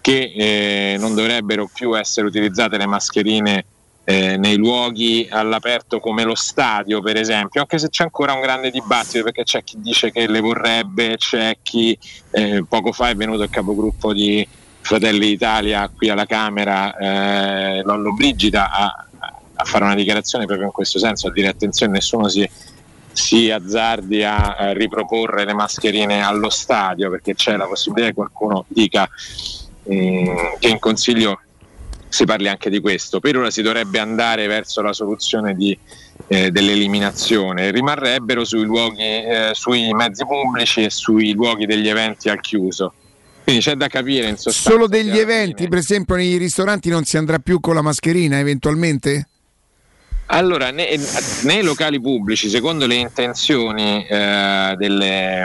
che eh, non dovrebbero più essere utilizzate le mascherine eh, nei luoghi all'aperto come lo stadio, per esempio, anche se c'è ancora un grande dibattito perché c'è chi dice che le vorrebbe, c'è chi eh, poco fa è venuto il capogruppo di Fratelli d'Italia qui alla Camera, eh, Lollo Brigida, a, a fare una dichiarazione proprio in questo senso, a dire attenzione, nessuno si si azzardi a, a riproporre le mascherine allo stadio perché c'è la possibilità che qualcuno dica mh, che in consiglio si parli anche di questo. Per ora si dovrebbe andare verso la soluzione di, eh, dell'eliminazione, rimarrebbero sui, luoghi, eh, sui mezzi pubblici e sui luoghi degli eventi al chiuso. Quindi c'è da capire in sostanza. Solo degli eventi, per esempio nei ristoranti non si andrà più con la mascherina eventualmente? Allora, nei, nei locali pubblici, secondo le intenzioni eh, delle,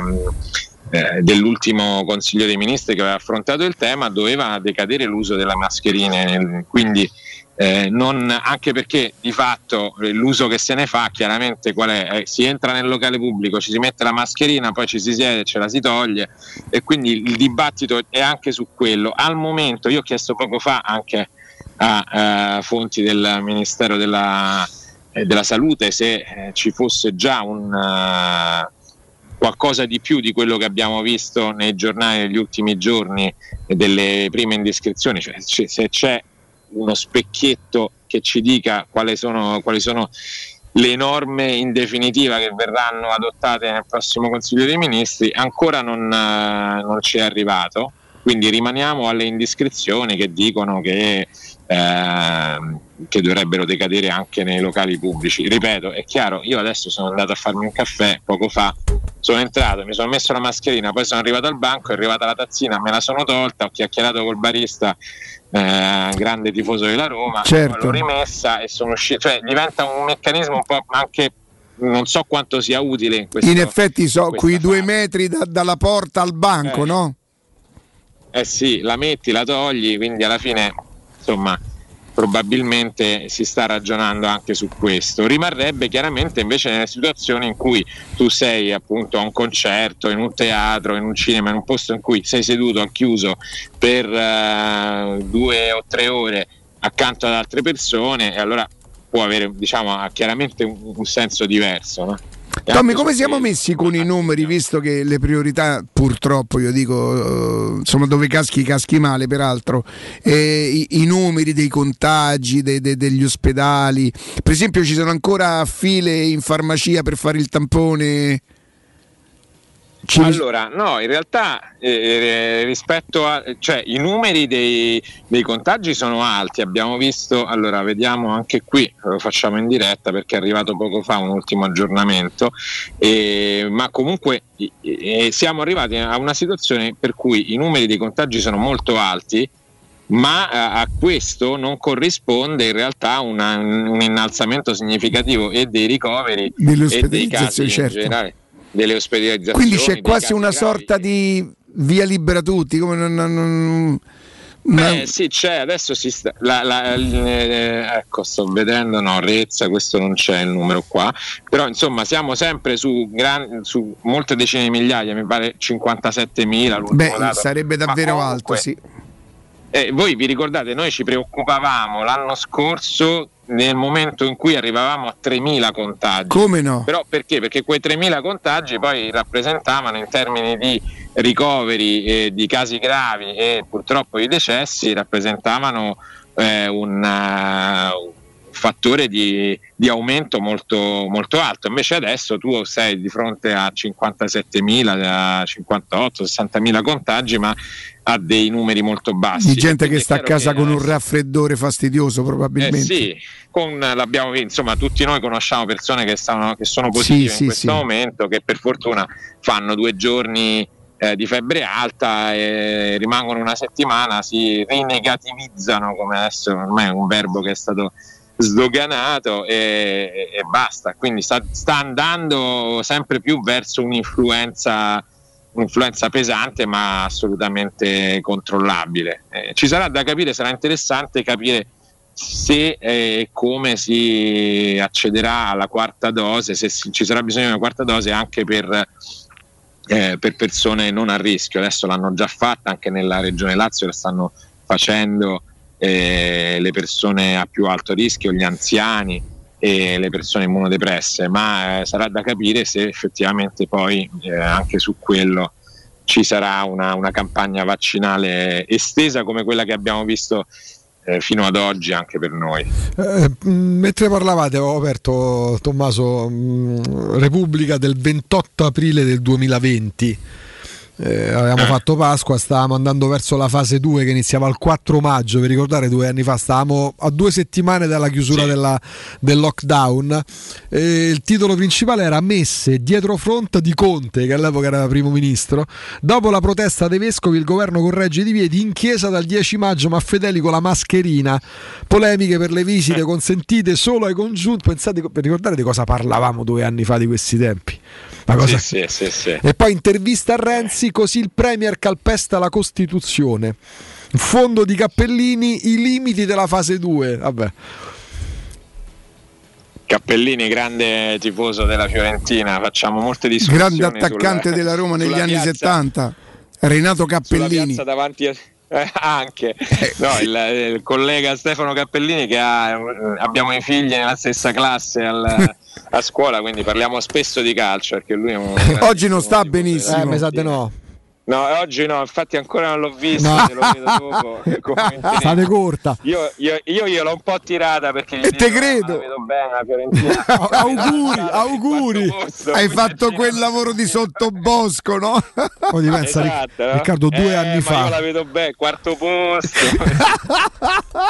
eh, dell'ultimo Consiglio dei Ministri che aveva affrontato il tema, doveva decadere l'uso delle mascherine, quindi eh, non, anche perché di fatto l'uso che se ne fa chiaramente qual è? Eh, si entra nel locale pubblico, ci si mette la mascherina, poi ci si siede, ce la si toglie e quindi il dibattito è anche su quello. Al momento io ho chiesto poco fa anche a eh, fonti del Ministero della, eh, della Salute se eh, ci fosse già un, uh, qualcosa di più di quello che abbiamo visto nei giornali negli ultimi giorni delle prime indiscrezioni, cioè c- se c'è uno specchietto che ci dica quali sono, quali sono le norme in definitiva che verranno adottate nel prossimo Consiglio dei Ministri, ancora non, uh, non ci è arrivato. Quindi rimaniamo alle indiscrezioni che dicono che Ehm, che dovrebbero decadere anche nei locali pubblici. Ripeto, è chiaro, io adesso sono andato a farmi un caffè poco fa, sono entrato, mi sono messo la mascherina, poi sono arrivato al banco, è arrivata la tazzina, me la sono tolta, ho chiacchierato col barista, eh, grande tifoso della Roma, certo. l'ho rimessa e sono uscito, cioè diventa un meccanismo un po' anche non so quanto sia utile in questo In effetti so quei due metri da, dalla porta al banco, eh. no? Eh sì, la metti, la togli, quindi alla fine insomma probabilmente si sta ragionando anche su questo. Rimarrebbe chiaramente invece nelle situazioni in cui tu sei appunto a un concerto, in un teatro, in un cinema, in un posto in cui sei seduto al chiuso per uh, due o tre ore accanto ad altre persone e allora può avere diciamo chiaramente un, un senso diverso. No? Tommy, come siamo messi con i numeri, visto che le priorità, purtroppo, io dico, insomma, dove caschi, caschi male, peraltro, eh, i, i, numeri dei contagi, de, de, degli ospedali, per esempio ci sono ancora file in farmacia per fare il tampone? Ci... Allora, no, in realtà eh, rispetto a, cioè i numeri dei, dei, contagi sono alti, abbiamo visto, allora vediamo anche qui, lo facciamo in diretta perché è arrivato poco fa un ultimo aggiornamento, eh, ma comunque eh, siamo arrivati a una situazione per cui i numeri dei contagi sono molto alti, ma a, a questo non corrisponde in realtà una, un innalzamento significativo e dei ricoveri e dei casi certo. in generale delle ospedalizzazioni. Quindi c'è quasi una sorta di via libera tutti, come non, non. Beh, sì, c'è, adesso si sta, la, la, eh, ecco, sto vedendo, no, Rezza, questo non c'è il numero qua, però insomma siamo sempre su, gran, su molte decine di migliaia, mi pare 57.000. Beh, sarebbe davvero alto, sì. Eh, voi vi ricordate, noi ci preoccupavamo l'anno scorso nel momento in cui arrivavamo a 3.000 contagi. Come no? Però perché? Perché quei 3.000 contagi poi rappresentavano in termini di ricoveri, eh, di casi gravi e purtroppo di decessi, rappresentavano eh, un, uh, fattore di, di aumento molto, molto, alto. Invece adesso tu sei di fronte a 57.000, a 58, 60.000 contagi, ma ha dei numeri molto bassi. Di gente che sta a casa che, con un raffreddore fastidioso probabilmente. Eh sì, con, l'abbiamo insomma tutti noi conosciamo persone che, stanno, che sono positive sì, in sì, questo sì. momento, che per fortuna fanno due giorni eh, di febbre alta e rimangono una settimana, si rinegativizzano, come adesso ormai è un verbo che è stato sdoganato e, e basta. Quindi sta, sta, andando sempre più verso un'influenza, un'influenza pesante ma assolutamente controllabile. Eh, ci sarà da capire, sarà interessante capire se e come si accederà alla quarta dose, se ci sarà bisogno di una quarta dose anche per eh, per persone non a rischio. Adesso l'hanno già fatta anche nella regione Lazio, la stanno facendo eh, le persone a più alto rischio, gli anziani e le persone immunodepresse, ma eh, sarà da capire se effettivamente poi eh, anche su quello ci sarà una, una campagna vaccinale estesa come quella che abbiamo visto eh, fino ad oggi anche per noi. Eh, mentre parlavate ho aperto Tommaso mh, Repubblica del 28 aprile del 2020 eh, avevamo fatto Pasqua, stavamo andando verso la fase 2 che iniziava il 4 maggio, vi ricordate due anni fa, stavamo a due settimane dalla chiusura sì. della, del lockdown. Eh, il titolo principale era Messe dietro front di Conte, che all'epoca era primo ministro. Dopo la protesta dei vescovi, il governo corregge i divieti in chiesa dal 10 maggio, ma fedeli con la mascherina. Polemiche per le visite eh. consentite solo ai congiunti. Pensate, per ricordare di cosa parlavamo due anni fa di questi tempi. Cosa... Sì, sì, sì, e poi intervista a Renzi, così il Premier calpesta la Costituzione. Fondo di Cappellini, i limiti della fase 2. Vabbè. Cappellini, grande tifoso della Fiorentina, facciamo molte discussioni. Grande attaccante sulla, della Roma negli anni piazza, 70, Renato Cappellini. davanti a, eh, anche no, il, il, collega Stefano Cappellini che ha, abbiamo i figli nella stessa classe al, a scuola, quindi parliamo spesso di calcio perché lui Oggi non sta benissimo. Eh, mi sa di no. No, oggi no, infatti ancora non l'ho visto, no. lo vedo dopo. State corta. Io, io, io gliel'ho un po' tirata perché e te credo. vedo bene Fiorentina. auguri, auguri. Hai fatto quel lavoro di sottobosco, no? Oh, pensa, esatto, no? Riccardo, due eh, anni fa. Io la vedo bene, quarto posto.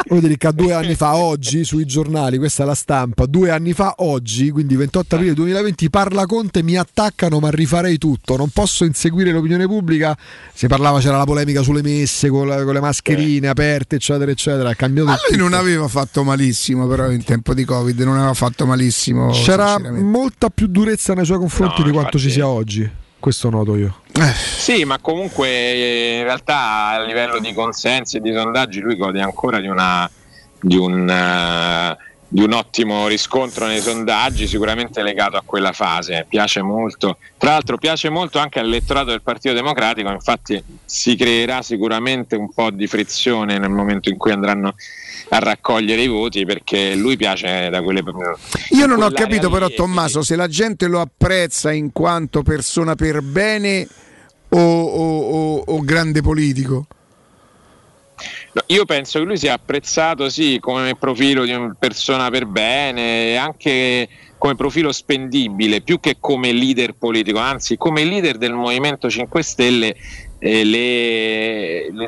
Dire che due anni fa, oggi, sui giornali, questa è la stampa, due anni fa, oggi, quindi 28 aprile 2020, parla Conte, mi attaccano ma rifarei tutto, non posso inseguire l'opinione pubblica polemica, si parlava, c'era la polemica sulle messe con, la, con le mascherine eh. aperte, eccetera, eccetera. Cambiato Ma lui non aveva fatto malissimo, però in tempo di Covid non aveva fatto malissimo. C'era molta più durezza nei suoi confronti no, di quanto infatti... ci sia oggi. Questo noto io. Eh. Sì, ma comunque eh, in realtà a livello di consensi e di sondaggi lui gode ancora di una di un uh, di un ottimo riscontro nei sondaggi, sicuramente legato a quella fase. Piace molto. Tra l'altro piace molto anche all'elettorato del Partito Democratico, infatti si creerà sicuramente un po' di frizione nel momento in cui andranno a raccogliere i voti perché lui piace da quelle Io non ho capito però Tommaso se la gente lo apprezza in quanto persona per bene o, o, o, o grande politico. No, io penso che lui sia apprezzato sì come profilo di una persona per bene, anche come profilo spendibile, più che come leader politico, anzi come leader del Movimento 5 Stelle eh, le, le,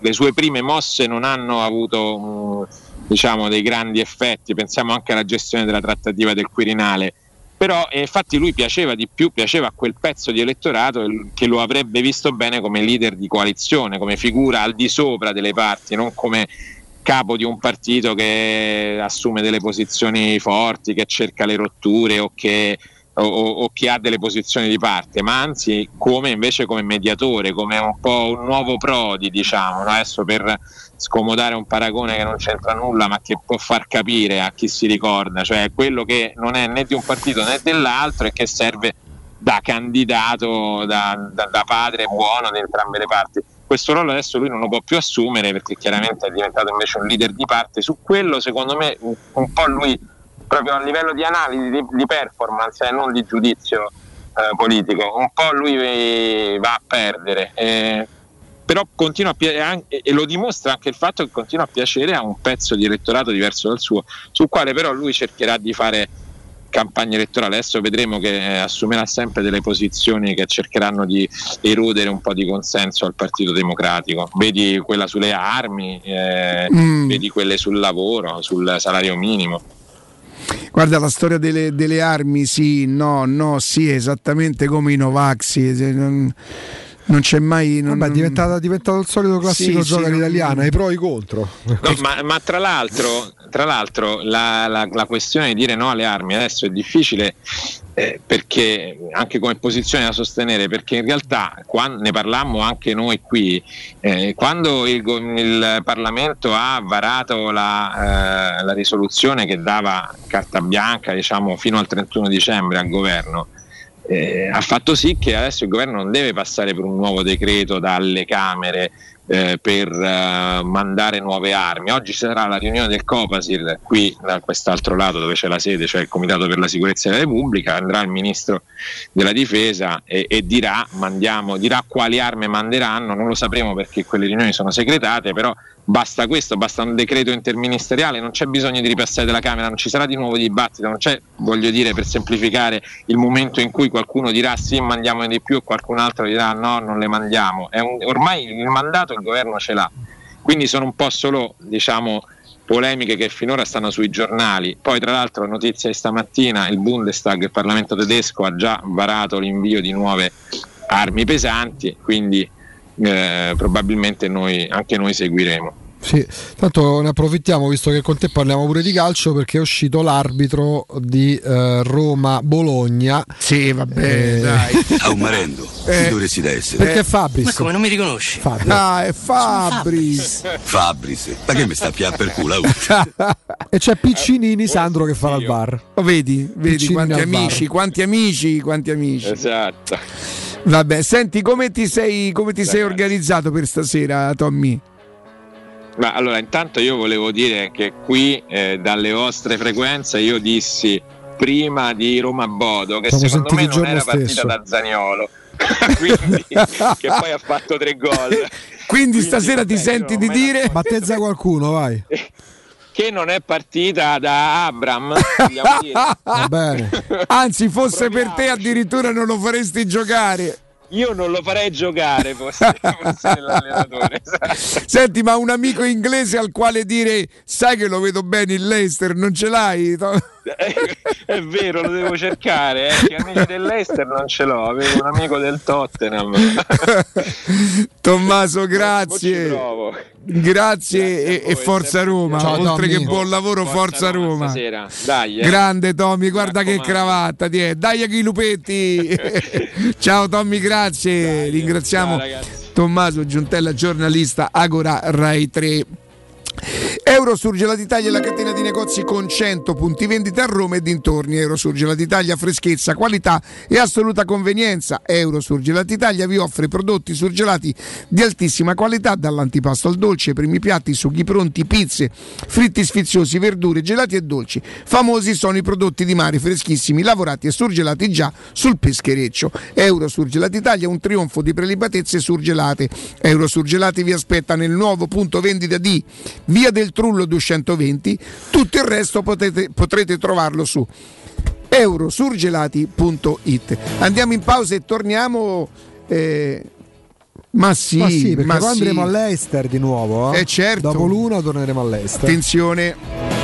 le, sue prime mosse non hanno avuto um, diciamo, dei grandi effetti, pensiamo anche alla gestione della trattativa del Quirinale però eh, infatti lui piaceva di più, piaceva a quel pezzo di elettorato che lo avrebbe visto bene come leader di coalizione, come figura al di sopra delle parti, non come capo di un partito che assume delle posizioni forti, che cerca le rotture o che, o, o che ha delle posizioni di parte, ma anzi come invece come mediatore, come un po' un nuovo Prodi, diciamo, no? adesso per scomodare un paragone che non c'entra nulla ma che può far capire a chi si ricorda, cioè quello che non è né di un partito né dell'altro e che serve da candidato, da, da, da padre buono di entrambe le parti. questo ruolo adesso lui non lo può più assumere perché chiaramente è diventato invece un leader di parte. Su quello secondo me un, po' lui proprio a livello di analisi, di, di performance e eh, non di giudizio eh, politico, un po' lui va a perdere. Eh, però continua a piacere e lo dimostra anche il fatto che continua a piacere a un pezzo di elettorato diverso dal suo, sul quale però lui cercherà di fare campagna elettorale. Adesso vedremo che eh, assumerà sempre delle posizioni che cercheranno di erodere un po' di consenso al Partito Democratico. Vedi quella sulle armi, eh, mm. vedi quelle sul lavoro, sul salario minimo. Guarda la storia delle, delle, armi, sì, no, no, sì, esattamente come i Novaxi. Non, c'è mai. Non... Vabbè, è diventato, è diventato il solito classico sì, gioco sì, all'italiana, non... i pro e i contro. No, ma, ma, tra l'altro, tra l'altro la, la, la, questione di dire no alle armi adesso è difficile eh, perché anche come posizione da sostenere, perché in realtà quando, ne parlammo anche noi qui, eh, quando il, il, Parlamento ha varato la, eh, la risoluzione che dava carta bianca diciamo, fino al 31 dicembre al governo, eh, ha fatto sì che adesso il governo non deve passare per un nuovo decreto dalle Camere eh, per eh, mandare nuove armi. Oggi sarà la riunione del Copasir qui da quest'altro lato dove c'è la sede, cioè il Comitato per la Sicurezza della Repubblica, andrà il Ministro della Difesa e, e dirà, mandiamo, dirà quali armi manderanno, non lo sapremo perché quelle riunioni sono segretate, però basta questo, basta un decreto interministeriale, non c'è bisogno di ripassare della Camera, non ci sarà di nuovo dibattito, non c'è, voglio dire, per semplificare il momento in cui qualcuno dirà sì, mandiamo di più e qualcun altro dirà no, non le mandiamo. Un, ormai il mandato il governo ce l'ha, quindi sono un po' solo, diciamo, polemiche che finora stanno sui giornali. Poi, tra l'altro, notizia di stamattina: il Bundestag, il Parlamento tedesco, ha già varato l'invio di nuove armi pesanti, quindi eh, probabilmente noi, anche noi seguiremo. Sì, tanto ne approfittiamo visto che con te parliamo pure di calcio perché è uscito l'arbitro di eh, Roma-Bologna. Sì, vabbè, eh, dai. A un marendo, eh, dovresti da essere. Perché è Fabris? Ma come non mi riconosci? Fabris. Ah, è Fabris. Fabris. Ma che mi sta a più per culo? e c'è Piccinini Sandro che fa il bar. Oh, vedi, vedi quanti amici, quanti amici, quanti amici. Esatto. Vabbè, senti come ti sei, come ti sei organizzato per stasera, Tommy? Ma allora, intanto io volevo dire che qui eh, dalle vostre frequenze io dissi prima di Roma Bodo che Siamo secondo me non era stesso. partita da Zaniolo. Quindi, che poi ha fatto tre gol. Quindi, Quindi stasera ti senti di dire battezza qualcuno, vai. che non è partita da Abram. Va bene. Anzi, fosse per te addirittura non lo faresti giocare. Io non lo farei giocare, fosse l'allenatore. Senti, ma un amico inglese al quale dire, sai che lo vedo bene il Leicester, non ce l'hai? è vero, lo devo cercare. Eh. Che amici dell'Ester non ce l'ho, avevo un amico del Tottenham. Tommaso, grazie. Grazie, grazie e, Forza Roma. Ciao, Oltre Tommy. che buon lavoro, Forza, Forza Roma. Roma. Dai, eh. Grande Tommy, guarda che cravatta. Dai, dai chi lupetti. Ciao Tommy, grazie. Dai, Ringraziamo ciao, Tommaso Giuntella, giornalista Agora Rai 3. Eurosurgelati Italia è la catena di negozi con 100 punti vendita a Roma e dintorni. Eurosurgelati Italia freschezza, qualità e assoluta convenienza. Eurosurgelati Italia vi offre prodotti surgelati di altissima qualità dall'antipasto al dolce, primi piatti, sughi pronti, pizze, fritti sfiziosi, verdure, gelati e dolci. Famosi sono i prodotti di mare freschissimi, lavorati e surgelati già sul peschereccio. Eurosurgelati Italia un trionfo di prelibatezze surgelate. Eurosurgelati vi aspetta nel nuovo punto vendita di via del Trullo 220, tutto il resto potete, potrete trovarlo su eurosurgelati.it. Andiamo in pausa e torniamo. Eh, ma sì, ma sì, perché ma poi sì. andremo all'Ester di nuovo. Eh? Eh certo. Dopo l'una torneremo all'Ester. Attenzione.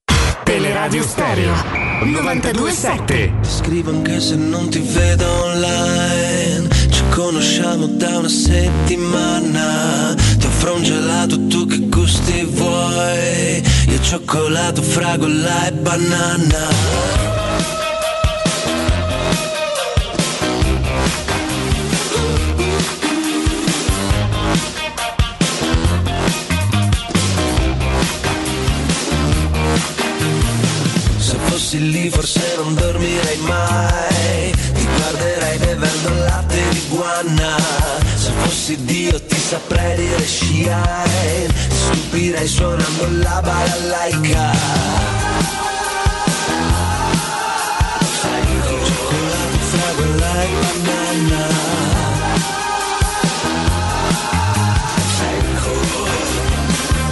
Teleradio Stereo 927 Ti scrivo anche se non ti vedo online. Ci conosciamo da una settimana. Ti offro un gelato, tu che gusti vuoi. Io cioccolato, fragola e banana stessi lì forse non dormirei mai. Ti guarderei bevendo latte di guanna Se fossi Dio ti saprei dire sciare. Ti stupirei suonando la balalaica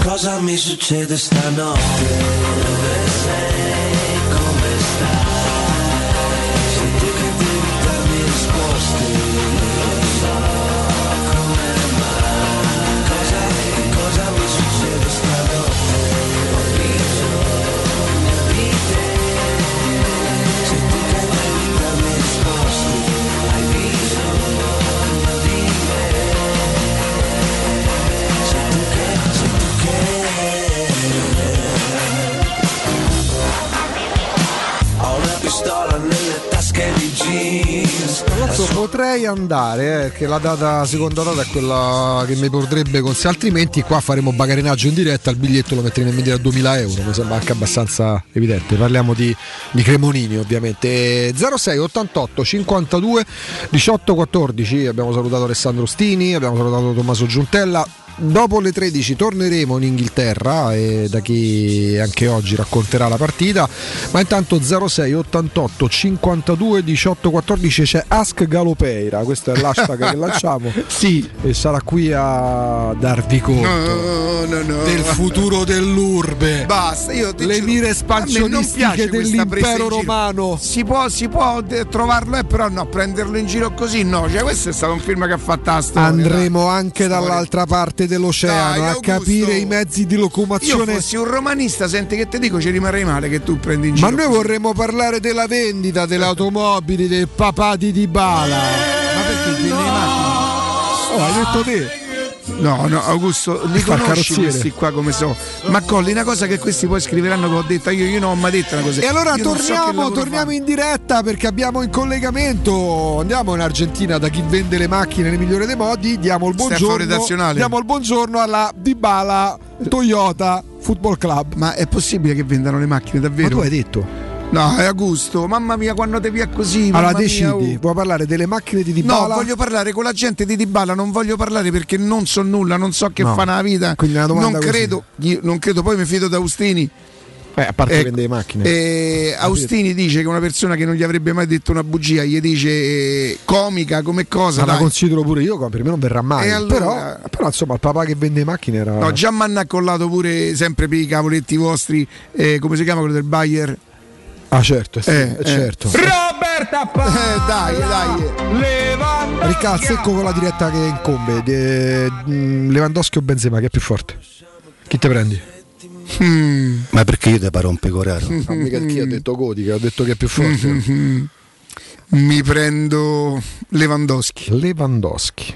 cosa mi succede stanotte? Nelle tasche di jeans Adesso potrei andare, eh, che la data, seconda data è quella che mi potrebbe consigliare, altrimenti qua faremo bagarinaggio in diretta, il biglietto lo metteremo in vendita a 2000 euro, mi sembra anche abbastanza evidente, parliamo di, di Cremonini ovviamente. 06 88 52 18 14, abbiamo salutato Alessandro Stini, abbiamo salutato Tommaso Giuntella, dopo le 13 torneremo in Inghilterra e da chi anche oggi racconterà la partita ma intanto 06 88 52 18 14 c'è Ask Galopeira questo è l'hashtag che lanciamo sì. e sarà qui a darvi conto No, no, no. del futuro dell'urbe Basta, io ti le mire presa dell'impero romano Si può, si può trovarlo, eh, però no, prenderlo in giro così no. Cioè, questo è stato un film che ha fatto la storia. andremo anche dall'altra parte dell'oceano Dai, a capire i mezzi di Io locomozione fossi un romanista, senti che ti dico, ci rimarrei male che tu prendi in giro. Ma noi vorremmo parlare della vendita delle automobili del papà di Dybala. Ma perché vende le macchine? Oh, hai detto te. No, no, Augusto, li Fa conosci questi qua come so. Ma Colli, una cosa che questi poi scriveranno che ho detto io, io non ho mai detto una cosa. E allora Io non so torniamo, torniamo in diretta perché abbiamo in collegamento. Andiamo in Argentina da chi vende le macchine nel migliore dei modi. Diamo il buongiorno. redazionale. Diamo il buongiorno alla Dybala Toyota Football Club. Ma è possibile che vendano le macchine davvero? Ma tu hai detto. No, è Augusto, mamma mia, quando ti via così. Allora decidi, mia, oh. vuoi parlare delle macchine di No, Dybala? voglio parlare con la gente di Dybala, non voglio parlare perché non so nulla, non so che No. fa nella vita. Quindi una domanda non credo, non credo, poi mi fido da Austini. Eh, a parte vende le macchine. eh, Austini dice che una persona che non gli avrebbe mai detto una bugia gli dice eh, comica come cosa. Ma la dai. considero pure io, per me non verrà mai. Allora- però, però, insomma, il papà che vende macchine era. No, già mi hanno accollato pure sempre per i cavoletti vostri, eh, come si chiama quello del Bayer? Ah, certo, sì, Eh, eh, certo. Roberta Eh, dai, dai. Ricca, secco con la diretta che incombe. De- mm, Lewandowski o Benzema, che è più forte? Chi te prendi? Mm. Ma perché io te paro un pecoraro? No, mica chi ha detto Godica, ho detto che è più forte. Mm-hmm. Mi prendo Lewandowski. Lewandowski.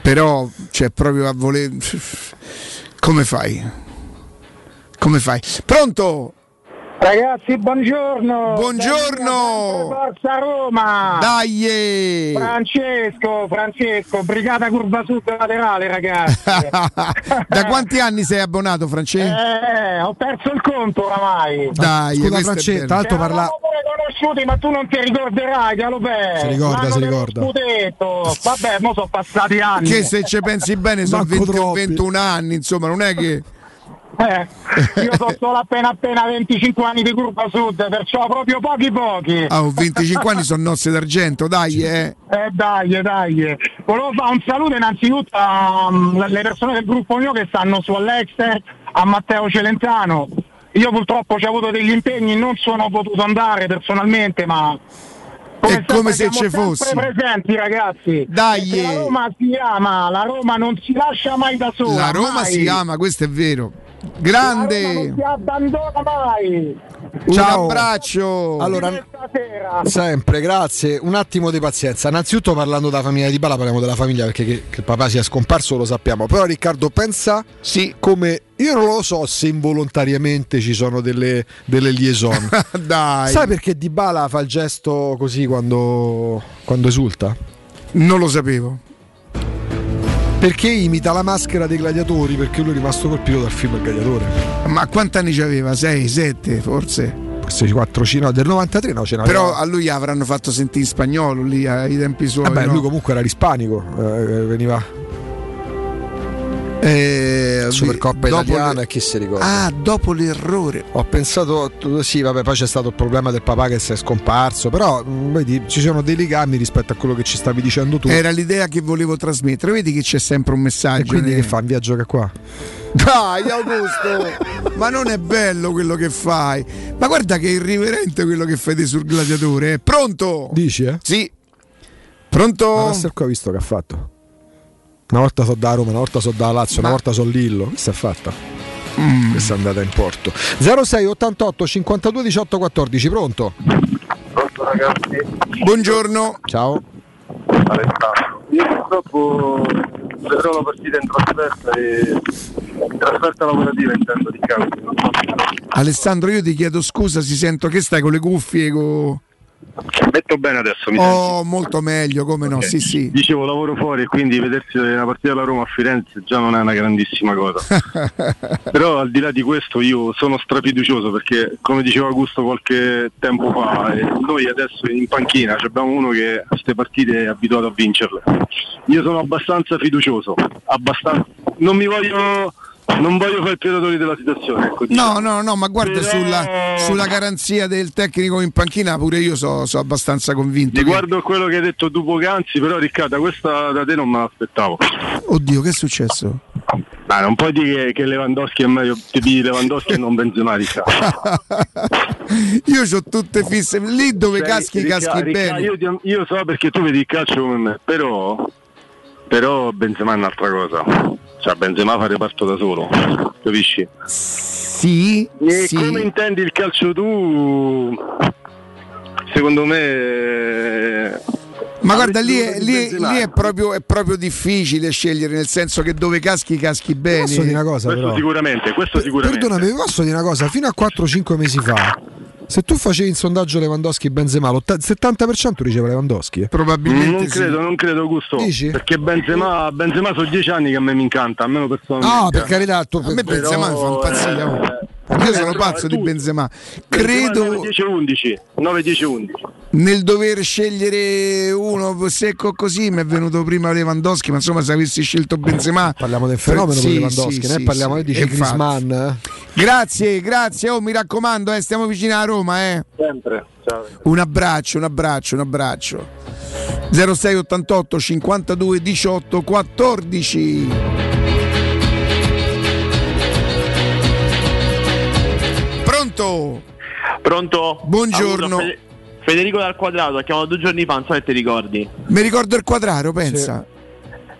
Però, cioè, proprio a voler. Come fai? Come fai? Pronto? Ragazzi, buongiorno. Buongiorno. Forza Roma. Dai! Francesco, Francesco, Brigata Curva Sud laterale, ragazzi. da quanti anni sei abbonato, Francesco? eh, ho perso il conto oramai. Dai, Scusa, Francesco, tra l'altro parla. Ma tu non ti ricorderai, Galopè. Si ricorda, si ricorda. Scudetto. Vabbè, mo sono passati anni. Che se ci pensi bene sono Manco 20 o troppi. 21 anni, insomma, non è che. Eh, io sono solo appena appena 25 anni di Curva Sud, perciò proprio pochi pochi. Ah, ho 25 anni sono nozze d'argento, dai, eh. Eh dai, dai. Volevo fare un saluto innanzitutto alle persone del gruppo mio che stanno su all'Exter, a Matteo Celentano. Io purtroppo ho avuto degli impegni, non sono potuto andare personalmente, ma È come se siamo ci sempre fossi. presenti ragazzi. Dai, La. Roma si ama, la Roma non si lascia mai da sola. La Roma mai. si ama, questo è vero. La Roma Grande! non si abbandona mai. Un Ciao. abbraccio! Allora, sempre, grazie. Un attimo di pazienza. Innanzitutto parlando della famiglia di Bala, parliamo della famiglia perché che, che il papà sia scomparso lo sappiamo. Però Riccardo pensa sì. come io non lo so se involontariamente ci sono delle, delle liaison. Dai. Sai perché Di Bala fa il gesto così quando, quando esulta? Non lo sapevo. Perché imita la maschera dei gladiatori, perché lui è rimasto colpito dal film Il gladiatore. Ma quanti anni c'aveva? 6, 7 forse? forse 4 no, del 93 no ce n'aveva. Però a lui avranno fatto sentire in spagnolo lì ai tempi suoi. Vabbè, no? lui comunque era l'ispanico, eh, veniva Eh, Supercoppa italiana le- chi si ricorda. Ah, dopo l'errore. Ho pensato, sì, vabbè, poi c'è stato il problema del papà che si è scomparso, però mh, vedi, ci sono dei legami rispetto a quello che ci stavi dicendo tu. Era l'idea che volevo trasmettere. Vedi che c'è sempre un messaggio. e quindi ne- che fa? Viaggio che qua? Dai, Augusto! ma non è bello quello che fai. Ma guarda che irriverente quello che fai te sul gladiatore. È pronto? Dici, eh? Sì. Pronto? Ma Master qua ha visto che ha fatto? Una volta so da Roma, una volta so da Lazio, una volta so Lillo. Che si è fatta? Mm. Questa è andata in porto. 06 88 52 18 14, pronto? Pronto ragazzi? Buongiorno. Ciao. Alessandro. Io purtroppo vedrò la partita in trasferta e in trasferta lavorativa intendo di se- Alessandro, io ti chiedo scusa, si sento che stai con le cuffie. Co- Metto bene adesso, mi senti? Oh, molto meglio, come no? Ok. Sì, sì. Dicevo lavoro fuori e quindi vedersi una partita della Roma a Firenze già non è una grandissima cosa. Però al di là di questo io sono strafiducioso perché come diceva Augusto qualche tempo fa, eh, noi adesso in panchina ci abbiamo uno che a queste partite è abituato a vincerle. Io sono abbastanza fiducioso, abbastanza. Non mi voglio non voglio fare il predatore della situazione. Ecco, No, no, no, ma guarda Però- sulla, sulla garanzia del tecnico in panchina pure io sono abbastanza convinto. Riguardo a quello che hai detto tu poc'anzi, però Riccardo, questa da te non me l'aspettavo. Oddio, che è successo? Ma non puoi dire che, che Lewandowski è meglio di Lewandowski e non Benzema, Riccardo. io ho tutte fisse. Lì dove Sei- caschi, Ricca- caschi Ricca, bene. Io, ti- io so perché tu vedi il calcio come me, però, però Benzema è un'altra cosa. Cioè Benzema fa reparto da solo, capisci? Sì, E sì. come intendi il calcio tu? Secondo me... Ma guarda, lì è, lì- lì è proprio, è proprio difficile scegliere, nel senso che dove caschi, caschi bene. Posso dire una cosa, Questo però? sicuramente, questo sicuramente. Perdonami, posso dire una cosa? Fino a 4-5 mesi fa, se tu facevi il sondaggio Lewandowski Benzema, l'80 il 70% diceva Lewandowski. eh. Probabilmente non credo, non credo Gusto. Dici? Perché Benzema, Benzema sono dieci anni che a me mi incanta, almeno personalmente. No, per carità, tu, A me Benzema mi fa impazzire. eh, Io sono però pazzo di tu- Benzema. Benzema Credo 9-10-11, 9-10-11. Nel dover scegliere uno secco così mi è venuto prima Lewandowski, ma insomma se avessi scelto Benzema Parliamo del fenomeno Sì, con Lewandowski, sì, sì, parliamo sì. di. Griezmann. eh. Grazie, grazie, oh mi raccomando, eh, stiamo vicini a Roma, eh. Sempre. Ciao. Un abbraccio, un abbraccio, un abbraccio. 0688 52 18 14. Pronto? Pronto? Buongiorno. Fede- Federico dal quadrato ha chiamato due giorni fa, non so se ti ricordi. Mi ricordo il quadraro, pensa.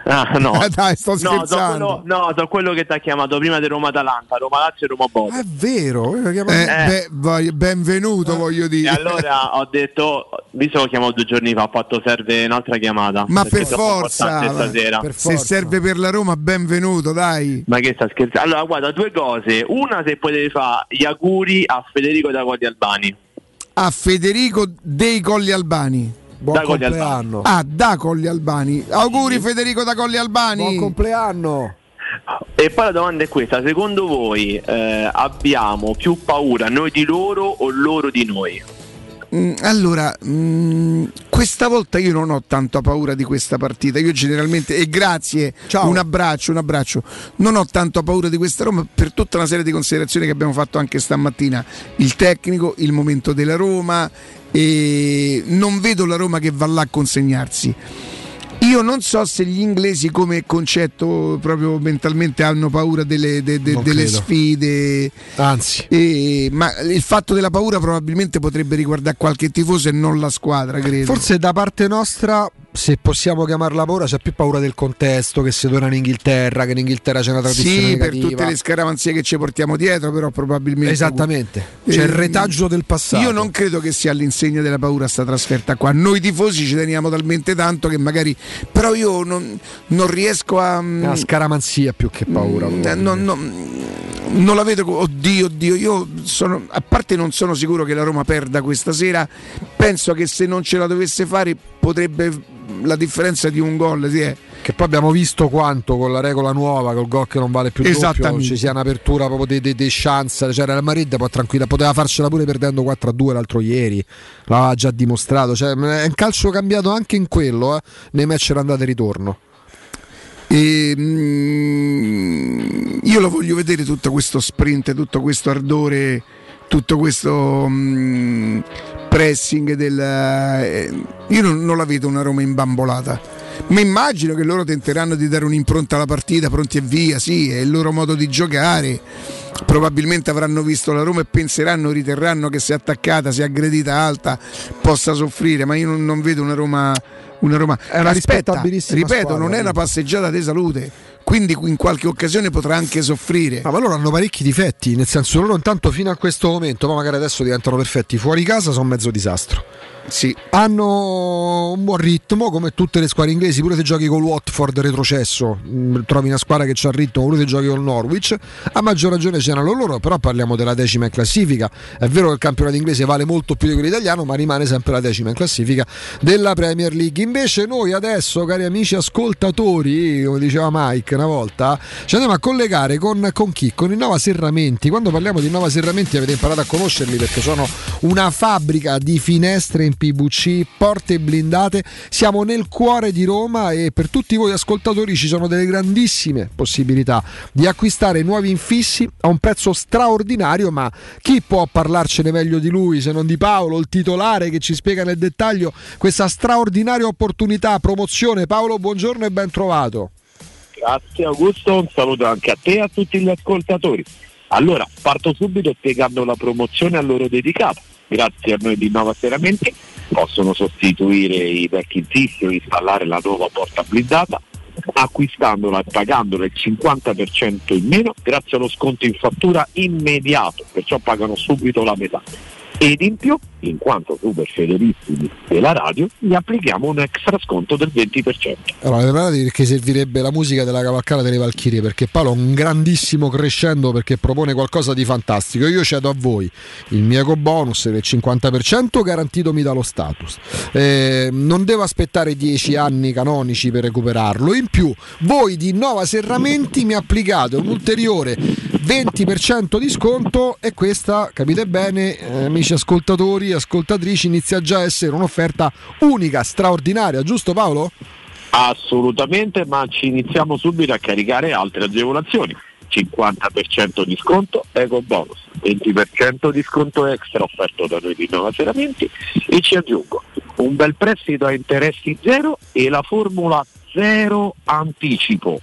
Ah, no. Dai, sto No, so scherzando. quello, no, so quello che ti ha chiamato prima di Roma Atalanta, Roma Lazio e Roma Bodo. È vero, eh, Eh, Eh. beh, voglio- benvenuto, voglio E dire. allora ho detto, visto che ho chiamato due giorni fa, ho fatto serve un'altra chiamata. Ma per forza, stasera. per se forza. serve per la Roma, benvenuto, dai. Ma che sta scherzando? Allora, guarda, due cose. Una, se potevi fare gli auguri a Federico da Codi Albani. A Federico dei Colli Albani. Buon Colli compleanno. Ah, da Colli Albani. Auguri Federico da Colli Albani. Buon compleanno. E poi la domanda è questa: secondo voi eh, abbiamo più paura noi di loro o loro di noi? Mm, Allora, mm, questa volta io non ho tanta paura di questa partita. Io generalmente, e grazie, Ciao. un abbraccio, un abbraccio. Non ho tanto paura di questa Roma per tutta una serie di considerazioni che abbiamo fatto anche stamattina. Il tecnico, il momento della Roma, e non vedo la Roma che va là a consegnarsi. Io non so se gli inglesi come concetto proprio mentalmente hanno paura delle, de- de- delle sfide. Anzi, E- ma il fatto della paura probabilmente potrebbe riguardare qualche tifoso e non la squadra, credo. forse da parte nostra, se possiamo chiamarla paura, c'è più paura del contesto che si torna in Inghilterra, che in Inghilterra c'è una tradizione sì, per negativa. tutte le scaramanzie che ci portiamo dietro, però probabilmente Esattamente. C'è il Eh, retaggio del passato. Io non credo che sia all'insegna della paura sta trasferta qua. Noi tifosi ci teniamo talmente tanto che magari però io non, non riesco a È una scaramanzia più che paura. Mm, probabilmente. non, non- non la vedo. Oddio, oddio, io sono. A parte non sono sicuro che la Roma perda questa sera. Penso che se non ce la dovesse fare potrebbe la differenza di un gol. sì, è. Che poi abbiamo visto quanto con la regola nuova, col gol che non vale più doppio, ci sia un'apertura proprio dei, dei, dei chance. Cioè, Real Madrid può tranquilla, poteva farcela pure perdendo 4-2 l'altro ieri, l'aveva già dimostrato. Cioè, è un calcio cambiato anche in quello, eh, nei match andata e ritorno. E, mm, io lo voglio vedere tutto questo sprint, tutto questo ardore, tutto questo mm, pressing del... eh, io non, non la vedo una Roma imbambolata. Mi immagino che loro tenteranno di dare un'impronta alla partita, pronti e via, sì, è il loro modo di giocare. Probabilmente avranno visto la Roma e penseranno, riterranno che se attaccata, se aggredita alta possa soffrire, ma io non, non vedo una Roma una Roma. È una rispettabilissima ripeto, squadra, non è una passeggiata di salute, quindi in qualche occasione potrà anche soffrire. Ma loro hanno parecchi difetti, nel senso loro intanto fino a questo momento, ma magari adesso diventano perfetti, fuori casa sono mezzo disastro. Sì. Hanno un buon ritmo come tutte le squadre inglesi, pure se giochi con Watford retrocesso, mh, trovi una squadra che c'ha il ritmo, pure se giochi con Norwich, a maggior ragione c'erano loro, però parliamo della decima in classifica. È vero che il campionato inglese vale molto più di quello italiano, ma rimane sempre la decima in classifica della Premier League. Invece noi adesso, cari amici ascoltatori, come diceva Mike una volta, ci andiamo a collegare con, con chi? Con i Nova Serramenti. Quando parliamo di Nova Serramenti avete imparato a conoscerli perché sono una fabbrica di finestre in PVC, porte blindate. Siamo nel cuore di Roma e per tutti voi ascoltatori ci sono delle grandissime possibilità di acquistare nuovi infissi a un prezzo straordinario, ma chi può parlarcene meglio di lui se non di Paolo, il titolare che ci spiega nel dettaglio questa straordinaria opportunità, promozione. Paolo, buongiorno e ben trovato. Grazie Augusto, un saluto anche a te e a tutti gli ascoltatori. Allora, parto subito spiegando la promozione a loro dedicata. Grazie a noi di Nova Serramenti possono sostituire i vecchi infissi o installare la nuova porta blindata acquistandola e pagandola il 50% in meno grazie allo sconto in fattura immediato, perciò pagano subito la metà. Ed in più, in quanto super fedelissimi della radio, gli applichiamo un extra sconto del 20%. Allora, preparati perché servirebbe la musica della cavalcata delle Valchirie, perché Paolo è un grandissimo crescendo perché propone qualcosa di fantastico. Io cedo a voi il mio bonus del 50% garantitomi dallo status. Eh, non devo aspettare 10 anni canonici per recuperarlo. In più, voi di Nova Serramenti mi applicate un ulteriore 20% di sconto e questa, capite bene, eh, amici ascoltatori e ascoltatrici, inizia già a essere un'offerta unica, straordinaria, giusto Paolo? Assolutamente, ma ci iniziamo subito a caricare altre agevolazioni. 50% di sconto, eco bonus, 20% di sconto extra offerto da noi di Nova Serramenti e ci aggiungo un bel prestito a interessi zero e la formula zero anticipo.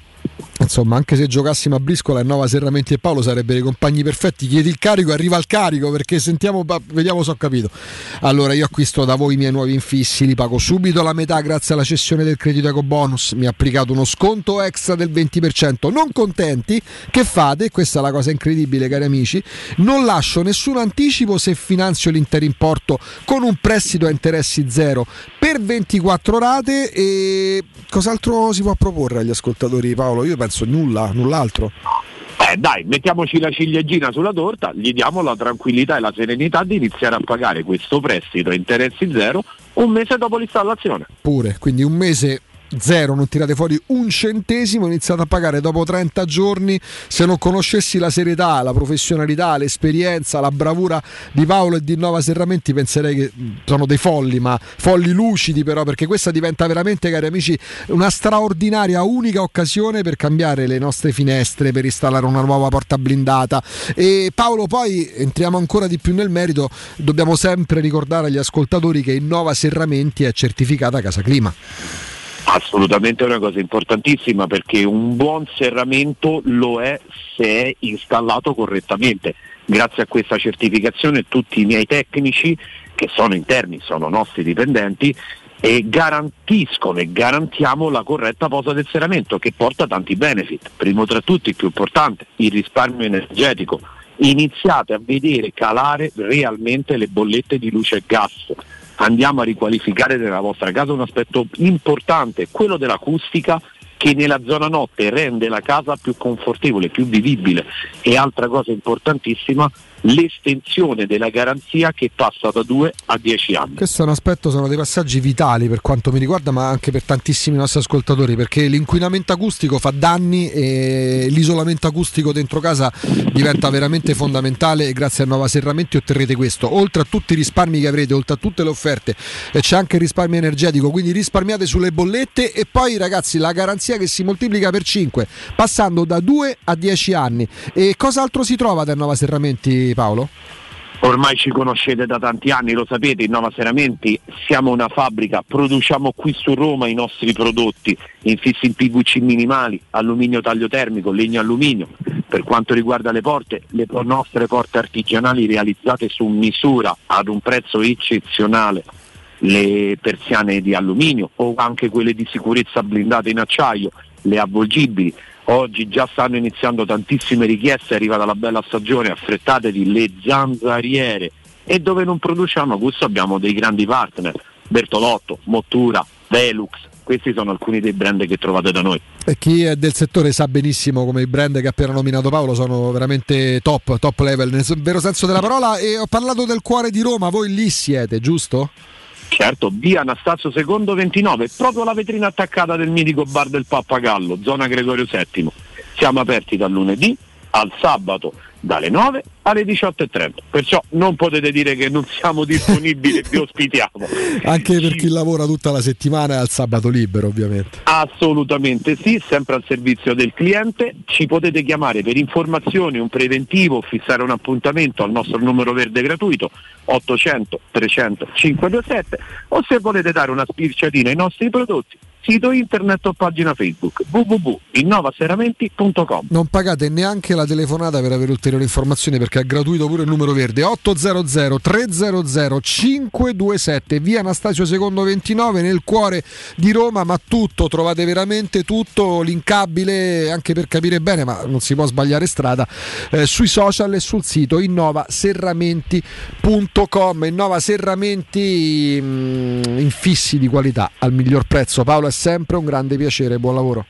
Insomma, anche se giocassimo a briscola e Nova Serramenti e Paolo sarebbero i compagni perfetti. Chiedi il carico, arriva il carico perché sentiamo, vediamo se ho capito. Allora, io acquisto da voi i miei nuovi infissi, li pago subito la metà grazie alla cessione del credito eco bonus. Mi ha applicato uno sconto extra del 20%. Non contenti? Che fate? Questa è la cosa incredibile, cari amici. Non lascio nessun anticipo se finanzio l'intero importo con un prestito a interessi zero per 24 rate. E cos'altro si può proporre agli ascoltatori, Paolo? Io penso nulla, null'altro. Eh dai, mettiamoci la ciliegina sulla torta, gli diamo la tranquillità e la serenità di iniziare a pagare questo prestito a interessi zero un mese dopo l'installazione. Pure, quindi un mese zero, non tirate fuori un centesimo, iniziate a pagare dopo 30 giorni. Se non conoscessi la serietà, la professionalità, l'esperienza, la bravura di Paolo e di Nova Serramenti, penserei che mh, sono dei folli, ma folli lucidi però, perché questa diventa veramente, cari amici, una straordinaria, unica occasione per cambiare le nostre finestre, per installare una nuova porta blindata. E Paolo, poi entriamo ancora di più nel merito, dobbiamo sempre ricordare agli ascoltatori che in Nova Serramenti è certificata Casa Clima. Assolutamente è una cosa importantissima perché un buon serramento lo è se è installato correttamente. Grazie a questa certificazione tutti i miei tecnici, che sono interni, sono nostri dipendenti, e garantiscono e garantiamo la corretta posa del serramento che porta tanti benefit. Primo tra tutti, il più importante, il risparmio energetico. Iniziate a vedere calare realmente le bollette di luce e gas andiamo a riqualificare nella vostra casa un aspetto importante, quello dell'acustica che nella zona notte rende la casa più confortevole, più vivibile. E altra cosa importantissima, l'estensione della garanzia che passa da 2 a 10 anni. Questo è un aspetto, sono dei passaggi vitali per quanto mi riguarda, ma anche per tantissimi nostri ascoltatori, perché l'inquinamento acustico fa danni e l'isolamento acustico dentro casa diventa veramente fondamentale e grazie a Nuova Serramenti otterrete questo. Oltre a tutti i risparmi che avrete, oltre a tutte le offerte, e c'è anche il risparmio energetico, quindi risparmiate sulle bollette e poi ragazzi la garanzia che si moltiplica per 5, passando da 2 a 10 anni. E cos'altro si trova da Nuova Serramenti Paolo? Ormai ci conoscete da tanti anni, lo sapete, in Nova Seramenti siamo una fabbrica, produciamo qui su Roma i nostri prodotti, infissi in PVC minimali, alluminio taglio termico, legno alluminio. Per quanto riguarda le porte, le nostre porte artigianali realizzate su misura ad un prezzo eccezionale, le persiane di alluminio o anche quelle di sicurezza blindate in acciaio, le avvolgibili. Oggi già stanno iniziando tantissime richieste, è arrivata la bella stagione, affrettatevi le zanzariere e dove non produciamo questo abbiamo dei grandi partner, Bertolotto, Mottura, Velux, questi sono alcuni dei brand che trovate da noi. E chi è del settore sa benissimo come i brand che ha appena nominato Paolo sono veramente top, top level, nel vero senso della parola. E ho parlato del cuore di Roma, voi lì siete, giusto? Certo, via Anastasio II 29, proprio la vetrina attaccata del mitico bar del Pappagallo, zona Gregorio VII. Siamo aperti dal lunedì al sabato dalle 9 alle 18.30, perciò non potete dire che non siamo disponibili e vi ospitiamo. Anche per chi lavora tutta la settimana e al sabato libero, ovviamente. Assolutamente sì, sempre al servizio del cliente. Ci potete chiamare per informazioni, un preventivo fissare un appuntamento al nostro numero verde gratuito 800 300 527 o se volete dare una spirciatina ai nostri prodotti sito internet o pagina Facebook www.innovaseramenti.com Non pagate neanche la telefonata per avere ulteriori informazioni perché è gratuito pure il numero verde 800 300 527 via Anastasio II 29 nel cuore di Roma ma tutto, trovate veramente tutto linkabile anche per capire bene ma non si può sbagliare strada eh, sui social e sul sito innovaserramenti.com Innova Serramenti mh, infissi di qualità al miglior prezzo. Paolo è sempre un grande piacere buon lavoro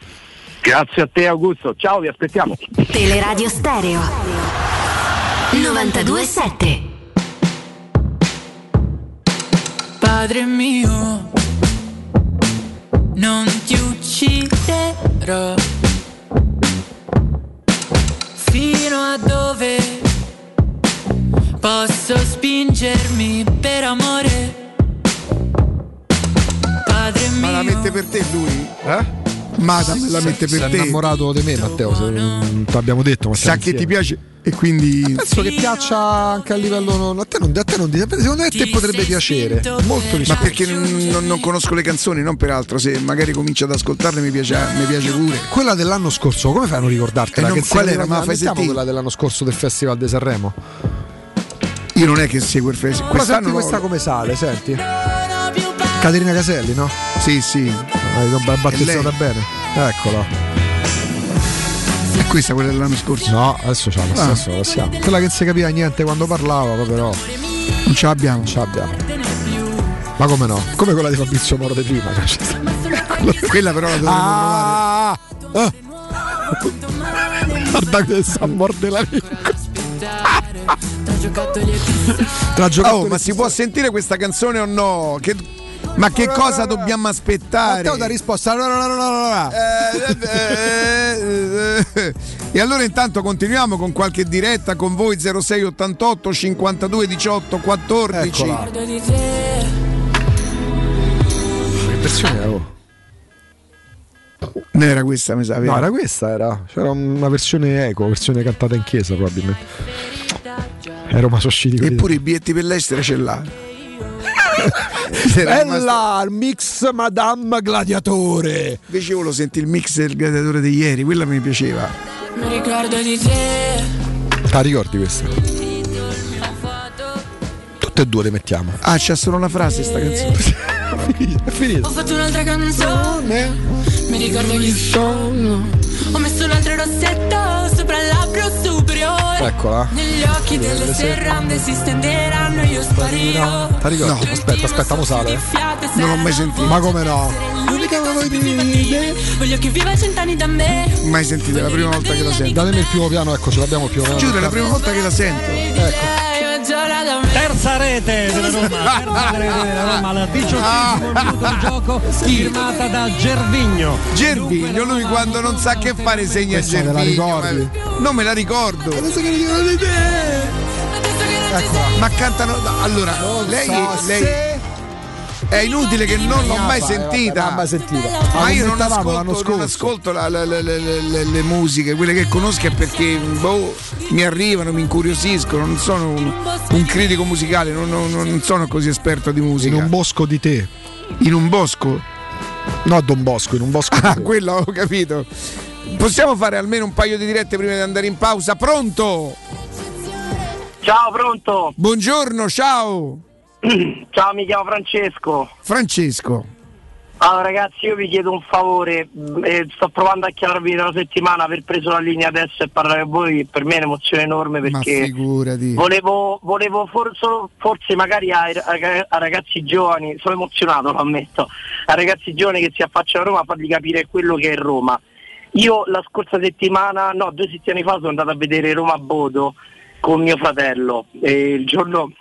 Grazie a te Augusto, ciao vi aspettiamo. Teleradio Stereo 927 Padre mio, non ti ucciderò. Fino a dove posso spingermi per amore? Padre Ma la mio, mette per te lui? Eh? Madam la mette per sei te. innamorato di me Matteo se l'abbiamo detto ma Sa che ti piace e quindi. penso che piaccia anche a livello non, a te non, a te non secondo me a te potrebbe piacere molto Ma perché non, non conosco le canzoni, non per altro. Se magari comincio ad ascoltarle mi piace, mi piace pure. quella dell'anno scorso come fai a non ricordartela Eh, non- che qual era? Ma fai sentire? quella dell'anno scorso del Festival di Sanremo Io non è che seguo il festival. Ma senti Quest'anno questa no. come sale senti Caterina Caselli no? Sì sì Hai battezzata bene eccola È questa quella dell'anno scorso? no adesso c'ha lo Ah. stesso lo siamo quella che non si capiva niente quando parlava però Non ce l'abbiamo. non ce l'abbiamo ma come no? come quella di Fabrizio Moro di prima cioè, Quella però la dovremmo ah, ah. guarda che sa morde la lingua tra trovare. Oh, giocattoli ma si può sentire questa canzone o no? Che- Ma che cosa dobbiamo aspettare? Matteo dà risposta no no no no no, no. Eh, eh, eh. E allora intanto continuiamo con qualche diretta con voi 0688 52 18 14. Eccola. che versione era? oh? Non era questa, mi sa. no era questa era c'era una versione eco versione cantata in chiesa probabilmente a Roma sono usciti quelli Eppure i biglietti per l'estero ce l'ha. Rimasto- Bella, il mix Madame Gladiatore. Invece volevo sentire il mix del gladiatore di ieri, quella mi piaceva. mi ricordo di te. Ah, ricordi questa? Tutte e due le mettiamo. Ah, c'ha solo una frase sta canzone. È finito. Ho fatto un'altra canzone, mi ricordo chi sono. Ho messo un altro rossetto sopra il labbro. Eccola. Negli occhi delle serrande si stenderanno io sparirò. Ti ricordi? aspetta, aspetta, mo sale. Non l'ho mai sentito. Ma come no? L'unica di. Voglio che viva cent'anni da me. Mai sentita, è la prima volta che la sento. Datemi il primo piano, ecco, ce l'abbiamo più o meno. Giuro, è la prima volta che la sento. Ecco. Terza rete della Roma, terza rete della Roma, al diciottesimo minuto di gioco, firmata da Gervigno. Gervigno, lui quando non sa che fare segna Gervigno. Non me la ricordo. Ma cantano. Allora, lei, lei- è inutile che non l'ho mai sentita. vabbè, mai sentita. Ma io non ascolto, non scorso. ascolto la- la- la- la- le, musiche, quelle che conosco è perché boh, mi arrivano, mi incuriosiscono. Non sono un, un critico musicale, non, non- non sono così esperto di musica. In un bosco di te. In un bosco? No, Don Bosco, in un bosco di Ah, quello ho capito. Possiamo fare almeno un paio di dirette prima di andare in pausa? Pronto? Ciao, pronto? Buongiorno, ciao. Ciao, mi chiamo Francesco. Francesco. Allora ragazzi io vi chiedo un favore, eh, sto provando a chiamarvi da una settimana, aver preso la linea adesso e parlare con voi per me è un'emozione enorme perché volevo, volevo for- solo- forse magari ai, ai ragazzi giovani, sono emozionato lo ammetto, ai ragazzi giovani che si affacciano a Roma fargli capire quello che è Roma. Io la scorsa settimana, no due settimane fa sono andato a vedere Roma Bodo con mio fratello e il giorno,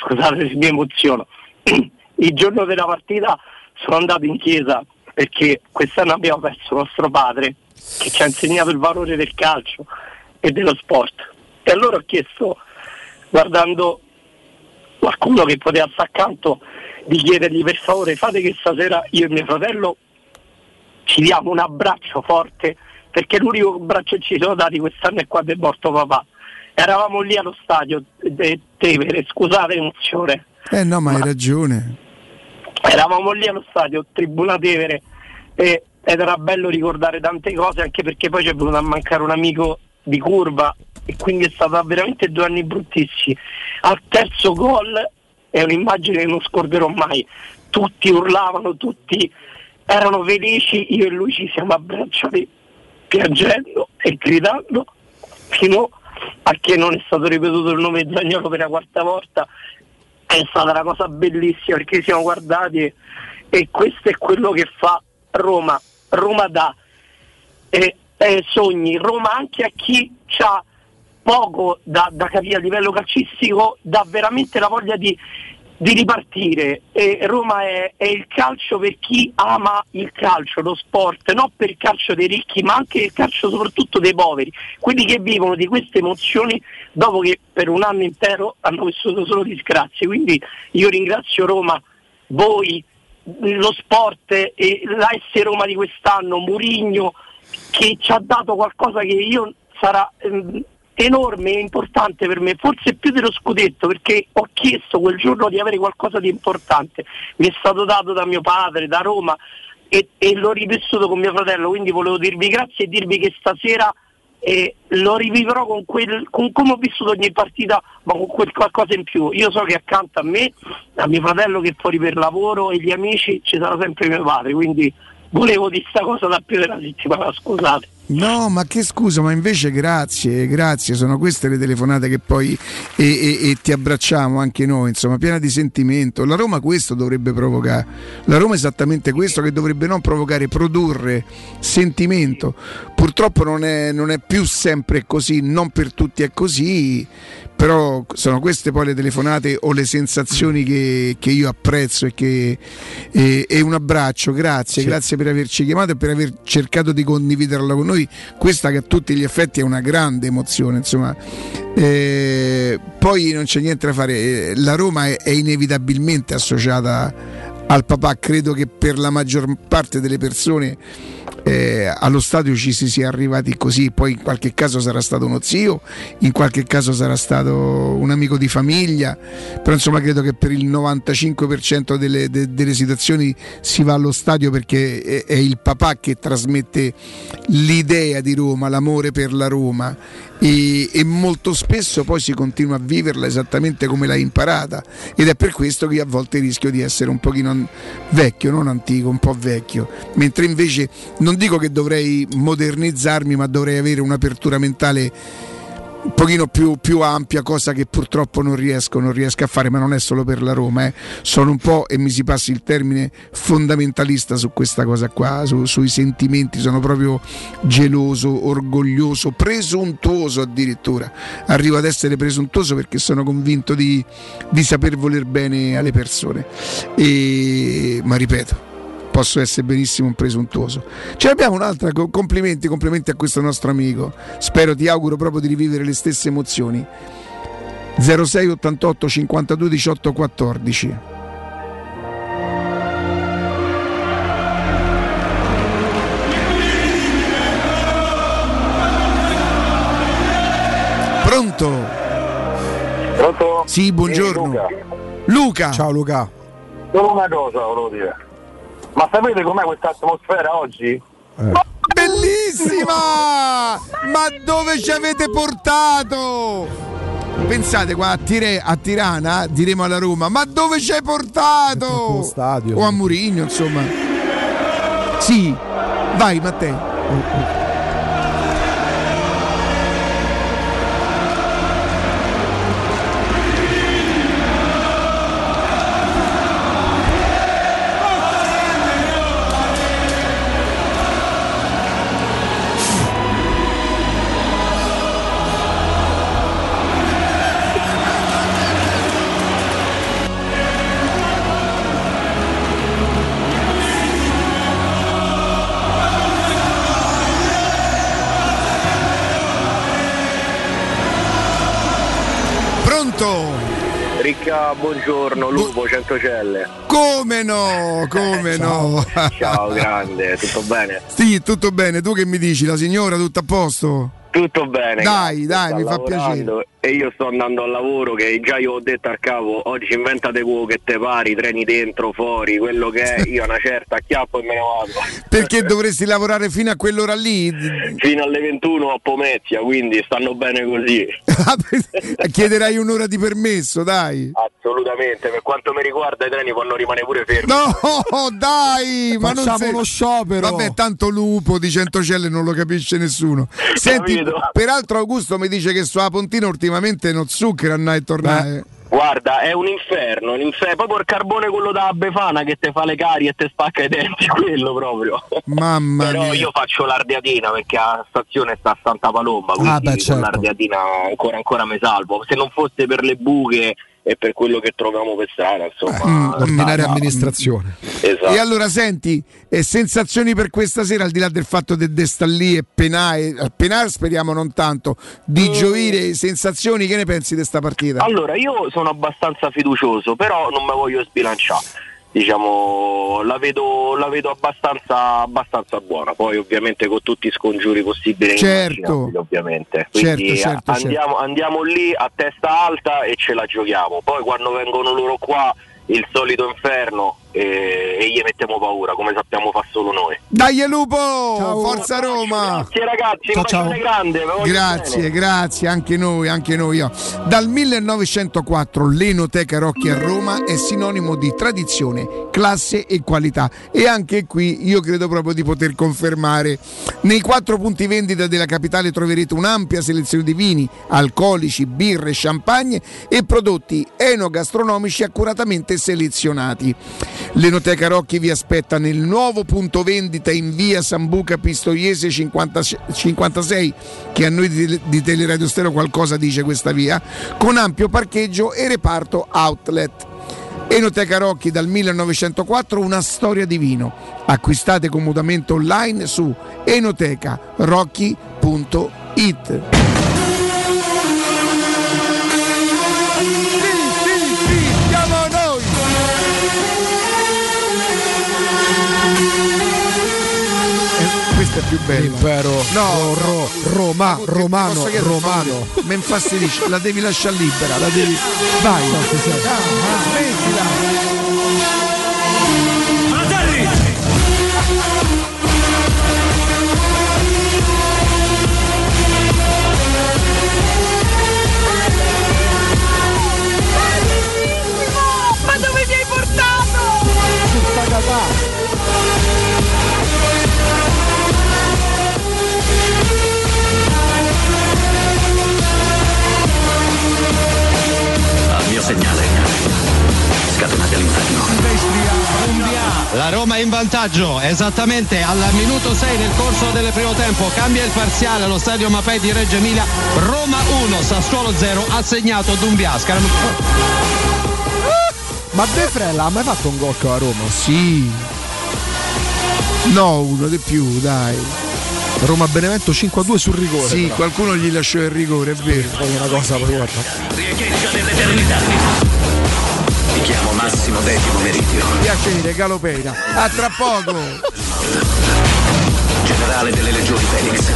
scusate se mi emoziono, il giorno della partita sono andato in chiesa perché quest'anno abbiamo perso nostro padre che ci ha insegnato il valore del calcio e dello sport. E allora ho chiesto, guardando qualcuno che poteva stare accanto, di chiedergli per favore fate che stasera io e mio fratello ci diamo un abbraccio forte perché l'unico abbraccio che ci siamo dati quest'anno è quando è morto papà. Eravamo lì allo stadio de Tevere, scusate l'emozione. Eh no, ma hai ragione. Eravamo lì allo stadio, Tribuna Tevere, e, ed era bello ricordare tante cose anche perché poi ci è venuto a mancare un amico di curva e quindi è stato veramente due anni bruttissimi. Al terzo gol è un'immagine che non scorderò mai. Tutti urlavano, tutti erano felici, io e lui ci siamo abbracciati piangendo e gridando fino a che non è stato ripetuto il nome Zagnolo per la quarta volta è stata una cosa bellissima perché siamo guardati e questo è quello che fa Roma. Roma dà eh, eh, sogni, Roma anche a chi ha poco da, da capire a livello calcistico dà veramente la voglia di, di ripartire e Roma è, è il calcio per chi ama il calcio, lo sport, non per il calcio dei ricchi ma anche il calcio soprattutto dei poveri, quelli che vivono di queste emozioni dopo che per un anno intero hanno vissuto solo disgrazie. Quindi io ringrazio Roma, voi, lo sport e l'AS Roma di quest'anno, Murigno che ci ha dato qualcosa che io sarà ehm, enorme e importante per me, forse più dello scudetto, perché ho chiesto quel giorno di avere qualcosa di importante. Mi è stato dato da mio padre, da Roma e, e l'ho rivissuto con mio fratello, quindi volevo dirvi grazie e dirvi che stasera eh, lo rivivrò con, quel, con come ho vissuto ogni partita, ma con quel qualcosa in più. Io so che accanto a me, a mio fratello che è fuori per lavoro e gli amici ci sarà sempre mio padre, quindi volevo dire sta cosa da più della settimana, scusate. No, ma che scusa, ma invece grazie, grazie, sono queste le telefonate che poi e, e- e ti abbracciamo anche noi, insomma, piena di sentimento. La Roma questo dovrebbe provocare, la Roma è esattamente questo che dovrebbe non provocare, produrre sentimento. Purtroppo non è, non è più sempre così, non per tutti è così, però sono queste poi le telefonate o le sensazioni che, che io apprezzo e che e, e un abbraccio, grazie, grazie per averci chiamato e per aver cercato di condividerla con noi. Questa che a tutti gli effetti è una grande emozione, insomma. Eh, poi non c'è niente da fare, eh, la Roma è, è inevitabilmente associata al papà, credo che per la maggior parte delle persone eh, allo stadio ci si sia arrivati così, poi in qualche caso sarà stato uno zio, in qualche caso sarà stato un amico di famiglia, però insomma credo che per il 95% delle, de- delle situazioni si va allo stadio perché è, è il papà che trasmette l'idea di Roma, l'amore per la Roma e, e molto spesso poi si continua a viverla esattamente come l'hai imparata. Ed è per questo che a volte rischio di essere un pochino vecchio, non antico, un po' vecchio, mentre invece non dico che dovrei modernizzarmi ma dovrei avere un'apertura mentale un pochino più, più ampia, cosa che purtroppo non riesco, non riesco a fare, ma non è solo per la Roma. eh. Sono un po', e mi si passi il termine, fondamentalista su questa cosa qua, su- sui sentimenti, sono proprio geloso, orgoglioso, presuntuoso addirittura. Arrivo ad essere presuntuoso perché sono convinto di, di saper voler bene alle persone. E- ma ripeto, posso essere benissimo un presuntuoso. Ce l'abbiamo un'altra, co- complimenti, complimenti a questo nostro amico. Spero, ti auguro proprio di rivivere le stesse emozioni. 06 88 52 18 14. Pronto? Pronto? Sì, buongiorno. Luca. Luca. Ciao Luca. Solo una cosa volevo dire. Ma sapete com'è questa atmosfera oggi? Bellissima! Ma dove ci avete portato? Pensate qua a, Tire- a Tirana diremo alla Roma, ma dove ci hai portato? stadio. O a Murigno, insomma. Sì, vai Matteo. Pronto? Ricca, buongiorno, Lupo, Centocelle. Come no? Come no? Ciao, grande, tutto bene? Sì, tutto bene. Tu che mi dici? La signora, tutto a posto? Tutto bene. Dai, dai, mi fa lavorando E io sto andando al lavoro che già io ho detto al capo, oggi inventate quello che te pari, treni dentro, fuori, quello che è, io una certa acchiappo e me ne vado. Perché dovresti lavorare fino a quell'ora lì? Fino alle 21 a Pomezia, quindi stanno bene così. Chiederai un'ora di permesso, dai. Assolutamente, per quanto mi riguarda i treni possono rimanere pure fermi. No, dai, ma non Facciamo sei- uno sciopero. Vabbè, tanto lupo di Centocelle non lo capisce nessuno. Senti, peraltro Augusto mi dice che sulla Pontina ultimamente non zucchero andare e tornare. Guarda, è un inferno, un inferno, proprio il carbone quello da Befana che te fa le cari e te spacca i denti, quello proprio. Mamma Però mia. io faccio l'ardeatina perché la stazione sta a Santa Palomba, quindi Ah, beh, certo. con l'ardeatina ancora ancora mi salvo. Se non fosse per le buche e per quello che troviamo per strada, insomma. Combinare amministrazione. Esatto. E allora senti, eh, sensazioni per questa sera, al di là del fatto di de sta lì e penare, a penare speriamo non tanto, di gioire, sensazioni, che ne pensi di sta partita? Allora, io sono abbastanza fiducioso, però non mi voglio sbilanciare. Diciamo, la vedo, la vedo abbastanza, abbastanza buona. Poi, ovviamente, con tutti i scongiuri possibili, Certo. ovviamente. Certo, Quindi certo, a- andiamo, andiamo lì a testa alta e ce la giochiamo. Poi, quando vengono loro qua, il solito inferno e, e gli mettiamo paura, come sappiamo fa solo noi. Dai lupo! Forza Roma! Grazie ragazzi, un bacione grande. Grazie, bene. grazie, anche noi, anche noi. oh. Dal 1904 l'Enoteca Rocchi a Roma è sinonimo di tradizione, classe e qualità e anche qui io credo proprio di poter confermare. Nei quattro punti vendita della capitale troverete un'ampia selezione di vini, alcolici, birre, champagne e prodotti enogastronomici accuratamente selezionati. L'Enoteca Rocchi vi aspetta nel nuovo punto vendita in via Sambuca Pistoiese 50 56, che a noi di, di Teleradio Stereo qualcosa dice questa via, con ampio parcheggio e reparto outlet. Enoteca Rocchi dal 1904 una storia di vino. Acquistate comodamente online su enotecarocchi.it. Questo è più bello. Impero No, ro- Roma, romano, Posso chiedere- romano. Mi infastidisce, la devi lasciare libera, la devi. Vai! Ah, smettila! Vantaggio esattamente al minuto 6 nel corso del primo tempo. Cambia il parziale allo stadio Mapei di Reggio Emilia. Roma 1, Sassuolo 0, assegnato Dumbiasca. Ma De Frella ha mai fatto un gol con la Roma? Sì. No, uno di più, dai. Roma Benevento 5-2 sul rigore. Sì, però. qualcuno gli lasciò il rigore, è vero. Poi una cosa poi guarda. Mi chiamo Massimo Decimo Meridio, Piacere, Galopeira. A tra poco. generale delle legioni Felix,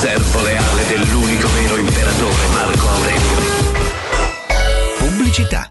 servo leale dell'unico vero imperatore Marco Aurelio. Pubblicità.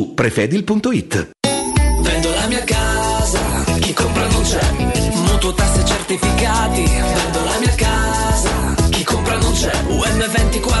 prefedil.it. Vendo la mia casa, chi compra non c'è. Mutuo tasse certificati, vendo la mia casa, chi compra non c'è. UM24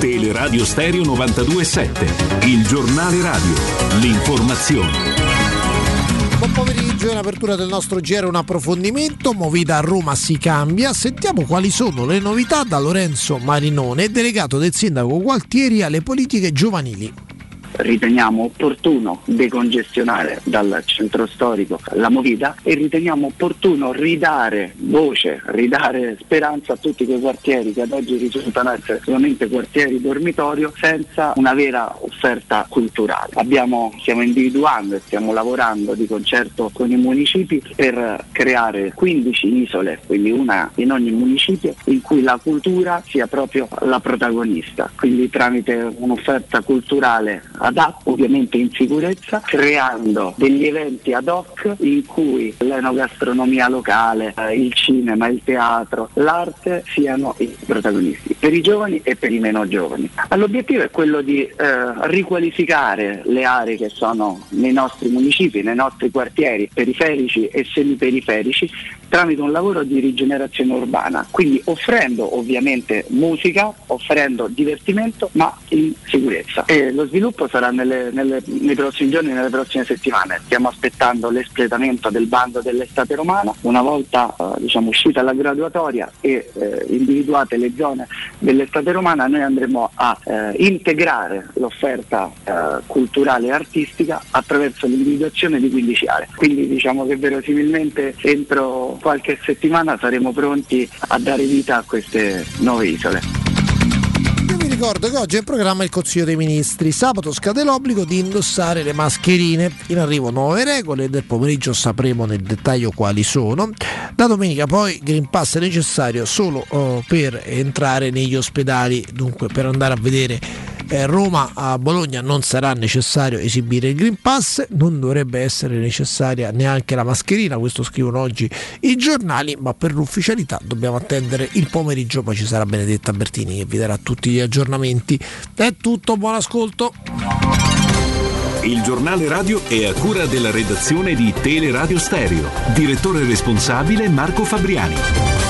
Teleradio Stereo 927, il giornale radio, l'informazione. Buon pomeriggio, in apertura del nostro GR un approfondimento, Movida a Roma si cambia, sentiamo quali sono le novità da Lorenzo Marinone, delegato del sindaco Gualtieri alle politiche giovanili riteniamo opportuno decongestionare dal centro storico la Movida e riteniamo opportuno ridare voce, ridare speranza a tutti quei quartieri che ad oggi risultano essere solamente quartieri dormitorio senza una vera offerta culturale. Abbiamo, stiamo individuando e stiamo lavorando di concerto con i municipi per creare 15 isole, quindi una in ogni municipio, in cui la cultura sia proprio la protagonista, quindi tramite un'offerta culturale adatta, ovviamente in sicurezza, creando degli eventi ad hoc in cui l'enogastronomia locale, eh, il cinema, il teatro, l'arte siano i protagonisti, per i giovani e per i meno giovani. L'obiettivo è quello di eh, riqualificare le aree che sono nei nostri municipi, nei nostri quartieri periferici e semiperiferici tramite un lavoro di rigenerazione urbana, quindi offrendo ovviamente musica, offrendo divertimento ma in sicurezza. E lo sviluppo sarà nelle, nelle, nei prossimi giorni, nelle prossime settimane. Stiamo aspettando l'espletamento del bando dell'estate romana, una volta eh, diciamo, uscita la graduatoria e eh, individuate le zone dell'estate romana noi andremo a eh, integrare l'offerta eh, culturale e artistica attraverso l'individuazione di 15 aree. Quindi diciamo che verosimilmente entro qualche settimana saremo pronti a dare vita a queste nuove isole. Ricordo che oggi è in programma il Consiglio dei Ministri. Sabato scade l'obbligo di indossare le mascherine. In arrivo nuove regole, del pomeriggio sapremo nel dettaglio quali sono. Da domenica poi Green Pass è necessario solo oh, per entrare negli ospedali, dunque per andare a vedere eh, Roma a Bologna non sarà necessario esibire il Green Pass, non dovrebbe essere necessaria neanche la mascherina, questo scrivono oggi i giornali, ma per l'ufficialità dobbiamo attendere il pomeriggio, poi ci sarà Benedetta Bertini che vi darà tutti gli aggiornamenti. È tutto, buon ascolto. Il giornale radio è a cura della redazione di Teleradio Stereo. Direttore responsabile Marco Fabriani.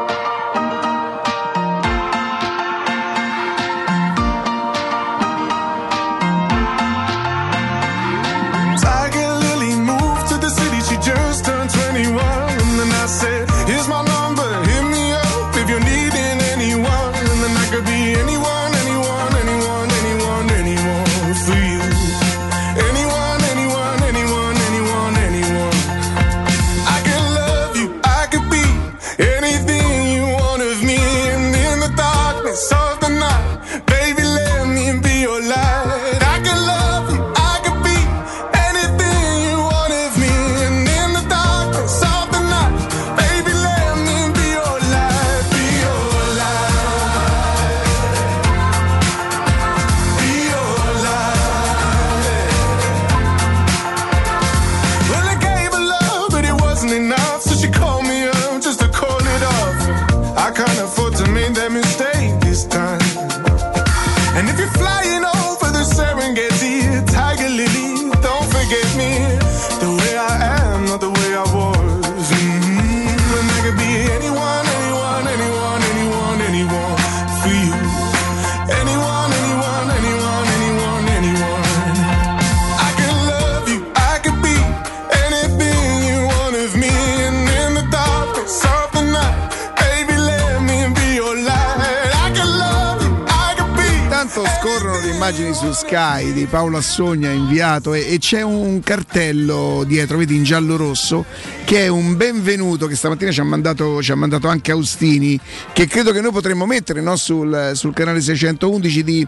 Immagini su Sky di Paolo Assogna inviato e, e c'è un cartello dietro, vedi in giallo rosso, che è un benvenuto che stamattina ci ha mandato, ci ha mandato anche Austini, che credo che noi potremmo mettere no, sul, sul canale 611 di,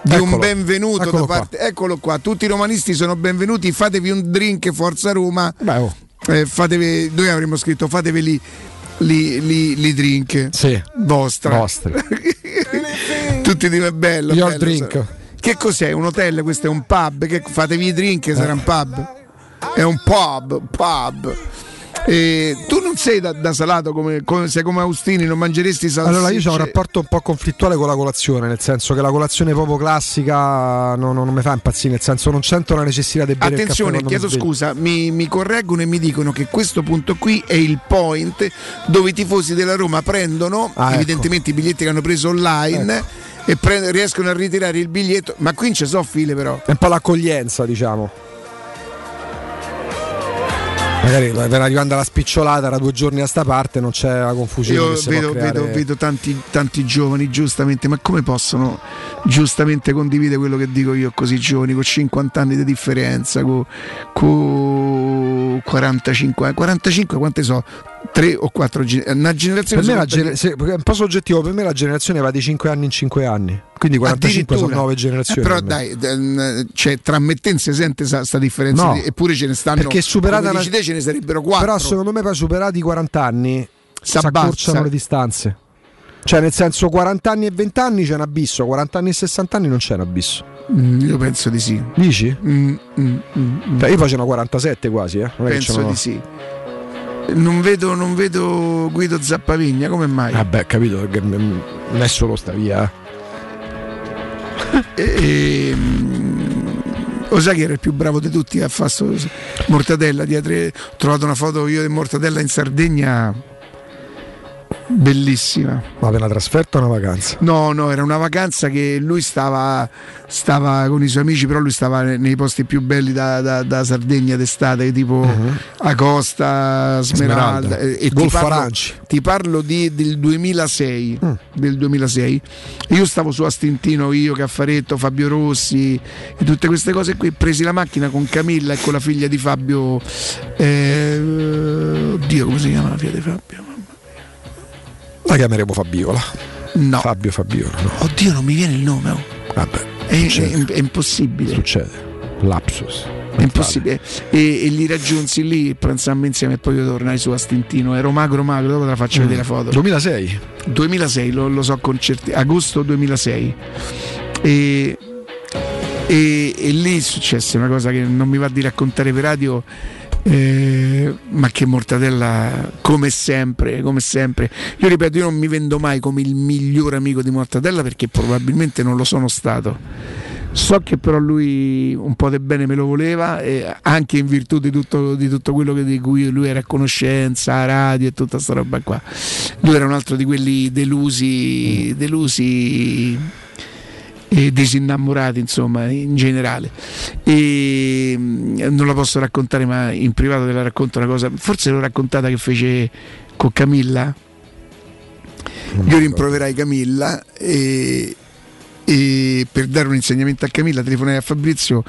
di un benvenuto Eccolo da parte. Eccolo qua, tutti i romanisti sono benvenuti, fatevi un drink Forza Roma. oh. Eh, fatevi, noi avremmo scritto fateveli li, li, li drink vostra. Vostri. Tutti di è bello. Your bello, drink. sa- Che cos'è? Un hotel? Questo è un pub? Che fatevi i drink, sarà un pub? È un pub, pub. E tu non sei da, da salato come, come- sei come Austini, non mangeresti salsicce. Allora io ho un rapporto un po' conflittuale con la colazione, nel senso che la colazione proprio classica no- no- non mi fa impazzire, nel senso non sento la necessità di bere Attenzione, chiedo mi scusa, mi, mi correggono e mi dicono che questo punto qui è il point dove i tifosi della Roma prendono Ah, ecco. evidentemente i biglietti che hanno preso online e pre- riescono a ritirare il biglietto, ma qui non ci sono file però. È un po' l'accoglienza, diciamo. Magari va arrivando alla spicciolata da due giorni a sta parte, non c'è la confusione. Io vedo, vedo- vedo tanti, tanti giovani giustamente, ma come possono giustamente condividere quello che dico io così giovani, con 50 anni di differenza, con, con 45 anni, 45 quante so? 3 o 4 una generazione Per me gener- se- è un po' soggettivo, per me la generazione va di 5 anni in 5 anni. Quindi 45 sono Addirittura. 9 generazioni. Eh, però dai, cioè, tra me e te non si sente questa differenza, No, di- eppure ce ne stanno. perché superata come una- dici te, ce ne sarebbero 4. Però secondo me poi superati i 40 anni si accorciano le distanze. Cioè nel senso 40 anni e 20 anni c'è un abisso, 40 anni e 60 anni non c'è un abisso. Mm, io penso di sì. Dici? Mm, mm, mm, Cioè, io ce n'ho 47 quasi, eh. Non Penso n'ho- di sì. Non vedo, non vedo Guido Zappavigna, come mai? Vabbè, capito che mm, non è solo sta via. eh. E, mm, lo sai chi era il più bravo di tutti a fare Mortadella dietro ho trovato una foto io di Mortadella in Sardegna bellissima Ma per una trasferta o una vacanza? no no era una vacanza che lui stava, stava con i suoi amici però lui stava ne- nei posti più belli da, da- da Sardegna d'estate tipo Acosta Smeralda, Smeralda. e, e ti, Golfo parlo, Aranci. ti parlo di- del 2006 Mm. del 2006 E io stavo su Astintino io Caffaretto Fabio Rossi e tutte queste cose qui presi la macchina con Camilla e con la figlia di Fabio eh, oddio come si chiama la figlia di Fabio La chiameremo Fabiola. No. Fabio Fabiola, no. oddio non mi viene il nome oh. Vabbè. è, è- è impossibile Succede. Lapsus. è impossibile e, e li raggiunsi lì pranzammo insieme e poi io tornai su Astintino ero magro magro dopo te la faccio Mm. vedere la foto 2006. 2006 lo, lo so con certezza agosto 2006 e, e, e lì successe una cosa che non mi va di raccontare per radio eh, ma che Mortadella come sempre come sempre io ripeto io non mi vendo mai come il miglior amico di Mortadella perché probabilmente non lo sono stato so che però lui un po' di bene me lo voleva e anche in virtù di tutto, di tutto quello che- di cui lui era a conoscenza, a radio e tutta sta roba qua. Lui era un altro di quelli delusi, delusi e disinnamorati, insomma, in generale. E mm, non la posso raccontare, ma in privato te la racconto una cosa. Forse l'ho raccontata che fece con Camilla. Io rimproverai Camilla e, e per dare un insegnamento a Camilla telefonai a Fabrizio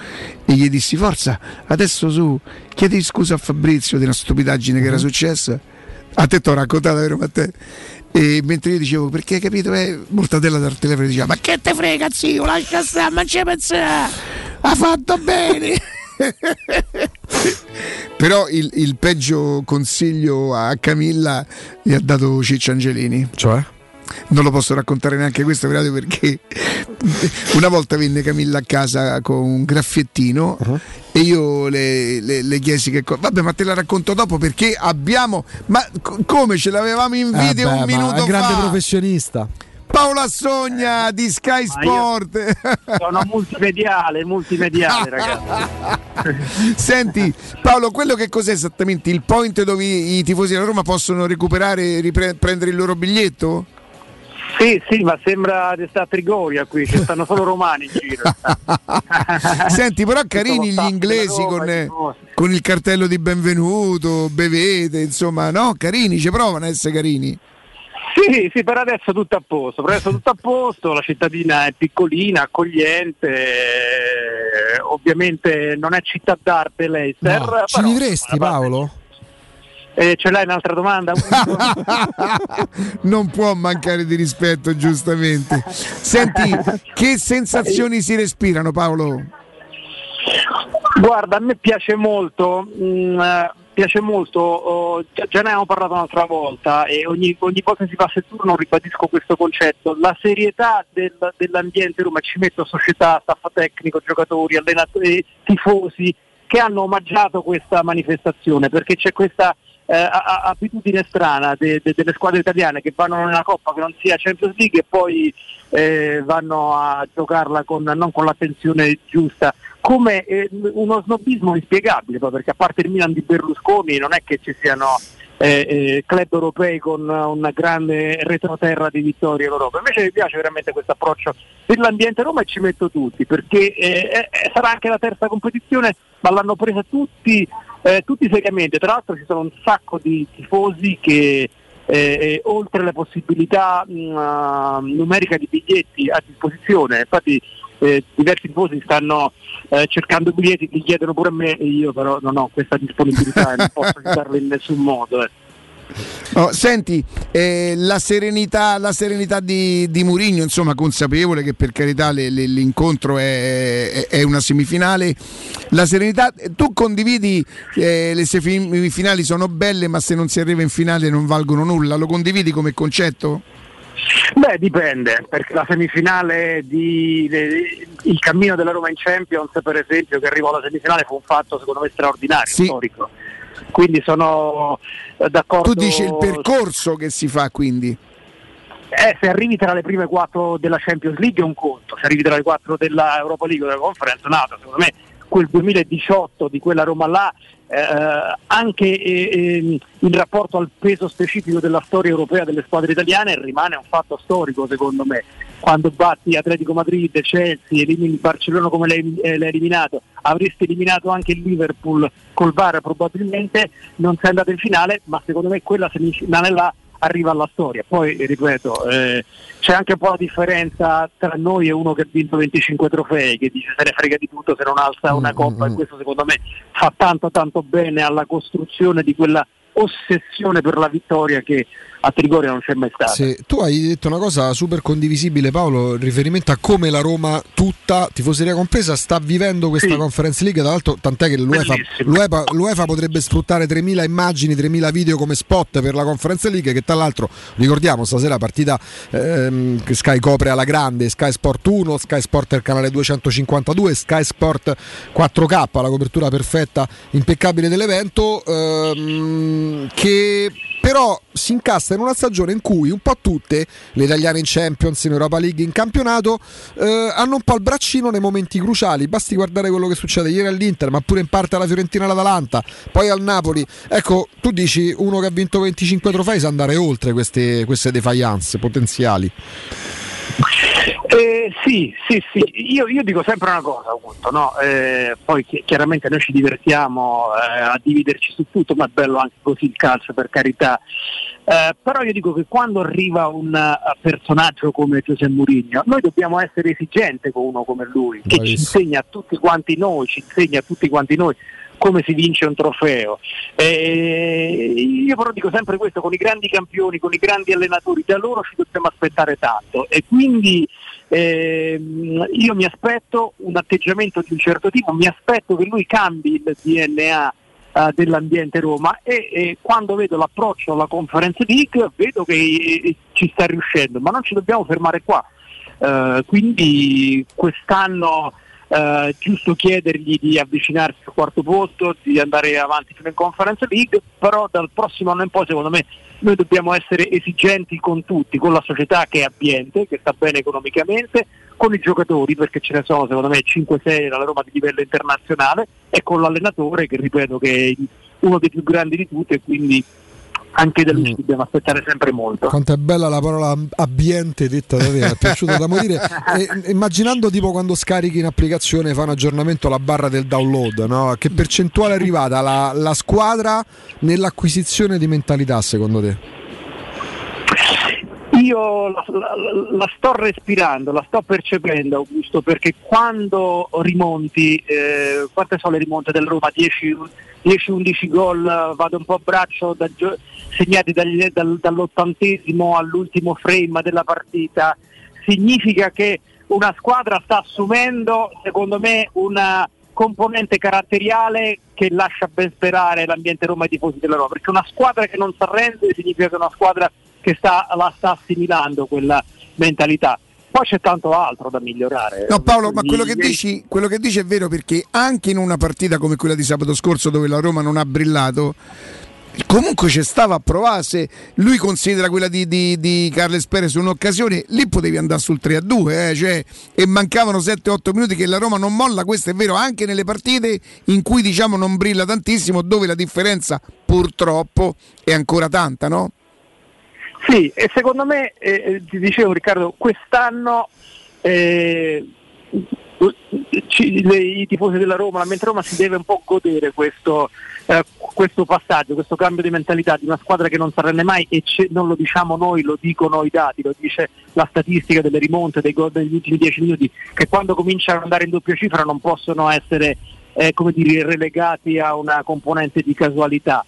e gli dissi forza adesso su chiedi scusa a Fabrizio una stupidaggine che era successa a te t'ho raccontata vero Matteo e mentre io dicevo perché hai capito eh, Mortadella dal telefono diceva ma che te frega zio? Lascia stare ma ci pensa. Ha fatto bene. Però il, il peggio consiglio a Camilla gli ha dato Ciccio Angelini. Cioè? non lo posso raccontare neanche questo perché una volta venne Camilla a casa con un graffiettino Uh-huh. E io le, le- le chiesi che cosa. Vabbè, ma te la racconto dopo perché abbiamo. Ma co- come ce l'avevamo in Eh video beh, un minuto un grande fa? professionista. Paolo Assogna di Sky Sport. Sono multimediale, multimediale ragazzi. Senti Paolo, quello che cos'è esattamente il point dove i, tifosi della Roma possono recuperare e ripre- prendere il loro biglietto? Sì, sì, ma sembra di stare a Trigoria qui, ci stanno solo romani in giro. Senti, però carini gli inglesi Roma, con, con il cartello di benvenuto, bevete, insomma, no? Carini, ci provano a essere carini. Sì, sì, per adesso tutto a posto, per adesso tutto a posto, la cittadina è piccolina, accogliente, eh, ovviamente non è città d'arte l'Eister. No, Ci vivresti Paolo? Eh, ce l'hai un'altra domanda? non può mancare di rispetto, giustamente. Senti, che sensazioni si respirano, Paolo? Guarda, a me piace molto, mm, eh, piace molto, oh, già- già ne abbiamo parlato un'altra volta e ogni, ogni volta che si passa il turno ribadisco questo concetto, la serietà del- dell'ambiente Roma, ci metto società, staff tecnico, giocatori, allenatori, tifosi che hanno omaggiato questa manifestazione perché c'è questa eh, abitudine strana de- de- delle squadre italiane che vanno nella Coppa che non sia Champions League e poi eh, vanno a giocarla con, non con l'attenzione giusta, come eh, uno snobismo inspiegabile, perché a parte il Milan di Berlusconi non è che ci siano eh, eh, club europei con una grande retroterra di vittorie in Europa. Invece mi piace veramente questo approccio per l'ambiente Roma e ci metto tutti, perché eh, sarà anche la terza competizione, ma l'hanno presa tutti, eh, tutti seriamente. Tra l'altro ci sono un sacco di tifosi che eh, eh, oltre le possibilità mh, uh, numeriche di biglietti a disposizione, infatti eh, diversi tifosi stanno eh, cercando biglietti, li chiedono pure a me, io però non ho questa disponibilità e non posso aiutarli in nessun modo. eh. Oh, senti, eh, la serenità, la serenità di, di Murigno, insomma, consapevole che per carità le- le- l'incontro è, è- è una semifinale. La serenità, tu condividi eh, le semifinali sono belle, ma se non si arriva in finale non valgono nulla. Lo condividi come concetto? Beh, dipende, perché la semifinale di de- il cammino della Roma in Champions, per esempio, che arrivò alla semifinale fu un fatto secondo me straordinario, storico. Quindi sono eh, d'accordo. Tu dici il percorso che si fa quindi. Eh, se arrivi tra le prime quattro della Champions League è un conto, se arrivi tra le quattro della Europa League o della Conference è un altro. Secondo me quel 2018 di quella Roma là, eh, anche eh, ehm, in rapporto al peso specifico della storia europea delle squadre italiane, rimane un fatto storico secondo me. Quando batti Atletico Madrid, Chelsea, elimini Barcellona come l'hai, eh, l'hai eliminato, avresti eliminato anche il Liverpool col VAR probabilmente, non sei andato in finale, ma secondo me quella semifinale là arriva alla storia. Poi, ripeto, eh, c'è anche un po' la differenza tra noi e uno che ha vinto 25 trofei, che dice se ne frega di tutto se non alza una coppa e questo secondo me fa tanto tanto bene alla costruzione di quella ossessione per la vittoria che a Trigoria non c'è mai stata. Sì, tu hai detto una cosa super condivisibile, Paolo, in riferimento a come la Roma tutta, tifoseria compresa, sta vivendo questa Conference League. Tra l'altro, tant'è che l'UEFA, l'UEFA, l'UEFA potrebbe sfruttare 3.000 immagini, 3.000 video come spot per la Conference League, che tra l'altro, ricordiamo, stasera partita ehm, che Sky copre alla grande, Sky Sport 1, Sky Sport del canale 252, Sky Sport 4K, la copertura perfetta, impeccabile dell'evento, ehm, che però si incastra in una stagione in cui un po' tutte, le italiane in Champions, in Europa League, in campionato, eh, hanno un po' il braccino nei momenti cruciali. Basti guardare quello che succede ieri all'Inter, ma pure in parte alla Fiorentina e all'Atalanta, poi al Napoli. Ecco, tu dici uno che ha vinto 25 trofei sa andare oltre queste, queste defiance potenziali. Eh, sì, sì, sì, io, io dico sempre una cosa, appunto, no? Eh, poi chi- chiaramente noi ci divertiamo eh, a dividerci su tutto, ma è bello anche così il calcio per carità. Eh, però io dico che quando arriva un eh, personaggio come Giuseppe Mourinho, noi dobbiamo essere esigenti con uno come lui, che ci insegna a tutti quanti noi, ci insegna a tutti quanti noi come si vince un trofeo. Eh, io però dico sempre questo, con i grandi campioni, con i grandi allenatori, da loro ci dobbiamo aspettare tanto e quindi ehm, io mi aspetto un atteggiamento di un certo tipo, mi aspetto che lui cambi il DNA eh, dell'ambiente Roma e, e quando vedo l'approccio alla Conference League vedo che eh, ci sta riuscendo, ma non ci dobbiamo fermare qua. Eh, quindi quest'anno eh, giusto chiedergli di avvicinarsi al quarto posto, di andare avanti fino in Conference League, però dal prossimo anno in poi secondo me noi dobbiamo essere esigenti con tutti, con la società che è ambiente, che sta bene economicamente, con i giocatori, perché ce ne sono secondo me 5-6 dalla Roma di livello internazionale, e con l'allenatore che ripeto che è uno dei più grandi di tutti e quindi anche da lui ci dobbiamo aspettare sempre molto. Quanto è bella la parola ambiente detta da te, mi è piaciuto da morire. E, immaginando tipo quando scarichi in applicazione, fa un aggiornamento alla barra del download, no? che percentuale è arrivata la, la squadra nell'acquisizione di mentalità secondo te? Io la, la- la sto respirando, la sto percependo Augusto, perché quando rimonti, eh, quante sono le rimonte del Roma? 10 10-11 gol, vado un po' a braccio da segnati dagli- dal- dall'ottantesimo all'ultimo frame della partita, significa che una squadra sta assumendo, secondo me, una componente caratteriale che lascia ben sperare l'ambiente Roma e i tifosi della Roma, perché una squadra che non si arrende significa che è una squadra che sta, la sta assimilando quella mentalità. Poi c'è tanto altro da migliorare. No Paolo, ma quello che, dici, quello che dici è vero perché anche in una partita come quella di sabato scorso dove la Roma non ha brillato, comunque ci stava a provare se lui considera quella di, di, di Carles Perez un'occasione lì potevi andare sul 3 a 2 eh, cioè, e mancavano 7-8 minuti che la Roma non molla questo è vero anche nelle partite in cui diciamo non brilla tantissimo dove la differenza purtroppo è ancora tanta no? Sì, e secondo me, eh, ti dicevo Riccardo, quest'anno eh, ci, le, i tifosi della Roma, la mente Roma si deve un po' godere questo, eh, questo passaggio, questo cambio di mentalità di una squadra che non si arrende mai e non lo diciamo noi, lo dicono i dati, lo dice la statistica delle rimonte dei gol degli ultimi dieci minuti, che quando cominciano ad andare in doppia cifra non possono essere eh, come dire, relegati a una componente di casualità.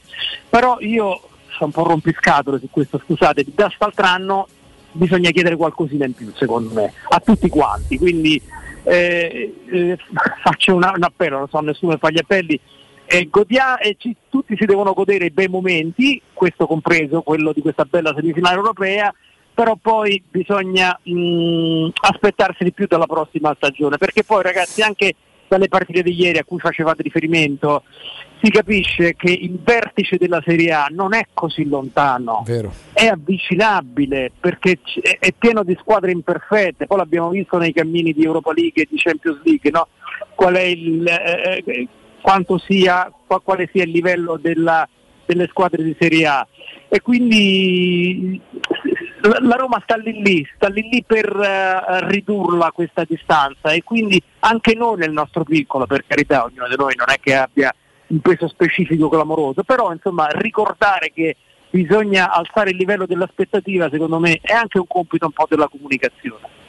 Però io sono un po' rompiscatole su questo, scusate, da quest'altro bisogna chiedere qualcosina in più secondo me, a tutti quanti, quindi eh, eh, faccio un, un, appello, non so, nessuno fa gli appelli, eh, godia- ci, tutti si devono godere i bei momenti, questo compreso, quello di questa bella semifinale europea, però poi bisogna mh, aspettarsi di più dalla prossima stagione, perché poi ragazzi anche dalle partite di ieri a cui facevate riferimento si capisce che il vertice della Serie A non è così lontano, Vero. è avvicinabile perché c- è pieno di squadre imperfette, poi l'abbiamo visto nei cammini di Europa League e di Champions League, no? Qual è il, eh, eh quanto sia, quale sia il livello della, delle squadre di Serie A. E quindi la Roma sta lì lì, sta lì lì per uh, ridurla questa distanza e quindi anche noi nel nostro piccolo, per carità, ognuno di noi non è che abbia un peso specifico clamoroso, però insomma ricordare che bisogna alzare il livello dell'aspettativa secondo me è anche un compito un po' della comunicazione.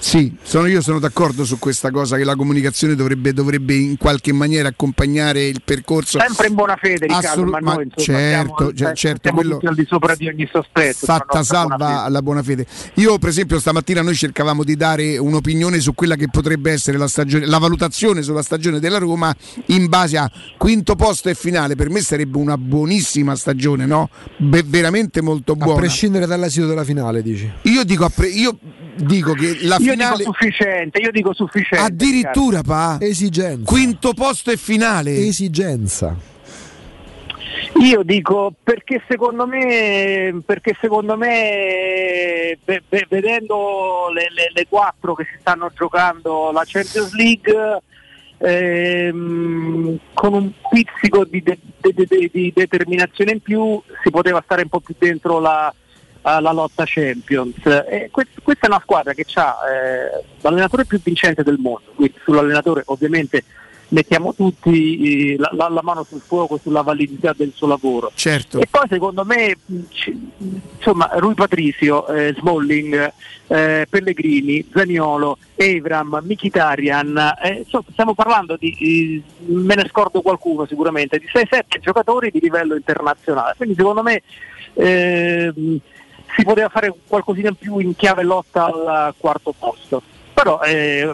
Sì, sono, io sono d'accordo su questa cosa che la comunicazione dovrebbe, dovrebbe, in qualche maniera accompagnare il percorso. Sempre in buona fede, Riccardo, Assolut- ma noi insomma, certo, siamo, certo, certo siamo quello al di sopra di ogni sospetto. Fatta salva buona la buona fede. Io per esempio stamattina noi cercavamo di dare un'opinione su quella che potrebbe essere la, stagione, la valutazione sulla stagione della Roma in base a quinto posto e finale. Per me sarebbe una buonissima stagione, no? Be- veramente molto buona. A prescindere dall'esito della finale, dici? Io dico, pre- io dico che la io finale dico sufficiente, io dico sufficiente. Addirittura pa esigenza. Quinto posto e finale. Esigenza. Io dico perché secondo me, perché secondo me be, be, vedendo le, le, le, quattro che si stanno giocando la Champions League ehm, con un pizzico di, de, de, di, determinazione in più si poteva stare un po' più dentro la, la lotta Champions. E questa è una squadra che ha eh, l'allenatore più vincente del mondo, quindi sull'allenatore ovviamente mettiamo tutti eh, la, la, mano sul fuoco sulla validità del suo lavoro. Certo. E poi secondo me insomma, Rui Patricio, eh, Smalling, eh, Pellegrini, Zaniolo, Evram, Mkhitaryan, eh, stiamo parlando di, me ne scordo qualcuno sicuramente, di 6-7 giocatori di livello internazionale. Quindi secondo me ehm, si poteva fare qualcosina in più in chiave lotta al quarto posto. Però eh,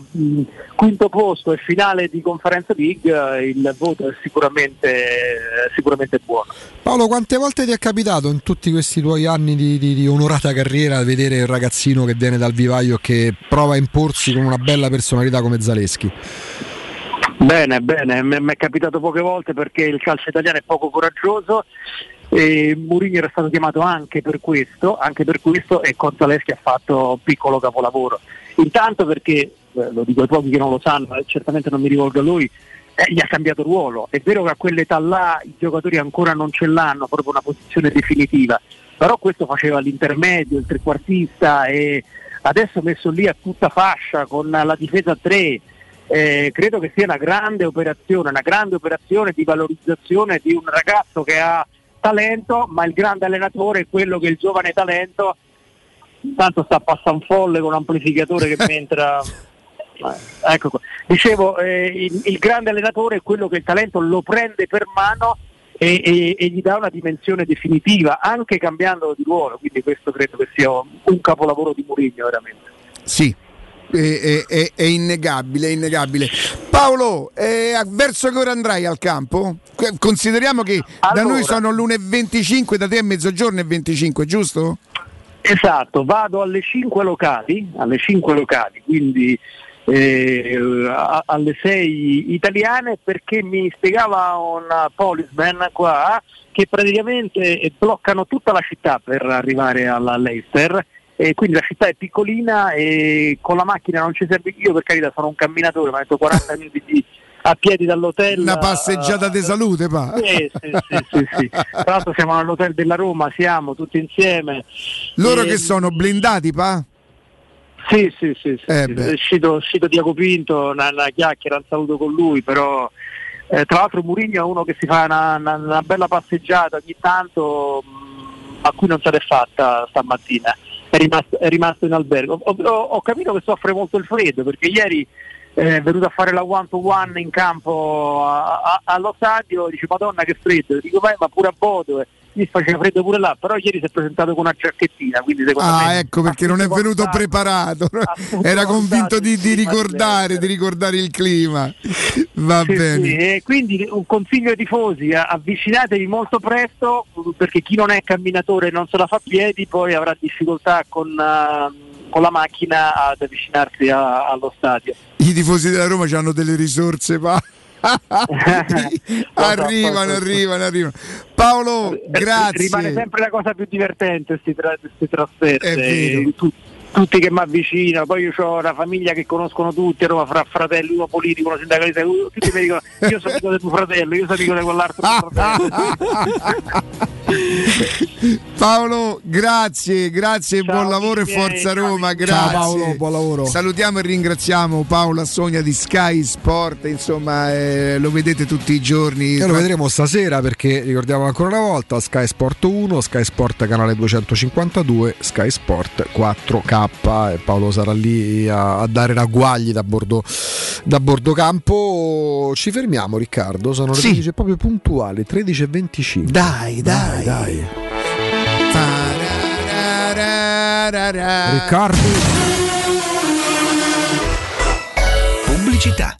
quinto posto e finale di conferenza League il voto è sicuramente, sicuramente, buono. Paolo, quante volte ti è capitato in tutti questi tuoi anni di, di, di onorata carriera vedere il ragazzino che viene dal vivaio e che prova a imporsi con una bella personalità come Zaleschi? Bene, bene, mi è capitato poche volte perché il calcio italiano è poco coraggioso e Mourinho era stato chiamato anche per questo, anche per questo e Gonzaleschi ha fatto un piccolo capolavoro. Intanto perché, eh, lo dico ai pochi che non lo sanno, eh, certamente non mi rivolgo a lui, eh, gli ha cambiato ruolo. È vero che a quell'età là i giocatori ancora non ce l'hanno, proprio una posizione definitiva, però questo faceva l'intermedio, il trequartista e adesso messo lì a tutta fascia con la difesa a 3. Eh, credo che sia una grande operazione, una grande operazione di valorizzazione di un ragazzo che ha talento, ma il grande allenatore è quello che il giovane talento. Tanto sta passando folle con l'amplificatore che mentre eh, ecco qua. dicevo eh, il, il, grande allenatore è quello che il talento lo prende per mano e, e, e, gli dà una dimensione definitiva anche cambiando di ruolo. Quindi questo credo che sia un capolavoro di Mourinho veramente. Sì è, è, è, innegabile, è innegabile. Paolo, eh, verso che ora andrai al campo? Consideriamo che allora, da noi sono l'1.25, da te è mezzogiorno e 25, giusto? Esatto, vado alle 5 locali, alle 5 locali, quindi eh, a- alle 6 italiane perché mi spiegava un policeman qua che praticamente bloccano tutta la città per arrivare alla Leicester e quindi la città è piccolina e con la macchina non ci serve io per carità sono un camminatore, mi ha detto 40 minuti di- a piedi dall'hotel. Una passeggiata di salute, pa. Sì, sì, sì, sì, sì. Tra l'altro siamo all'hotel della Roma, siamo tutti insieme. Loro E- che sono blindati, pa? Sì, sì, sì, sì, Eh sì. uscito, uscito Diaco Pinto, una, una chiacchiera, un saluto con lui, però eh, tra l'altro Murigno è uno che si fa una, una- una bella passeggiata ogni tanto, mh, a cui non se l'è fatta stamattina, è rimasto, è rimasto in albergo. Ho, ho- ho capito che soffre molto il freddo perché ieri eh, è venuto a fare la one to one in campo a- a- allo stadio, dice Madonna che freddo, dico vai ma pure a Bodo, mi faceva freddo pure là, però ieri si è presentato con una giacchettina, quindi secondo Ah, me ecco perché non è venuto portato. preparato. Era convinto di, di ricordare, di ricordare il clima. Va Sì, bene. sì, e quindi un consiglio ai tifosi, eh, avvicinatevi molto presto perché chi non è camminatore e non se la fa a piedi poi avrà difficoltà con, eh, con la macchina ad avvicinarsi a- allo stadio. I tifosi della Roma hanno delle risorse, pa. arrivano, arrivano, arrivano. Paolo, grazie. Rimane sempre la cosa più divertente queste trasferte. Tutti che mi avvicinano, poi io ho una famiglia che conoscono tutti, a Roma fra fratelli, uno politico, uno sindacalista, tutti mi dicono io sono amico di tuo fratello, io sono amico di quell'altro. Paolo, grazie, grazie, buon lavoro e forza Roma, grazie. Paolo, buon lavoro. Salutiamo e ringraziamo Paolo Assogna di Sky Sport, insomma eh, lo vedete tutti i giorni. E lo vedremo stasera perché ricordiamo ancora una volta Sky Sport 1, Sky Sport canale 252, Sky Sport 4K e Paolo sarà lì a, a dare ragguagli da bordo, da bordo campo. Ci fermiamo Riccardo, sono le Sì. 13 proprio puntuali, 13.25. Dai, dai, dai. Riccardo. Pubblicità.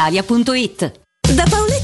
brispalitalia.it. Da Paoletti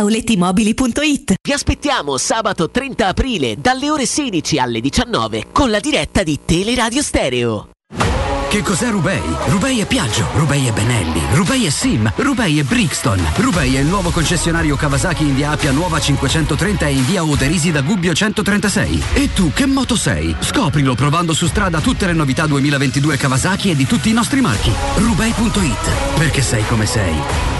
paolettimobili.it. Vi aspettiamo sabato 30 aprile dalle ore 16 alle 19 con la diretta di Teleradio Stereo. Che cos'è Rubei? Rubei è Piaggio, Rubei è Benelli, Rubei è Sim, Rubei è Brixton. Rubei è il nuovo concessionario Kawasaki in via Appia Nuova 530 e in via Oderisi da Gubbio 136. E tu che moto sei? Scoprilo provando su strada tutte le novità 2022 Kawasaki e di tutti i nostri marchi. Rubei.it, perché sei come sei.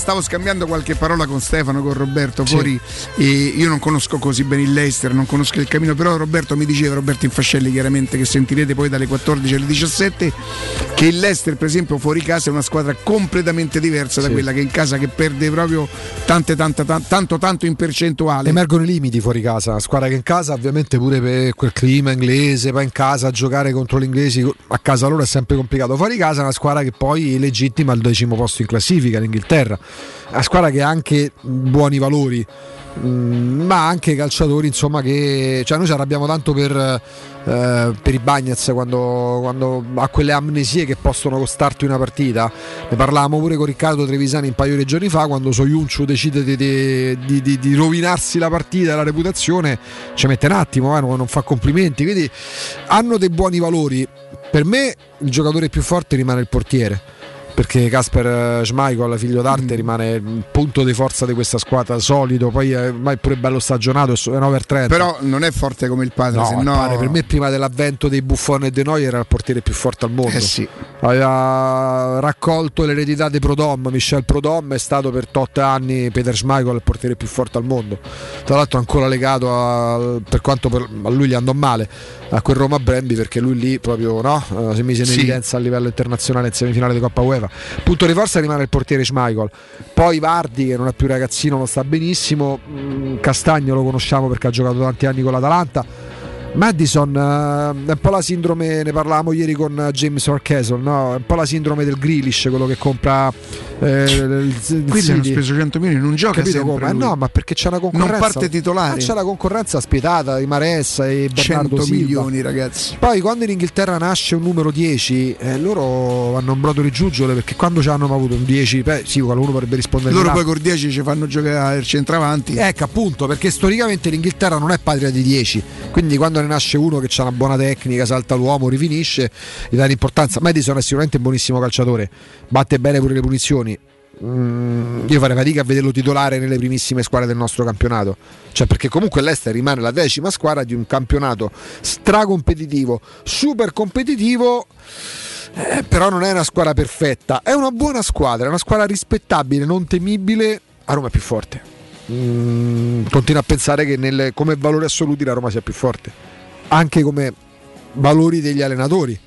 Stavo scambiando qualche parola con Stefano, con Roberto fuori. E io non conosco così bene il Leicester, non conosco il cammino, però Roberto mi diceva, Roberto Infascelli chiaramente, che sentirete poi dalle 14 alle 17, che il Leicester per esempio fuori casa è una squadra completamente diversa da Sì. quella che in casa che perde proprio tante, tante, tan- tanto tanto in percentuale. Emergono i limiti fuori casa, una squadra che in casa ovviamente pure per quel clima inglese, poi in casa giocare contro gli inglesi a casa loro è sempre complicato, fuori casa è una squadra che poi legittima il decimo posto in classifica l'Inghilterra, è una squadra che ha anche buoni valori, mm, ma anche calciatori insomma che cioè noi ci arrabbiamo tanto per, eh, per i Bagnets quando, quando ha quelle amnesie che possono costarti una partita. Ne parlavamo pure con Riccardo Trevisani un paio di giorni fa quando Soyuncu decide di, di- di- di- rovinarsi la partita e la reputazione ci mette un attimo eh, non fa complimenti. Quindi hanno dei buoni valori. Per me il giocatore più forte rimane il portiere perché Casper Schmeichel, figlio d'arte, rimane il punto di forza di questa squadra, solido, poi è ormai pure bello stagionato, è un over 30. Però non è forte come il padre, No, se no... padre, per me prima dell'avvento dei Buffon e De Noi era il portiere più forte al mondo. Eh sì. Aveva raccolto l'eredità di Prodom, Michel Prodom è stato per 8 anni Peter Schmeichel il portiere più forte al mondo. Tra l'altro ancora legato a, per quanto per- a lui gli andò male a quel Roma Brembi perché lui lì proprio no, Eh, si mise in Sì. evidenza a livello internazionale in semifinale di Coppa UEFA. Punto di forza rimane il portiere Schmeichel. Poi Vardi che non è più ragazzino, non sta benissimo. Mm, Castagno lo conosciamo perché ha giocato tanti anni con l'Atalanta. Madison eh, è un po' la sindrome, ne parlavamo ieri con James Orkesel, no? è un po' la sindrome del Grealish, quello che compra eh, il, il Quindi hanno speso 100 milioni, non gioca Capito sempre come? Lui. no, ma perché c'è una concorrenza. Non parte titolare. Ma c'è la concorrenza spietata di Maressa e Bernardo 100 Silva. milioni ragazzi. Poi quando in Inghilterra nasce un numero 10, eh, loro hanno un brodo di giuggiole perché quando ci hanno avuto un 10, beh, sì, qualcuno potrebbe rispondere Loro là. poi con 10 ci fanno giocare il centravanti. Ecco appunto, perché storicamente l'Inghilterra non è patria di 10, quindi quando ne nasce uno che ha una buona tecnica, salta l'uomo, rifinisce, gli dà l'importanza. Madison è sicuramente un buonissimo calciatore, batte bene pure le punizioni. Mm, io farei fatica a vederlo titolare nelle primissime squadre del nostro campionato, cioè perché comunque l'Ester rimane la decima squadra di un campionato stracompetitivo, super competitivo. eh, però non è una squadra perfetta, è una buona squadra, è una squadra rispettabile, non temibile. A Roma è più forte. Mm, continuo a pensare che nelle- come valori assoluti la Roma sia più forte, anche come valori degli allenatori.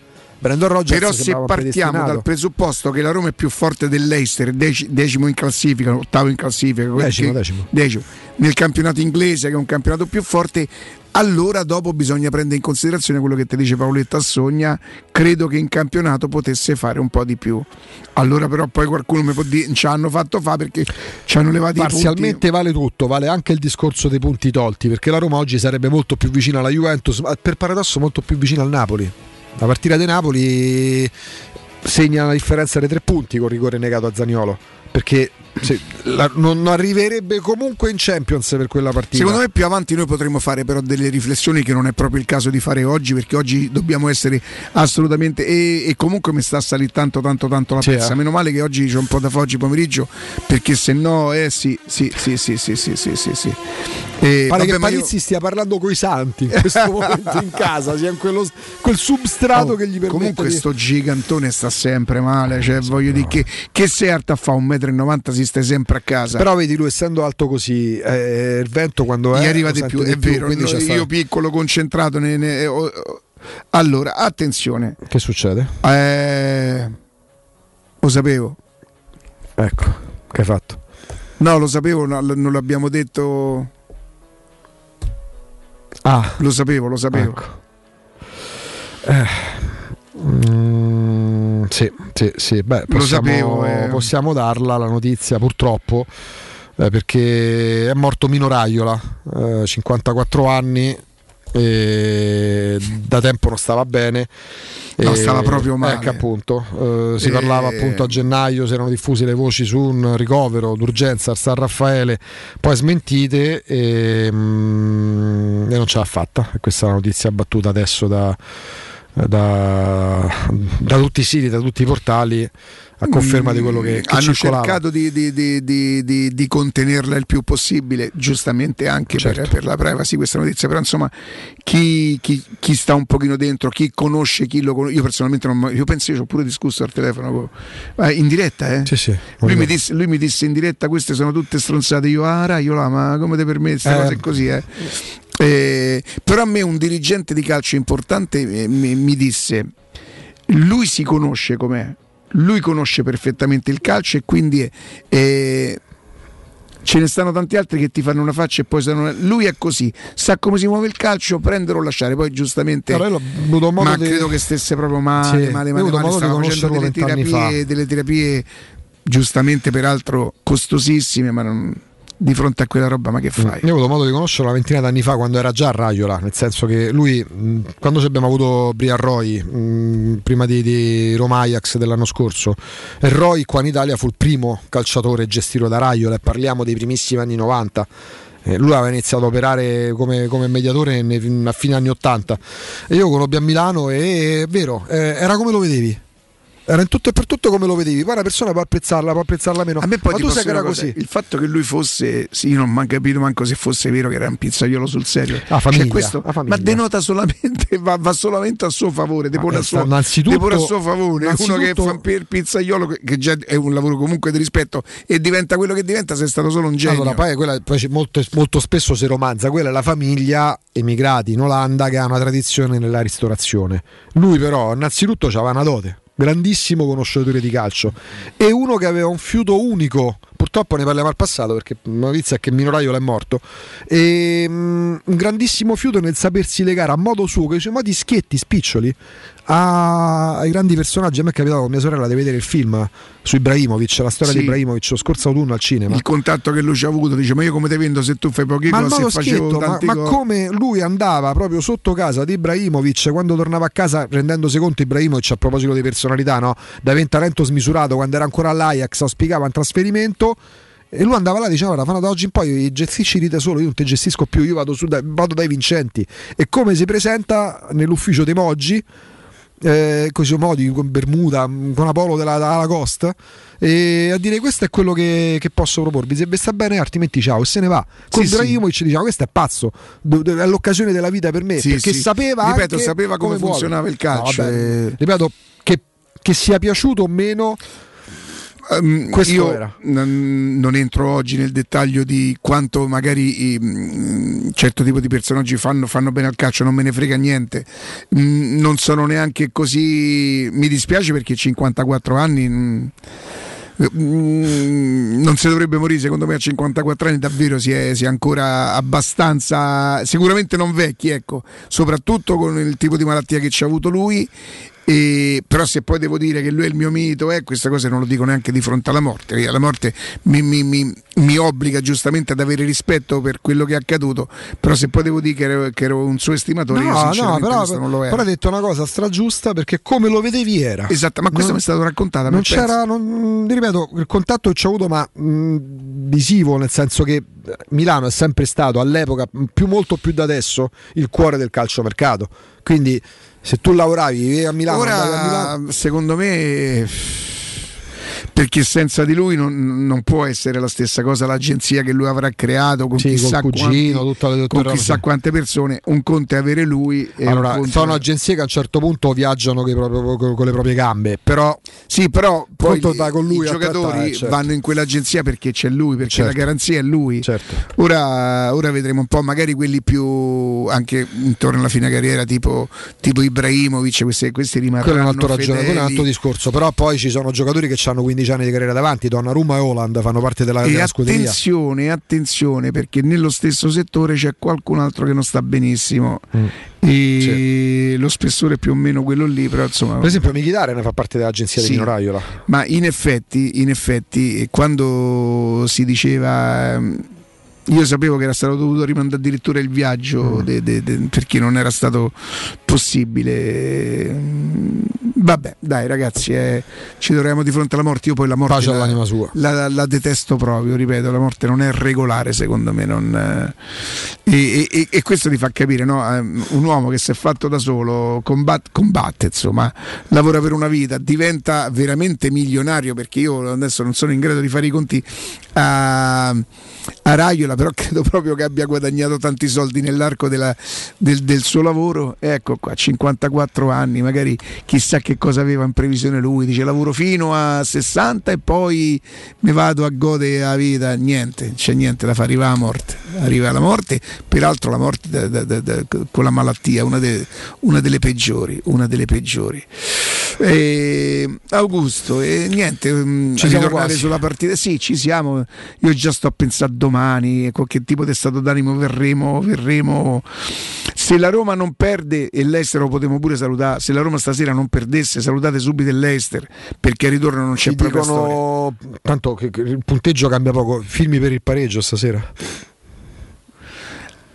Brandon Rogers Però se partiamo dal presupposto che la Roma è più forte dell'Eister, dec- decimo in classifica, ottavo in classifica, Decimo, che- decimo. decimo, nel campionato inglese che è un campionato più forte, allora dopo bisogna prendere in considerazione quello che ti dice Paoletto Assogna, credo che in campionato potesse fare un po' di più. Allora però poi qualcuno mi può dire ci hanno fatto fa perché ci hanno levati i punti. Parzialmente vale tutto, vale anche il discorso dei punti tolti, perché la Roma oggi sarebbe molto più vicina alla Juventus, ma per paradosso molto più vicina al Napoli. La partita di Napoli segna la differenza dei tre punti con rigore negato a Zaniolo, perché se- la- non arriverebbe comunque in Champions per quella partita. Secondo me più avanti noi potremmo fare però delle riflessioni che non è proprio il caso di fare oggi perché oggi dobbiamo essere assolutamente e, e comunque mi sta a salire tanto tanto tanto la Sì, pezza. eh. Meno male che oggi c'è un po' da oggi pomeriggio perché se no eh sì sì sì sì sì sì sì sì, sì. E, Pare vabbè, che ma io- stia parlando coi santi in questo momento in casa, sia in quello, quel substrato Oh, che gli permette comunque di... sto gigantone sta sempre male cioè voglio dire che, che se Arta fa 1,90 m si stai sempre a casa Però vedi lui essendo alto così, eh, il vento quando è gli arriva di più, è vero. quindi no, c'è sta- io piccolo, concentrato. ne- ne- oh, oh. Allora, attenzione, Che succede? eh, lo sapevo. Ecco, che hai fatto? No, lo sapevo, no, non l'abbiamo detto. Ah, Lo sapevo, lo sapevo. Ecco. Mm, sì, sì, sì. Beh, Lo possiamo, sapevo, eh. possiamo darla la notizia, purtroppo, eh, perché è morto Mino Raiola, eh, 54 anni. E da tempo non stava bene No, E- stava proprio male. ecco appunto eh, si E- parlava appunto a gennaio si erano diffuse le voci su un ricovero d'urgenza al San Raffaele poi smentite e, mm, e non ce l'ha fatta questa è la notizia battuta adesso da, eh, da, da tutti i siti, da tutti i portali a conferma di quello che, che hanno circolava. cercato di, di- di- di- contenerla il più possibile, giustamente anche per- Certo. per, la privacy questa notizia, però insomma chi, chi- chi sta un pochino dentro, chi conosce chi lo conosce, io personalmente non, io penso io ci ho pure discusso al telefono, ma in diretta eh? Sì, sì, lui, mi disse, lui mi disse in diretta queste sono tutte stronzate, io ah Raiola ma come ti permetti queste Eh. cose così eh? Eh, però a me un dirigente di calcio importante eh, mi, mi disse lui si conosce com'è lui conosce perfettamente il calcio e quindi eh, ce ne stanno tanti altri che ti fanno una faccia e poi sanno lui è così. Sa come si muove il calcio prendere o lasciare. Poi giustamente modo ma di- credo che stesse proprio male Sì, male male, male. stava facendo delle terapie, delle terapie giustamente peraltro costosissime ma non- di fronte a quella roba ma che fai Io ho avuto modo di conoscerlo una ventina d'anni fa quando era già a Raiola, nel senso che lui, mh, quando ci abbiamo avuto Brian Roy, mh, prima di, di Roma Ajax dell'anno scorso, e Roy qua in Italia fu il primo calciatore gestito da Raiola e parliamo dei primissimi anni 90. Eh, lui aveva iniziato a operare come, come mediatore a fine anni 80 e io conobbi a Milano e è vero, eh, era come lo vedevi. Era in tutto e per tutto come lo vedevi. Poi una persona può apprezzarla, può apprezzarla meno. A me poi Ma tu sai che era cosa, così. Il fatto che lui fosse, sì, io non ho mai capito manco se fosse vero che era un pizzaiolo sul serio. La famiglia, Cioè, questo- famiglia. ma denota solamente, va, va solamente a suo favore, depone a suo, depone a suo favore. Uno che fa per il pizzaiolo, che- già è un lavoro comunque di rispetto, e diventa quello che diventa se è stato solo un genio. Allora, poi, quella- poi molto, molto spesso si romanza, quella è la famiglia emigrati in Olanda che ha una tradizione nella ristorazione. Lui però innanzitutto aveva una dote, grandissimo conoscitore di calcio e uno che aveva un fiuto unico, purtroppo ne parliamo al passato perché la notizia è che Minoraio è morto, e, mm, un grandissimo fiuto nel sapersi legare a modo suo, con i suoi modi schietti, spiccioli, a- ai grandi personaggi. A me è capitato con mia sorella di vedere il film su Ibrahimovic, la storia Sì. di Ibrahimovic lo scorso autunno al cinema. Il contatto che lui ci ha avuto dice: Ma io come te vendo se tu fai poche Ma cose facevo schietto, ma, ma co- come lui andava proprio sotto casa di Ibrahimovic quando tornava a casa rendendosi conto Ibrahimovic a proposito di personalità, no? da talento smisurato quando era ancora all'Ajax, auspicava un trasferimento e lui andava là e diceva guarda da oggi in poi gestisci di te solo, io non ti gestisco più, io vado, su dai, vado dai vincenti e come si presenta nell'ufficio dei Moggi eh, suoi modi, con Bermuda, con una polo della, della Costa, e a dire questo è quello che, che posso proporvi. Se sta bene, altrimenti ciao, e se ne va. Con Sì, sì. Ibrahimovic diceva questo è pazzo, è l'occasione della vita per me, Sì, perché sì. sapeva Ripeto, sapeva come muove. funzionava il calcio, No, vabbè, eh. Ripeto, che, che sia piaciuto o meno. Ehm, Questo io era. non, non entro oggi nel dettaglio di quanto magari un certo tipo di personaggi fanno, fanno bene al calcio, non me ne frega niente. Mm, non sono neanche così. Mi dispiace perché 54 anni. mm, mm, non si dovrebbe morire secondo me a 54 anni davvero si è, si è ancora abbastanza sicuramente non vecchi ecco soprattutto con il tipo di malattia che ci ha avuto lui e, però se poi devo dire che lui è il mio mito, eh, queste cose non lo dico neanche di fronte alla morte, la morte mi, mi- mi- mi obbliga giustamente ad avere rispetto per quello che è accaduto, però se poi devo dire che ero, che ero un suo estimatore, io No, no, sinceramente però, non lo ero. però hai detto una cosa stragiusta perché come lo vedevi era. Esatto, ma questo Non- mi è stato raccontato. non c'era, non- ti ripeto, il contatto che ci ho avuto, ma mh, visivo, nel senso che eh, Milano è sempre stato all'epoca, più molto più da adesso, il cuore del calciomercato. Quindi se tu lavoravi vivevi a Milano, andavi a Milano, Ora, secondo me, perché senza di lui non, non può essere la stessa cosa l'agenzia che lui avrà creato con Sì, chissà, cugino, quanti- con chissà quante persone. Un conto è avere lui. E allora, sono è- agenzie che a un certo punto viaggiano con, le proprie gambe, però Sì, però poi i giocatori trattare, certo. vanno in quell'agenzia perché c'è lui, perché Certo. la garanzia è lui. Certo. Ora, ora vedremo un po', magari quelli più anche intorno alla fine carriera, tipo, tipo Ibrahimovic, questi, questi rimarranno quello è un altro ragione, quello è un altro discorso. Però poi ci sono giocatori che hanno 15 anni di carriera davanti, Donnarumma e Holland fanno parte della, E della scuderia. attenzione, attenzione, perché nello stesso settore c'è qualcun altro che non sta benissimo. Mm. E lo spessore è più o meno quello lì, però insomma. Per esempio, Michidare ne fa parte dell'agenzia Sì. di Mino Raiola. Ma in effetti, in effetti, eh, quando si diceva. Io sapevo che era stato dovuto rimandare addirittura il viaggio de- de- de- perché non era stato possibile. Vabbè, dai ragazzi, eh, ci troviamo di fronte alla morte. Io poi la morte Pace la, sua. La, la detesto proprio, ripeto, la morte non è regolare secondo me. Non, eh, e, e- e questo ti fa capire, no? Eh, un uomo che si è fatto da solo combatte, combatte, insomma, lavora per una vita, diventa veramente milionario perché io adesso non sono in grado di fare i conti a, a Raiola, però credo proprio che abbia guadagnato tanti soldi nell'arco della- del, del suo lavoro. Ecco qua, 54 anni, magari chissà che cosa aveva in previsione lui. Dice lavoro fino a 60 e poi mi vado a godere la vita. Niente, c'è niente da fare, arriva la morte. Arriva la morte, peraltro la morte da- da- da- con la malattia, una, de- una delle peggiori, una delle peggiori. E, Augusto, e niente, mm, Ci siamo quasi. sulla partita. Sì, ci siamo. Io già sto a pensare a domani, con che tipo di stato d'animo verremo, verremo. Se la Roma non perde e l'Ester lo potremo pure salutare, se la Roma stasera non perdesse, salutate subito l'Ester perché al ritorno non c'è Ci proprio storia. dicono tanto che il punteggio cambia poco. Filmi per il pareggio stasera.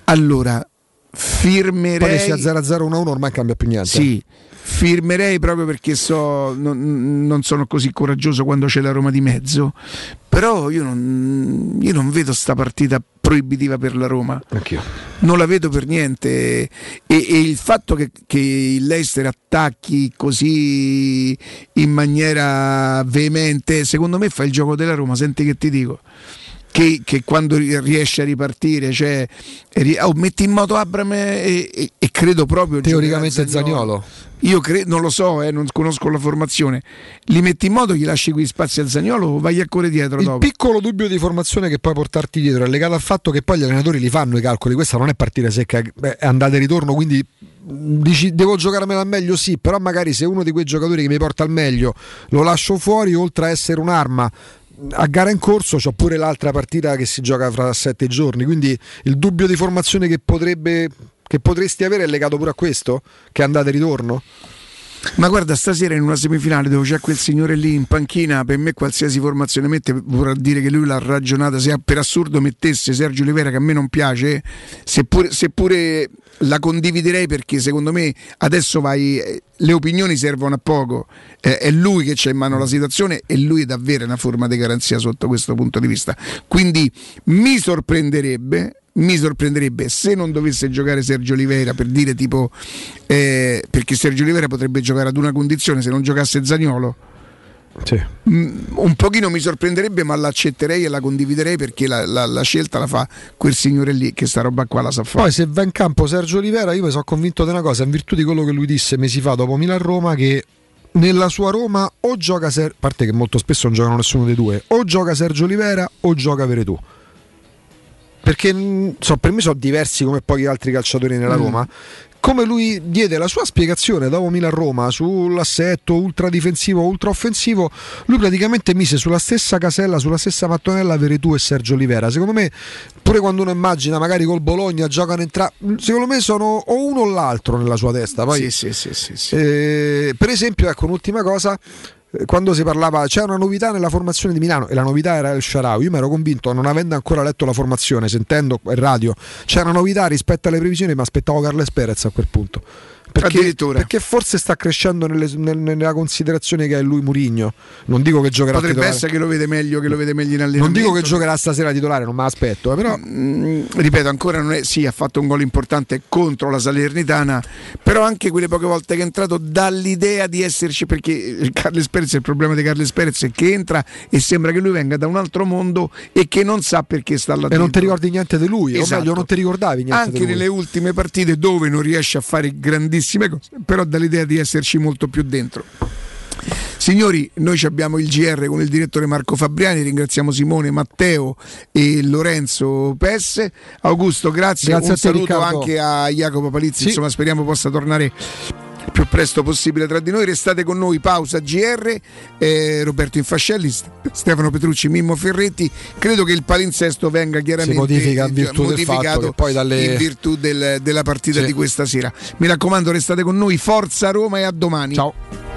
Allora, Poi firmerei che sia 0-0 1-1 ormai cambia più niente. Sì, firmerei proprio perché so, non, non sono così coraggioso quando c'è la Roma di mezzo, però io non, io non vedo sta partita proibitiva per la Roma. Anch'io. Non la vedo per niente e, e il fatto che, che il Leicester attacchi così in maniera veemente, secondo me fa il gioco della Roma, senti che ti dico. Che, che quando ri- riesce a ripartire, cioè, oh, metti in moto Abram e, e- e credo proprio Teoricamente Zaniolo. Io cre- non lo so, eh, non conosco la formazione. Li metti in moto, gli lasci quei spazi a Zagnolo o vai a correre dietro Il dopo? piccolo dubbio di formazione che puoi portarti dietro è legato al fatto che poi gli allenatori li fanno i calcoli. Questa non è partita secca, beh, è andata e ritorno, quindi mh, dici devo giocarmela al meglio, sì, però magari se uno di quei giocatori che mi porta al meglio lo lascio fuori, oltre a essere un'arma a gara in corso c'ho pure l'altra partita che si gioca fra sette giorni, quindi il dubbio di formazione che potrebbe che potresti avere è legato pure a questo? Che è andata e ritorno? Ma guarda, stasera in una semifinale dove c'è quel signore lì in panchina, per me qualsiasi formazione mette vorrà dire che lui l'ha ragionata. Se per assurdo mettesse Sergio Olivera, che a me non piace, seppure, seppure la condividerei perché secondo me adesso vai. Le opinioni servono a poco, Eh, è lui che c'è in mano la situazione e lui è davvero una forma di garanzia sotto questo punto di vista. Quindi mi sorprenderebbe mi sorprenderebbe se non dovesse giocare Sergio Oliveira per dire tipo eh, perché Sergio Oliveira potrebbe giocare ad una condizione se non giocasse Zagnolo Mm, un pochino mi sorprenderebbe ma l'accetterei e la condividerei perché la, la- la scelta la fa quel signore lì che sta roba qua la sa fare Poi se va in campo Sergio Olivera, io mi sono convinto di una cosa, in virtù di quello che lui disse mesi fa dopo Milan-Roma, che nella sua Roma o gioca Ser- a parte che molto spesso non giocano nessuno dei due, o gioca Sergio Olivera o gioca Veretù. Perché mh, so, per me sono diversi come pochi altri calciatori nella Mm. Roma. Come lui diede la sua spiegazione dopo Milan-Roma sull'assetto ultra difensivo, ultra offensivo, lui praticamente mise sulla stessa casella, sulla stessa mattonella Veretù e Sergio Olivera. Secondo me, pure quando uno immagina magari col Bologna giocano entrambi, secondo me sono o uno o l'altro nella sua testa. Poi, Sì, sì, sì, sì, sì. eh, per esempio, ecco un'ultima cosa. Quando si parlava, c'è una novità nella formazione di Milano e la novità era il Sharawi. Io mi ero convinto, non avendo ancora letto la formazione, sentendo il radio, c'è una novità rispetto alle previsioni, ma aspettavo Carles Perez a quel punto. Perché, perché forse sta crescendo nelle- nel- nella considerazione che è lui Murigno. Non dico che giocherà potrebbe titolare. essere che lo vede meglio che lo vede meglio in allenamento Non dico che giocherà stasera titolare, non me l'aspetto, eh, però Mm, ripeto ancora non è sì ha fatto un gol importante contro la Salernitana però anche quelle poche volte che è entrato dà l'idea di esserci perché Carles Perez il problema di Carles Perez è che entra e sembra che lui venga da un altro mondo e che non sa perché sta là e non ti ricordi niente di lui, o Esatto. meglio non ti ricordavi niente anche nelle ultime partite dove non riesce a fare grandissime cose però dà l'idea di esserci molto più dentro Signori, noi ci abbiamo il GR con il direttore Marco Fabriani, ringraziamo Simone, Matteo e Lorenzo Pesse. Augusto, grazie, Grazie un a te, saluto Riccardo. anche a Jacopo Palizzi, Sì. insomma speriamo possa tornare più presto possibile tra di noi. Restate con noi, pausa GR, eh, Roberto Infascelli, St- Stefano Petrucci, Mimmo Ferretti. Credo che il palinsesto venga chiaramente modifica virtù modificato dalle- in virtù del- della partita Sì. di questa sera. Mi raccomando, restate con noi, Forza Roma e a domani. Ciao.